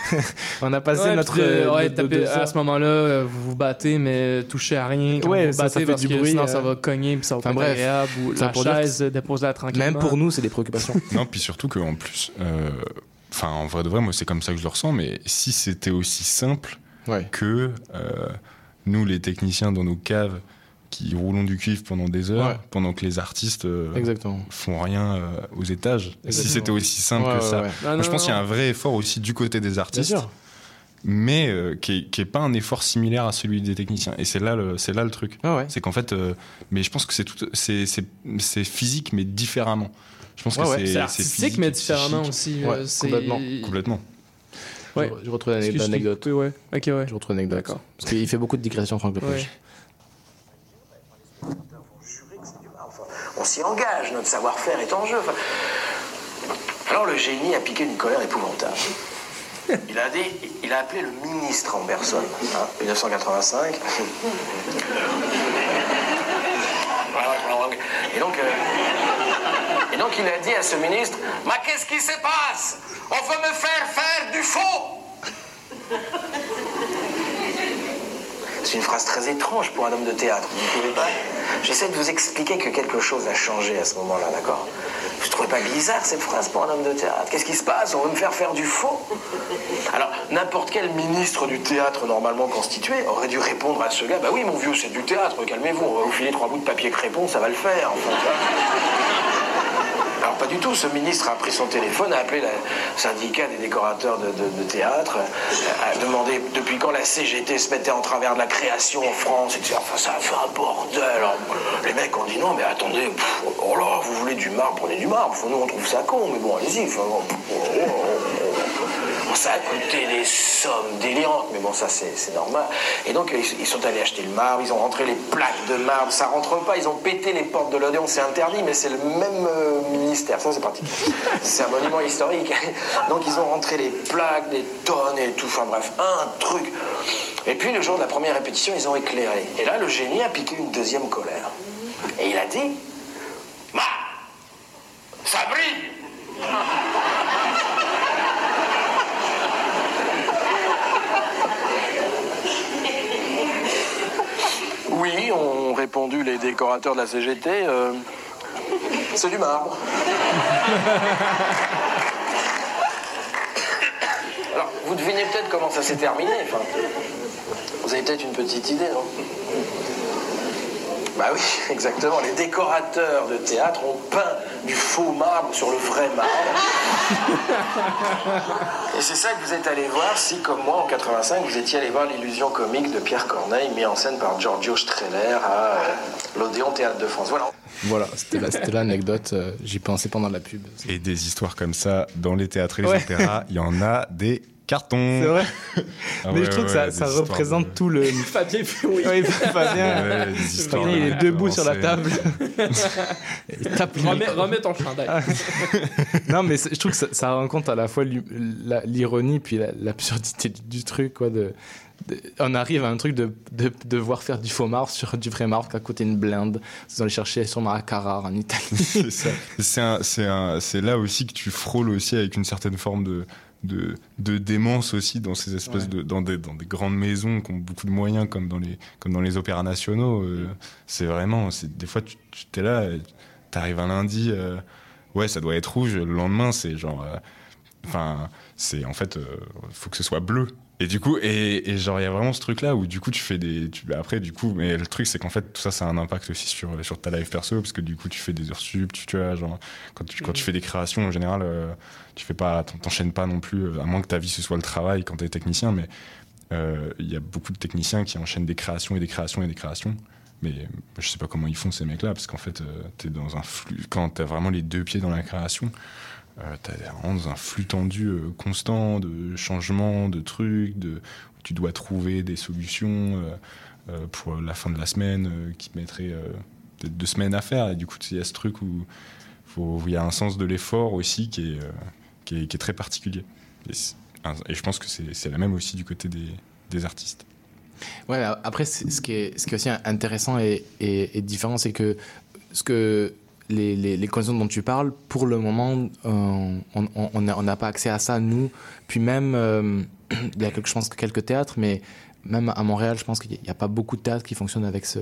on a passé Ouais, notre. de- euh, ouais, de- de- à ce moment-là, euh, vous vous battez, mais touchez à rien. Quand Ouais, vous ça, battez ça fait parce du que bruit, sinon euh. ça va cogner, puis ça va Enfin, pas bref. être agréable, ou Ça la chaise, déposez-la tranquillement. Même pour nous, c'est des préoccupations. Non, puis surtout qu'en plus, euh, enfin, en vrai de vrai, moi, c'est comme ça que je le ressens, mais si c'était aussi simple que euh, nous, les techniciens dans nos caves, qui roulons du cuivre pendant des heures, Ouais. pendant que les artistes euh, Exactement. font rien euh, aux étages. Si c'était aussi simple Ouais, que ouais, ça. ouais. Ah, Moi, non, je pense qu'il y a un vrai effort aussi du côté des artistes. sûr. Mais euh, qui n'est pas un effort similaire à celui des techniciens. Et c'est là le, c'est là le truc. C'est qu'en fait, euh, mais je pense que c'est tout, c'est, c'est, c'est physique, mais différemment. Je pense Ouais, que ouais. c'est, artistique, physique mais différemment psychique. aussi, euh, Ouais, complètement. Complètement. Ouais. Je, je retrouve je l'anecdote. coupé, ouais. Ok, ouais. Je retrouve l'anecdote. Parce qu'il fait beaucoup de digressions, Franck Lepage. Ouais. On s'y engage, notre savoir-faire est en jeu. Enfin, Alors le génie a piqué une colère épouvantable. Il a, dit, il a appelé le ministre en personne, hein, 1985. Et donc, euh, et donc il a dit à ce ministre, mais qu'est-ce qui se passe? On veut me faire faire du faux! C'est une phrase très étrange pour un homme de théâtre, vous ne trouvez pas. J'essaie de vous expliquer que quelque chose a changé à ce moment-là, d'accord? Vous ne trouvez pas bizarre cette phrase pour un homme de théâtre? Qu'est-ce qui se passe? On veut me faire faire du faux! Alors, n'importe quel ministre du théâtre normalement constitué aurait dû répondre à ce gars Bah oui, mon vieux, c'est du théâtre, calmez-vous, on va vous filer trois bouts de papier crépon, ça va le faire. Alors pas du tout, ce ministre a pris son téléphone, a appelé le syndicat des décorateurs de, théâtre, a demandé depuis quand la CGT se mettait en travers de la création en France, etc. Enfin ça a fait un bordel. Les mecs ont dit non mais attendez, oh là, vous voulez du marbre, prenez du marbre. Nous on trouve ça con, mais bon allez-y. Enfin, oh, oh, oh, oh. Ça a coûté des sommes délirantes, mais bon ça c'est normal. Et donc ils, sont allés acheter le marbre, ils ont rentré les plaques de marbre, ça rentre pas, ils ont pété les portes de l'Odéon, c'est interdit, mais c'est le même euh, ministère, ça c'est pratique. C'est un monument historique. Donc ils ont rentré les plaques, des tonnes et tout, enfin bref, un truc. Et puis le jour de la première répétition, ils ont éclairé. Et là, le génie a piqué une deuxième colère. Et il a dit Ma Ça brille Oui, ont répondu les décorateurs de la CGT. euh, c'est du marbre. Alors, vous devinez peut-être comment ça s'est terminé. Enfin, vous avez peut-être une petite idée, non? Bah oui, exactement. Les décorateurs de théâtre ont peint du faux marbre sur le vrai marbre. Et c'est ça que vous êtes allé voir si, comme moi, en 85, vous étiez allé voir l'illusion comique de Pierre Corneille, mis en scène par Giorgio Strehler à euh, l'Odéon Théâtre de France. Voilà. Voilà, c'était la- c'était l'anecdote. euh, J'y pensais pendant la pub. Et des histoires comme ça dans les théâtres et les Ouais. opéras, il y en a des cartons. C'est vrai. Ah Mais ouais, je trouve ouais, que ça, représente de- tout le. Fabien oui. Oui, Fabien. Il est de- debout sur la table. il tape le Remets, remets ton chandail. non, mais je trouve que ça, ça rend compte à la fois la- l'ironie puis la- l'absurdité du, du truc, quoi. De, de- on arrive à un truc de, de, de devoir faire du faux marbre sur du vrai marbre qui a coûté une blinde. Ils ont allé chercher sûrement à Carrare en Italie. c'est là aussi que tu frôles aussi avec une certaine forme de, de, de démence aussi dans ces espèces Ouais. de dans des, dans des grandes maisons qui ont beaucoup de moyens comme dans les comme dans les opéras nationaux. euh, c'est vraiment c'est des fois tu tu- es là, tu arrives un lundi, euh, ouais ça doit être rouge. Le lendemain c'est genre, euh, enfin c'est en fait euh, faut que ce soit bleu. Et du coup, et, et genre, il y a vraiment ce truc-là où du coup, tu fais des. Tu, bah, après, du coup, mais le truc, c'est qu'en fait, tout ça, ça a un impact aussi sur, sur ta life perso, parce que du coup, tu fais des heures sup, tu, tu vois, genre, quand tu, quand tu fais des créations, en général, euh, tu fais pas, t'en- t'enchaînes pas non plus, euh, à moins que ta vie ce soit le travail quand t'es technicien, mais euh, il y a beaucoup de techniciens qui enchaînent des créations et des créations et des créations. Mais je sais pas comment ils font ces mecs-là, parce qu'en fait, euh, t'es dans un flux. Quand t'as vraiment les deux pieds dans la création, euh, t'es vraiment dans un flux tendu euh, constant de changements, de trucs, de, où tu dois trouver des solutions euh, euh, pour la fin de la semaine euh, qui te mettrait euh, peut-être deux semaines à faire. Et du coup, il y a ce truc où il y a un sens de l'effort aussi qui est, euh, qui est, très particulier. Et, je pense que c'est la même aussi du côté des, des artistes. Ouais, après, ce qui est, ce qui est aussi intéressant et- et différent, c'est que ce que les, conditions dont tu parles, pour le moment, euh, on n'a pas accès à ça, nous. Puis même, euh, il y a quelques théâtres, mais même à Montréal, je pense qu'il n'y a pas beaucoup de théâtres qui fonctionnent avec ce,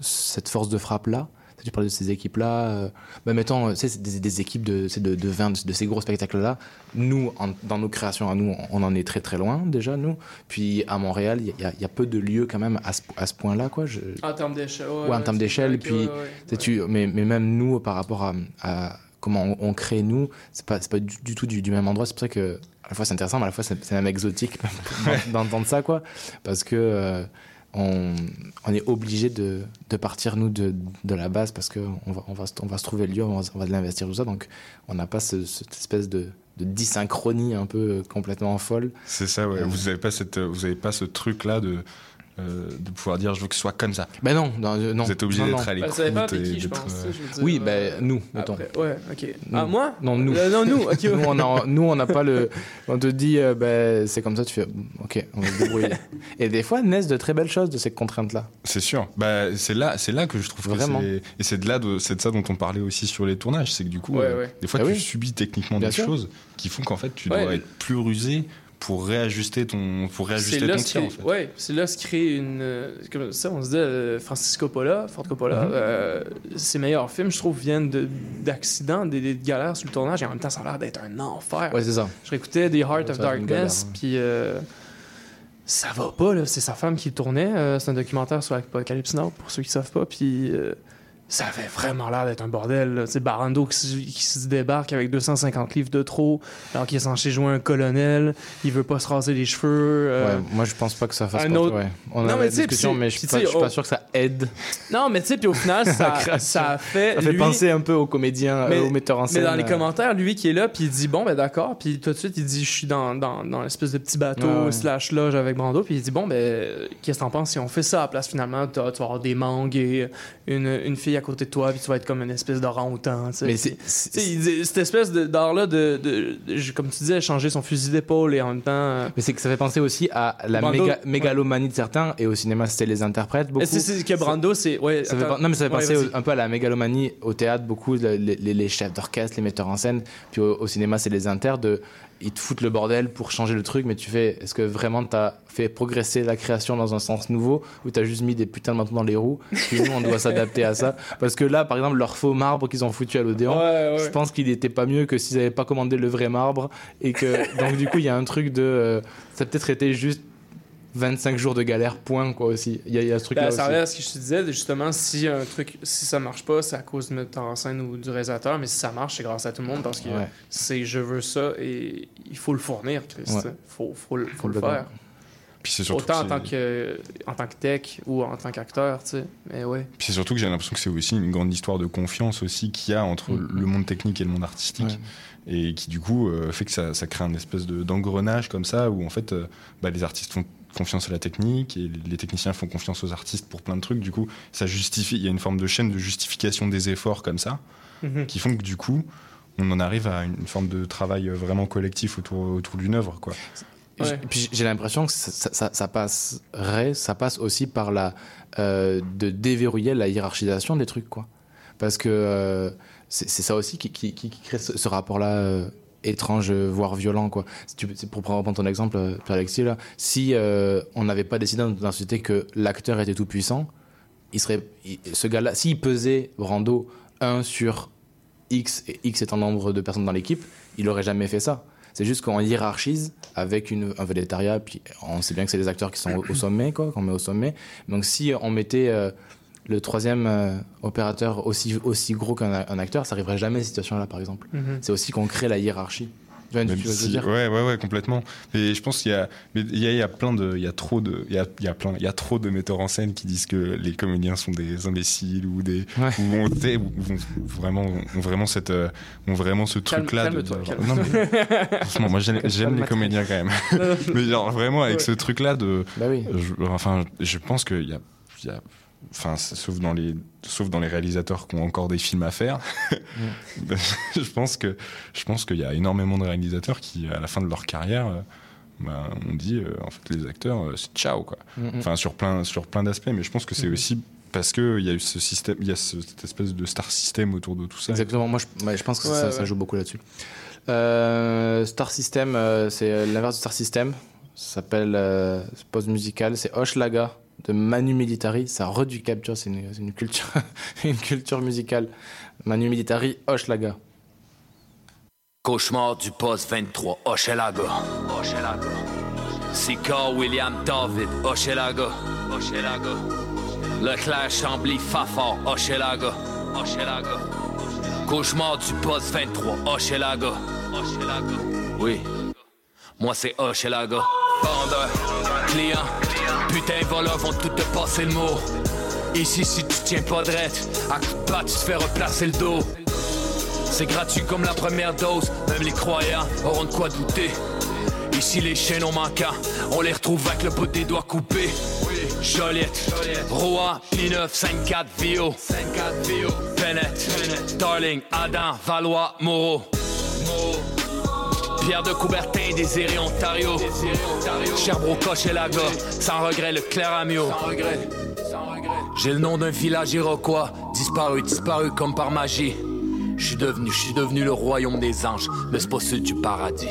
cette force de frappe-là. Tu parles de ces équipes-là. euh, bah, tu sais, c'est des, des équipes de, de, de 20, de ces gros spectacles-là. Nous, en- dans nos créations à nous, on en est très très loin déjà, nous. Puis à Montréal, il y, a- il y a peu de lieux quand même à ce, à ce point-là, quoi. Je, En termes d'échelle. Ouais, Ouais, en termes d'échelle, puis ouais, tu, mais, mais même nous, par rapport à, à comment on, on crée nous, c'est pas, pas du, du tout du, du même endroit. C'est pour ça que à la fois c'est intéressant, mais à la fois c'est, même exotique d'en- d'entendre ça, quoi, parce que euh, on, on est obligé de, de partir nous de, de la base parce que on va, on va, se- on va se trouver le lieu, on va, on va de l'investir tout ça, donc on n'a pas ce- cette espèce de, de dysynchronie un peu complètement folle. C'est ça, ouais. Euh, Vous avez pas cette, vous avez pas ce truc-là de, euh, de pouvoir dire je veux que ce soit comme ça. Ben non, non, euh, non. Vous êtes obligé d'être à Bah, l'écoute. euh, Oui, euh, ben nous. Après, ouais, ok. Nous. Ah, moi Non, nous. Euh, non, nous, ok. nous, on a- nous, on n'a pas le. On te dit, euh, ben, c'est comme ça, tu fais, ok, on va se débrouiller. Et des fois, naissent de très belles choses de ces contraintes-là. C'est sûr. Bah, c'est là, c'est là que je trouve Vraiment. que c'est et c'est de là, de, c'est de ça dont on parlait aussi sur les tournages, c'est que du coup, Ouais, euh, ouais. des fois, Ah tu oui. subis techniquement Bien des sûr. choses qui font qu'en fait, tu Ouais. dois être plus rusé pour réajuster ton, pour C'est réajuster là ton ce tir. qui, En fait. ouais, c'est là ce qui crée une. euh, Comme ça, on se dit, euh, Francis Coppola, Ford Coppola, Mhm. euh, ses meilleurs films, je trouve, viennent de- d'accidents, des, des galères sur le tournage, et en même temps, ça a l'air d'être un enfer. Ouais, c'est ça. Je réécoutais The Heart of Darkness, hein. puis euh, ça va pas, là. C'est sa femme qui le tournait. euh, c'est un documentaire sur Apocalypse Now, pour ceux qui savent pas, puis. Ça avait vraiment l'air d'être un bordel. Tu Barando qui, se- qui se débarque avec 250 livres de trop, alors qu'il est censé jouer un colonel, il veut pas se raser les cheveux. euh, Ouais, moi, je pense pas que ça fasse un autre- ouais. On Non, a mais la discussion, mais je suis pas, oh- sûr que ça aide. Non, mais tu sais, puis au final, ça, ça a fait. Ça fait lui- penser un peu aux comédiens, mais, euh, aux metteurs en scène. mais dans les euh, commentaires, lui qui est là, puis il dit bon, ben d'accord. Puis tout de suite, il dit je suis dans, dans, dans l'espèce de petit bateau Ouais, ouais. slash loge avec Brando. Puis il dit bon, ben qu'est-ce que t'en penses si on fait ça à la place finalement Tu vas avoir des mangues et une, une fille à côté de toi, puis tu vas être comme une espèce d'orang-outan. Mais c'est- cette espèce d'art-là, de, de, de- comme tu disais, changer son fusil d'épaule et en même temps. euh, Mais c'est que ça fait penser aussi à la méga- mégalomanie de certains, et au cinéma, c'était les interprètes beaucoup. C'est- que Brando, c'est. Ouais, Ça fait non, mais ça fait penser au- un peu à la mégalomanie au théâtre, beaucoup le- les, les- les chefs d'orchestre, les metteurs en scène. Puis au, au cinéma, c'est les inters de. Ils te foutent le bordel pour changer le truc, mais tu fais. Est-ce que vraiment t'as fait progresser la création dans un sens nouveau ou t'as juste mis des putains de bâtons dans les roues? Puis nous, on doit s'adapter à ça. Parce que là, par exemple, leur faux marbre qu'ils ont foutu à l'Odéon, Ouais, ouais. je pense qu'il était pas mieux que s'ils avaient pas commandé le vrai marbre. Et que. Donc, du coup, il y a un truc de. euh, ça a peut-être été juste 25 jours de galère, point, quoi, aussi. Il y a, il y a ce truc-là Ben, ça revient à ce que je te disais, justement, si un truc, si ça marche pas, c'est à cause du metteur en scène ou du réalisateur, mais si ça marche, c'est grâce à tout le monde parce que Ouais. c'est je veux ça et il faut le fournir, Chris. Ouais. Faut, faut, le- faut le Complètement. faire. Puis c'est surtout Autant en tant, que, en tant que tech ou en tant qu'acteur, tu sais. Mais ouais. Puis c'est surtout que j'ai l'impression que c'est aussi une grande histoire de confiance aussi qu'il y a entre Mm. le monde technique et le monde artistique. Et qui du coup euh, fait que ça, ça crée un espèce de- d'engrenage comme ça où en fait euh, bah, les artistes font confiance à la technique et les techniciens font confiance aux artistes pour plein de trucs. Du coup, ça justifie, il y a une forme de chaîne de justification des efforts comme ça Mhm. qui font que du coup, on en arrive à une forme de travail vraiment collectif autour, autour d'une œuvre. Quoi. Ouais. Puis j'ai l'impression que ça, ça- ça- ça passerait, ça passe aussi par la euh, de déverrouiller la hiérarchisation des trucs, quoi. Parce que euh, c'est ça aussi qui, qui- qui- qui crée ce, ce rapport-là euh, étrange, euh, voire violent, quoi. Pour prendre ton exemple, euh, Pierre-Alexis, là, si euh, on n'avait pas décidé dans notre société que l'acteur était tout puissant, il serait, ce gars-là, s'il pesait Brando 1 sur X et X étant nombre de personnes dans l'équipe, il aurait jamais fait ça. C'est juste qu'on hiérarchise avec une, un vélétariat, puis on sait bien que c'est les acteurs qui sont au, sommet, quoi, qu'on met au sommet. Donc si on mettait le troisième euh, opérateur aussi, aussi gros qu'un un acteur, ça arriverait jamais à cette situation-là, par exemple. Mhm. C'est aussi qu'on crée la hiérarchie. Même si- dire ouais, ouais, ouais, complètement. Mais je pense qu'il y a, mais il y a, il y a plein de, il y a trop de, il y a, il y a plein, il y a trop de metteurs en scène qui disent que les comédiens sont des imbéciles ou des, ou ont, ou- vraiment, ont vraiment cette, euh, ont vraiment ce truc-là. de-. Non, mais, franchement, moi j'aime, les comédiens quand même. Mais genre vraiment avec Ouais. ce truc-là de, Bah je- enfin, je pense qu'il y a, il y a Enfin, sauf dans les, sauf dans les réalisateurs qui ont encore des films à faire. Ben, je pense que, je pense qu'il y a énormément de réalisateurs qui, à la fin de leur carrière, euh, ben, on dit, euh, en fait, les acteurs, euh, c'est ciao, quoi. Enfin, sur plein, sur plein d'aspects. Mais je pense que c'est aussi parce que il y a eu ce système, il y a ce- cette espèce de star system autour de tout ça. Exactement, moi je, ouais, je pense que Ouais, ça, ouais. ça joue beaucoup là-dessus. Euh, Star System, euh, c'est l'inverse du Star System. Ça s'appelle euh, pause musicale, c'est Hochelaga de Manu Militari. Ça redu capture, c'est une, culture, musicale. Manu Militari, Hochelaga. Cauchemar du poste 23, Hochelaga. Hochelaga. William David, Hochelaga. Hochelaga. Leclerc Chambly Fafard, Hochelaga. Hochelaga. Cauchemar du poste 23, Hochelaga. Hochelaga. Oui. Moi c'est Hochelaga. Vendeur, client, putain voleurs vont tout te passer le mot. Ici si tu tiens pas drette, à coup de batte, tu te fais replacer le dos. C'est gratuit comme la première dose, même les croyants auront de quoi douter. Ici les chaînes ont manquant, on les retrouve avec le bout des doigts coupés. Joliette, Roa, P9, 5-4, Vio, 5-4, Vio, Bennett, Darling, Adam, Valois, Moreau. Pierre de Coubertin, Désiré, Ontario. Sherbrooke, Hochelaga, sans regret, le Claramio. J'ai le nom d'un village iroquois, disparu, disparu comme par magie. Je suis devenu, je suis devenu le royaume des anges, mais c'est pas celui du paradis.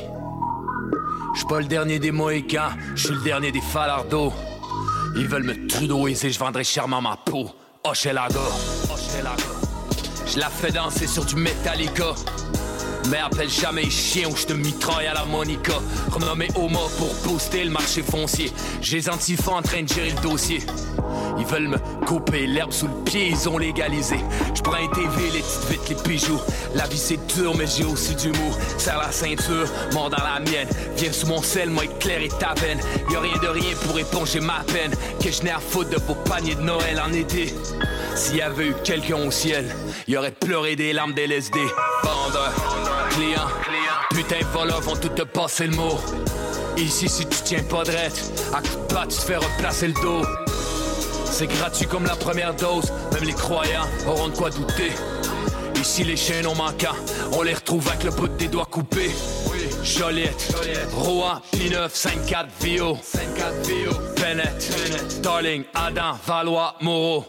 Je suis pas le dernier des Mohicans, je suis le dernier des Falardeaux. Ils veulent me trudeauiser, je vendrai chèrement ma peau. Hochelaga, Hochelaga. Je la fais danser sur du Metallica. Mais appelle jamais chien ou je te mitraille à la Monica. Renommé Homo pour booster le marché foncier. J'ai les antifas en train de gérer le dossier. Ils veulent me couper l'herbe sous le pied, ils ont légalisé. Je prends un TV, les petites vites, les bijoux. La vie c'est dur, mais j'ai aussi du mou. Serre la ceinture, mort dans la mienne. Viens sous mon sel, moi éclairer ta veine. Y a rien de rien pour éponger ma peine. Que je n'ai à foutre de vos paniers de Noël en été. S'il y avait eu quelqu'un au ciel, y aurait pleuré des larmes d'LSD. Vendeur, putain voleurs vont tout te passer le mot. Ici si tu tiens pas drette, à coup de batte, tu te fais replacer le dos. C'est gratuit comme la première dose, même les croyants auront de quoi douter. Ici les chaînes ont manquant, on les retrouve avec le bout des doigts coupés. Joliette, Roa, P9, 5-4, Vio, Bennett, Darling, Adam, Valois, Moreau.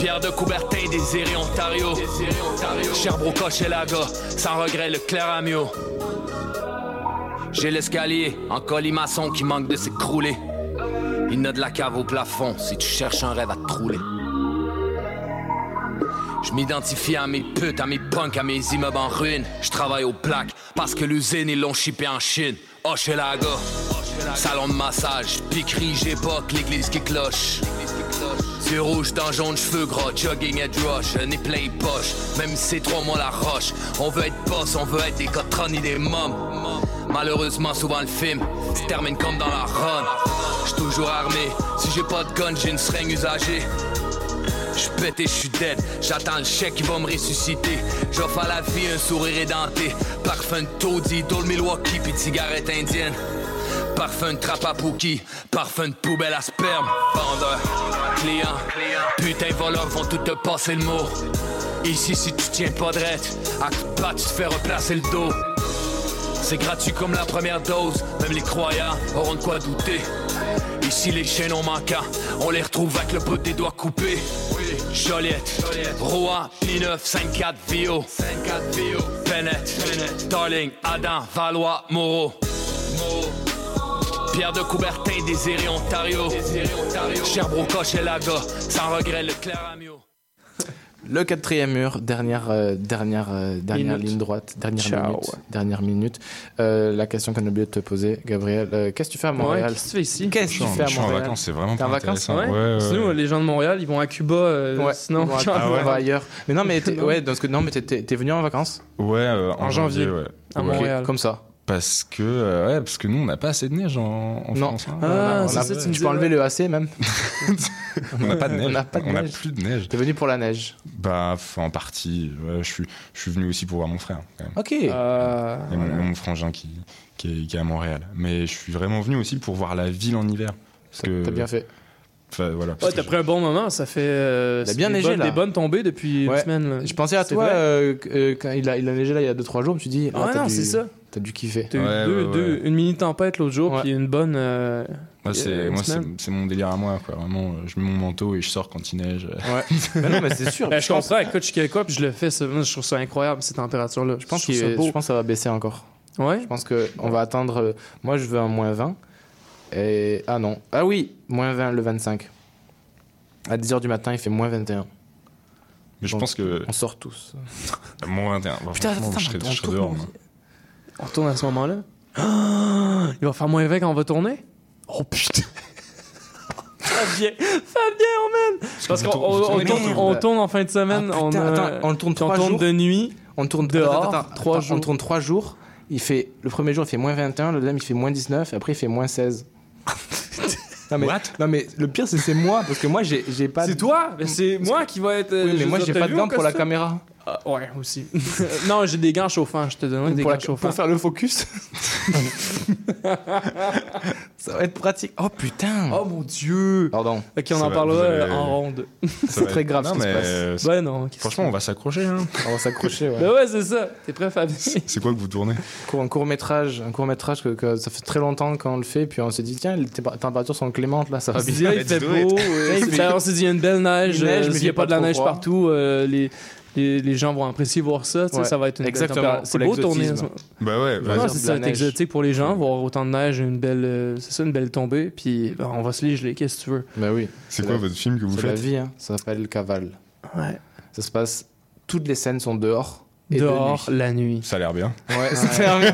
Pierre de Coubertin, Désiré, Ontario. Sherbrooke, Hochelaga, sans regret, le Claramio. J'ai l'escalier en colimaçon qui manque de s'écrouler. Il n'a de la cave au plafond si tu cherches un rêve à te trouler. Je m'identifie à mes putes, à mes punks, à mes immeubles en ruine. Je travaille aux plaques parce que l'usine ils l'ont chippé en Chine. Hochelaga, salon de massage, piquerie, j'époque, l'église qui cloche. Yeux rouges, dans jaune, cheveux gras, jogging et rush, nez plein les poches. Même si c'est trois mois la roche, on veut être boss, on veut être des cotrons ni des mômes. Malheureusement, souvent le film se termine comme dans la run. J'suis toujours armé, si j'ai pas de gun, j'ai une seringue usagée. J'suis pété, j'suis dead, j'attends le chèque qui va me ressusciter. J'offre à la vie un sourire édenté. Parfum de taudis, Dole Milwaukee, pis de cigarette indienne. Parfum de trappe à Pookie, parfum de poubelle à sperme. Vendeur, client, putain voleurs vont tout te passer le mot. Ici si tu tiens pas drette, à coup de tu te fais replacer le dos. C'est gratuit comme la première dose, même les croyants auront de quoi douter. Ici les chaînes ont manquant, on les retrouve avec le bout des doigts coupés. Joliette, Rouen, P9, 54 Vio, 54 Vio, Bennett, Darling, Adam, Valois, Moreau. Pierre de Coubertin, Désiré, Ontario. Sherbrooke, Hochelaga, sans regret, le Claramio. Le quatrième mur, dernière, euh, dernière, euh, dernière Minute. ligne droite, dernière Ciao. minute. Dernière minute. Euh, la question qu'on a oublié de te poser, Gabriel, euh, qu'est-ce que tu fais à Montréal? Ouais, qu'est-ce que tu fais ici? Qu'est-ce que tu fais à je suis en Montréal? vacances, c'est vraiment T'es en pas vacances? intéressant. Ouais, ouais, Sinon, les gens de Montréal, ils vont à Cuba. euh, Ouais, sinon, on va- Ah ouais. on va ailleurs. Mais non, mais t'es, ouais, parce que non, mais t'es, t'es- t'es venu en vacances? Ouais, euh, en, En janvier, ouais. à Ouais. Montréal. Comme ça. Parce que, euh, ouais, parce que nous, on n'a pas assez de neige en, en Non. France. hein. Ah, On a- ça, tu peux enlever le AC même. On n'a pas de neige. On n'a pas de On n'a neige. plus de neige. T'es venu pour la neige. Bah, en partie. ouais, je, suis, je suis venu aussi pour voir mon frère. Quand même. Ok. Euh, Et mon, mon frangin qui, qui, est, qui est à Montréal. Mais je suis vraiment venu aussi pour voir la ville en hiver. Parce que, T'as bien fait. Enfin, voilà. Ouais, t'as pris un bon moment, ça fait. euh, Il a c'est bien des neigé, bonnes- là. Des bonnes tombées depuis Ouais. une semaine. là. Je pensais à toi euh, que- euh, quand il a, il a neigé là il y a 2-3 jours. Je me suis dit, Ah non, dû- c'est ça. T'as dû kiffer. T'as eu Ouais, deux, ouais, deux- ouais. une mini tempête l'autre jour, Ouais. puis une bonne. euh, Moi, c'est, moi, c'est, semaine. c'est mon délire à moi. Quoi. Vraiment, je mets mon manteau et je sors quand il neige. Ouais. mais non, mais c'est sûr. Ben, je comprends, écoute, je suis québécois, puis je le fais, je trouve ça incroyable, ces températures-là. Je pense, beau. je pense que ça va baisser encore. Ouais. Je pense qu'on va attendre. euh, Moi, je veux un moins 20. Et... Ah non. Ah oui, moins 20 le 25. À 10h du matin, il fait moins 21. Mais je Donc, pense que. On sort tous. Mon 21. Bah, Putain, attends, je serais, on je serais tourne, dehors. on- moi. On retourne à ce moment-là. Ah, il va faire moins 20 quand on va tourner? Oh putain! Fabien! Fabien, on mène! Parce qu'on on- on tourne, on tourne en fin de semaine. Ah, on, putain, euh, attends, on le tourne puis on tourne jours. de nuit. On tourne Dehors, attends, attends, trois attends, jours. On tourne 3 jours. Il fait, le premier jour, il fait moins 21. Le deuxième, il fait moins 19. Et après, il fait moins 16. Non, mais, non, mais le pire, c'est c'est moi. Parce que moi, j'ai pas. C'est toi? C'est moi qui va être. Oui, mais moi, j'ai pas de gants pour la caméra. Ah, ouais, aussi. non, j'ai des gants chauffants. Je te donne des Pour, gants la- chauffants. pour faire le focus? ça va être pratique. Oh putain. Oh mon dieu! Pardon. Ok, on Ça en va, parlera vous allez- euh, en ronde. C'est très grave Non, ce qui se mais, passe. euh, Ouais, non. Franchement, on va s'accrocher. Hein. On va s'accrocher. Ouais. Ben ouais, c'est ça. T'es prêt, Fabien? C'est quoi que vous tournez? Un court métrage, un court métrage que, que ça fait très longtemps qu'on le fait, puis on s'est dit tiens les températures sont clémentes là, ça va bien. il fait beau. Il fait- Ben, on s'est dit, il y a une belle neige. Euh, mais il n'y a pas de la neige froid. partout, euh, les, les, les gens vont apprécier voir ça. Ouais. Ça va être une belle Exactement, température. pour C'est beau tourner. ça. Bah ouais, bah, dire c'est ça, neige. exotique pour les gens, voir autant de neige, une belle, euh, c'est ça, une belle tombée, puis ben, on va se les geler, qu'est-ce que tu veux. Bah oui. c'est quoi la- votre film que vous C'est la faites vie, hein. ça s'appelle Cavale. Ouais. Ça se passe, toutes les scènes sont dehors. Et Dehors, de nuit. la nuit. Ça a l'air bien. Ouais, c'est terminé.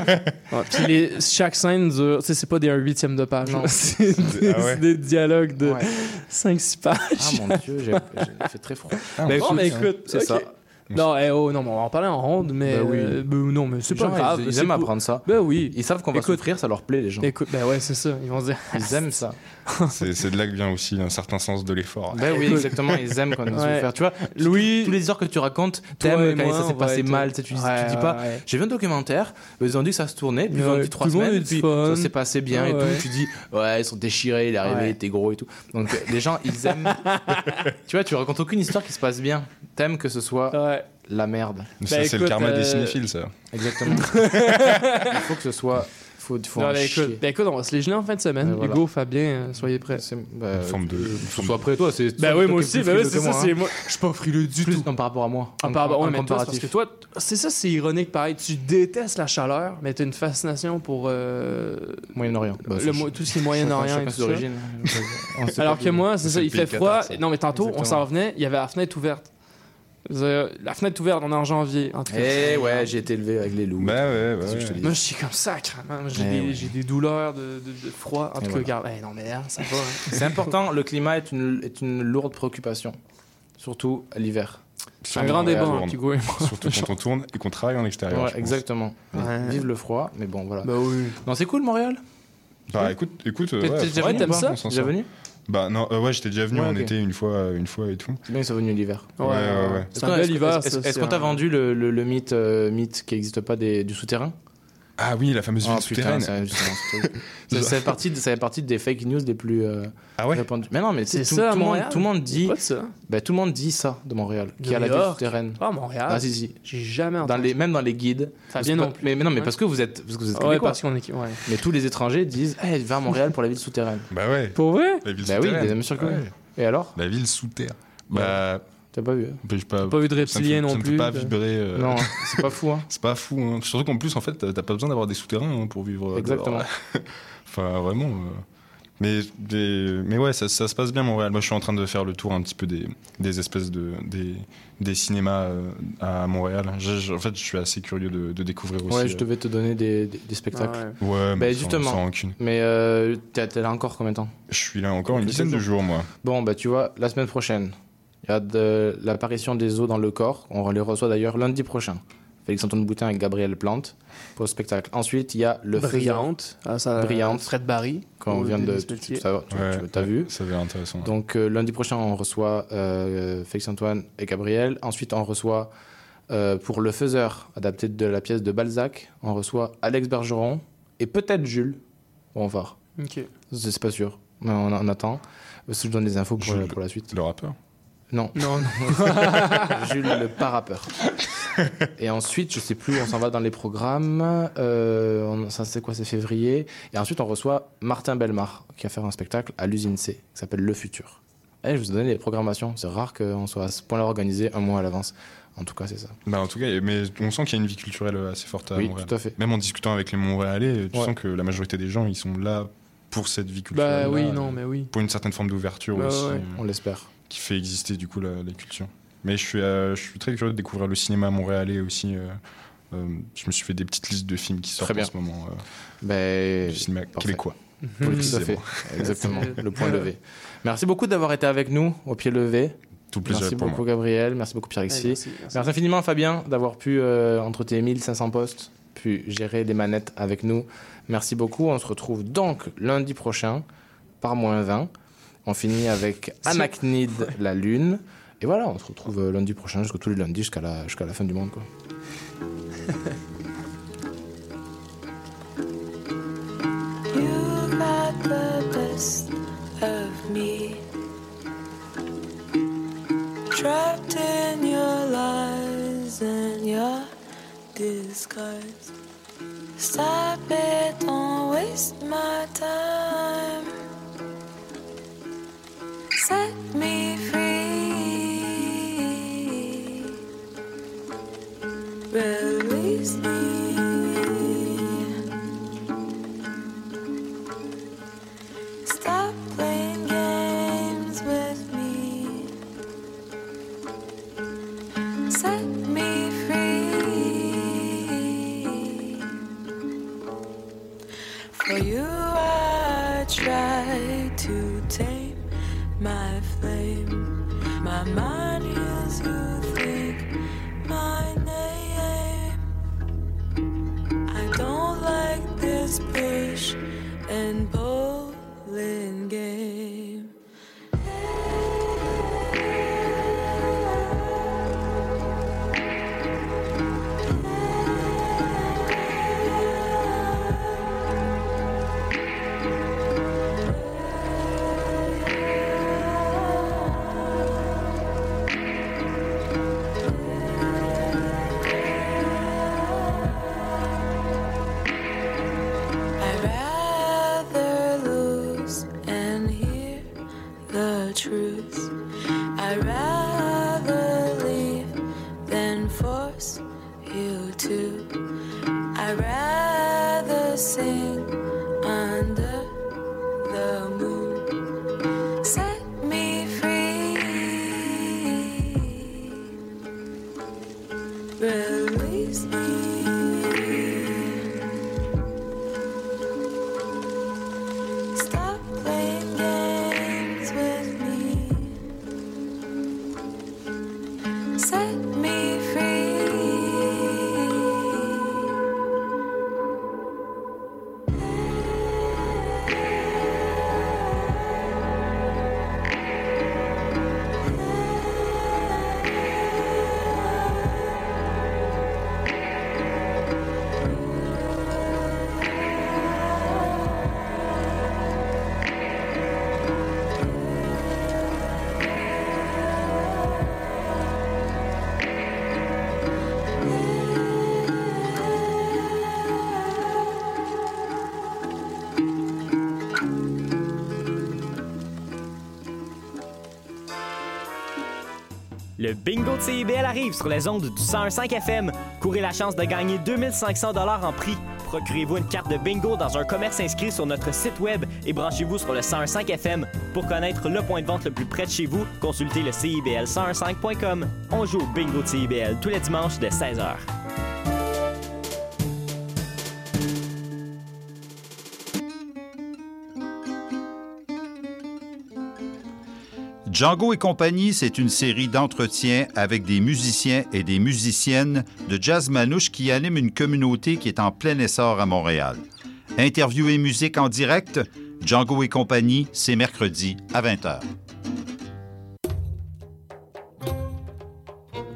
Ouais, puis les, chaque scène dure, tu sais, c'est pas des un huitième de page, Non. là. c'est des, Ah ouais. c'est des dialogues de Ouais. 5-6 pages. Ah mon dieu, j'ai j'ai fait très froid. Ah, Bah, Bon, mais écoute, c'est ça. Non, eh, oh, non, mais on va en parler en ronde, mais. Bah oui. euh, ben non, mais c'est pas gens, grave. Ils, ils aiment apprendre ça. Ben oui. Ils savent qu'on va Écoute. souffrir, ça leur plaît les gens. Écoute, ben ouais, c'est ça. Ils vont se dire. Ils aiment ça. C'est de là que vient aussi un certain sens de l'effort. Ben oui, exactement, ils aiment quand a Ouais. souffert. Tu vois, Louis. tous les histoires que tu racontes, t'aimes quand moi, ça s'est passé être- mal. Tu, tu, tu Ouais, dis pas, ouais, j'ai vu un documentaire, ils ont dit que ça se tournait, puis ils ont dit trois semaines, puis fun. ça s'est passé bien et ouais. tout. Tu dis, ouais, ils sont déchirés, il est arrivé, était gros et tout. Donc euh, les gens, ils aiment. tu vois, tu racontes aucune histoire qui se passe bien. T'aimes que ce soit Ouais. la merde. Ça, Bah, c'est le karma euh, des cinéphiles, ça. Exactement. il faut que ce soit. Faut, faut Non, en ben, chier. écoute, ben, écoute, on va se les geler en fin de semaine. Voilà. Hugo, Fabien, euh, soyez prêts. Bah, forme de- soit après toi, c'est. Ben toi oui, moi aussi. Ben frileux c'est ça, moi, c'est hein. moi. Je suis pas frileux du Plus tout. non, par rapport à moi. En- mais toi, c'est parce que toi, c'est ça, c'est ironique pareil. Tu détestes la chaleur, mais tu as une fascination pour euh, Moyen-Orient. Bah, tout ce qui est Moyen-Orient et tout Alors que moi, c'est ça, il fait froid. Non, mais tantôt, on s'en revenait, il y avait la fenêtre ouverte. La fenêtre ouverte, on est en janvier. En tout cas. Eh ouais, j'ai été élevé avec les loups. Bah ouais, bah je te ouais. dis. Moi, je suis comme ça. J'ai Eh des, ouais. j'ai des douleurs de, de- de froid. En Et tout cas, voilà. regarde. Eh non, mais hein, ça va. hein. C'est important, le climat est une, est une lourde préoccupation. Surtout à l'hiver. C'est un grand débat, Lourdes. hein, Hugo et moi. Surtout quand on tourne et qu'on travaille en extérieur. Ouais, je exactement. Ouais. Vive le froid, mais bon, voilà. Bah oui. Non, c'est cool, Montréal Bah écoute, écoute. t'aimes pas ça on Bah non, euh, ouais, j'étais déjà venu Ouais, en ok. été une fois, une fois et tout. C'est bien, ils sont venus l'hiver. Ouais, Ouais, ouais, Est-ce qu'on- t'a vendu le, le- le mythe, euh, mythe qui n'existe pas des- du souterrain? Ah oui, la fameuse ville Oh, souterraine. putain, ça, ça fait partie de, ça fait partie des fake news les plus euh, ah ouais répandues. Mais non, mais C'est tout, ça, tout le monde, Montréal tout le monde dit. Ça Ben, tout le monde dit ça de Montréal, De qui a la ville souterraine. Ah, Montréal. Ah si si. J'ai jamais Dans entendu. les, même dans les guides. Fabien Parce non plus. Mais, mais non, mais Ouais. parce que vous êtes, parce que vous êtes Ouais, québécois. parce qu'on est. Ouais. Mais tous les étrangers disent, hey, va à Montréal pour la ville souterraine. Bah ouais. Pour vrai La ville Bah oui, souterraine. bien sûr que oui. Ouais. Et alors La ville sous terre. Bah. T'as pas vu j'ai pas, pas vu de ça reptilien non ça plus, pas de- vibrer. euh, Non, c'est pas fou. Hein. c'est pas fou. Hein. Surtout qu'en plus, en fait, t'as pas besoin d'avoir des souterrains hein, pour vivre. Exactement. enfin, vraiment. euh. Mais, mais, mais ouais, ça, ça se passe bien Montréal. Moi, je suis en train de faire le tour un petit peu des, des espèces de des, des cinémas euh, à Montréal. Je- je- en fait, je suis assez curieux de, de découvrir aussi. Ouais, je devais te donner des, des, des spectacles. Ah ouais. Ouais, mais Bah, sans- justement. sans. Mais euh, t'es là encore combien de temps? Je suis là encore une dizaine de jours, moi. Bon, bah tu vois, la semaine prochaine, il y a de l'apparition des os dans le corps. On les reçoit d'ailleurs lundi prochain. Félix-Antoine Boutin et Gabriel Plante pour le spectacle. Ensuite, il y a le Brillante. Ah, ça, Brillante. Fred Barry. Quand on vient de. Tu, Ouais, vu Ça avait intéressant. Donc euh, lundi prochain, on reçoit euh, Félix-Antoine et Gabriel. Ensuite, on reçoit euh, pour Le Faiseur, adapté de la pièce de Balzac, on reçoit Alex Bergeron et peut-être Jules. Bon, on va voir. Ok. C'est pas sûr. Mais on, on attend. Je donne des infos pour, Jules, pour la suite. Le rappeur Non. Non, non. Jules le parapeur. Et ensuite, je sais plus, on s'en va dans les programmes. Euh, on- ça, c'est quoi C'est février. Et ensuite, on reçoit Martin Belmar, qui va faire un spectacle à l'usine C, qui s'appelle Le Futur. Et je vous ai donné les programmations. C'est rare qu'on soit à ce point-là organisé un mois à l'avance. En tout cas, c'est ça. Bah, en tout cas, mais on sent qu'il y a une vie culturelle assez forte à Oui, Montréal. tout à fait. Même en discutant avec les Montréalais, tu Ouais. sens que la majorité des gens, ils sont là pour cette vie culturelle. Bah oui, non, mais oui. Pour une certaine forme d'ouverture Bah aussi. ouais. On l'espère. Qui fait exister du coup la, la culture. Mais je suis, euh, je suis très curieux de découvrir le cinéma montréalais aussi. euh, euh, je me suis fait des petites listes de films qui sortent Très bien. en ce moment. euh, Ben, du cinéma parfait. québécois. Oui, tout à fait. Exactement. le point levé. Merci beaucoup d'avoir été avec nous au pied levé. Tout plaisir Merci pour beaucoup moi. Gabriel, merci beaucoup Pierre-Alexis. Ouais, merci, merci. merci infiniment Fabien d'avoir pu, euh, entre tes 1500 postes, pu gérer les manettes avec nous. Merci beaucoup. On se retrouve donc lundi prochain par moins 20. On finit avec Anachnide, la lune. Et voilà, on se retrouve euh, lundi prochain, jusqu'à tous les lundis, jusqu'à la, jusqu'à la fin du monde. Quoi. You got the best of me. Trapped in your lies and your disguise. Stop it, don't waste my time. For you, I try to tame my flame. My mind hears you bingo de CIBL arrive sur les ondes du 101.5 FM. Courez la chance de gagner 2500 en prix. Procurez-vous une carte de bingo dans un commerce inscrit sur notre site web et branchez-vous sur le 101.5 FM. Pour connaître le point de vente le plus près de chez vous, consultez le CIBL1015.com. On joue bingo de CIBL tous les dimanches dès 16h. Django et compagnie, c'est une série d'entretiens avec des musiciens et des musiciennes de jazz manouche qui animent une communauté qui est en plein essor à Montréal. Interview et musique en direct, Django et compagnie, c'est mercredi à 20h.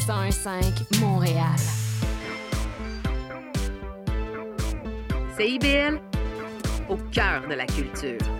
101.5 Montréal. CIBL, au cœur de la culture.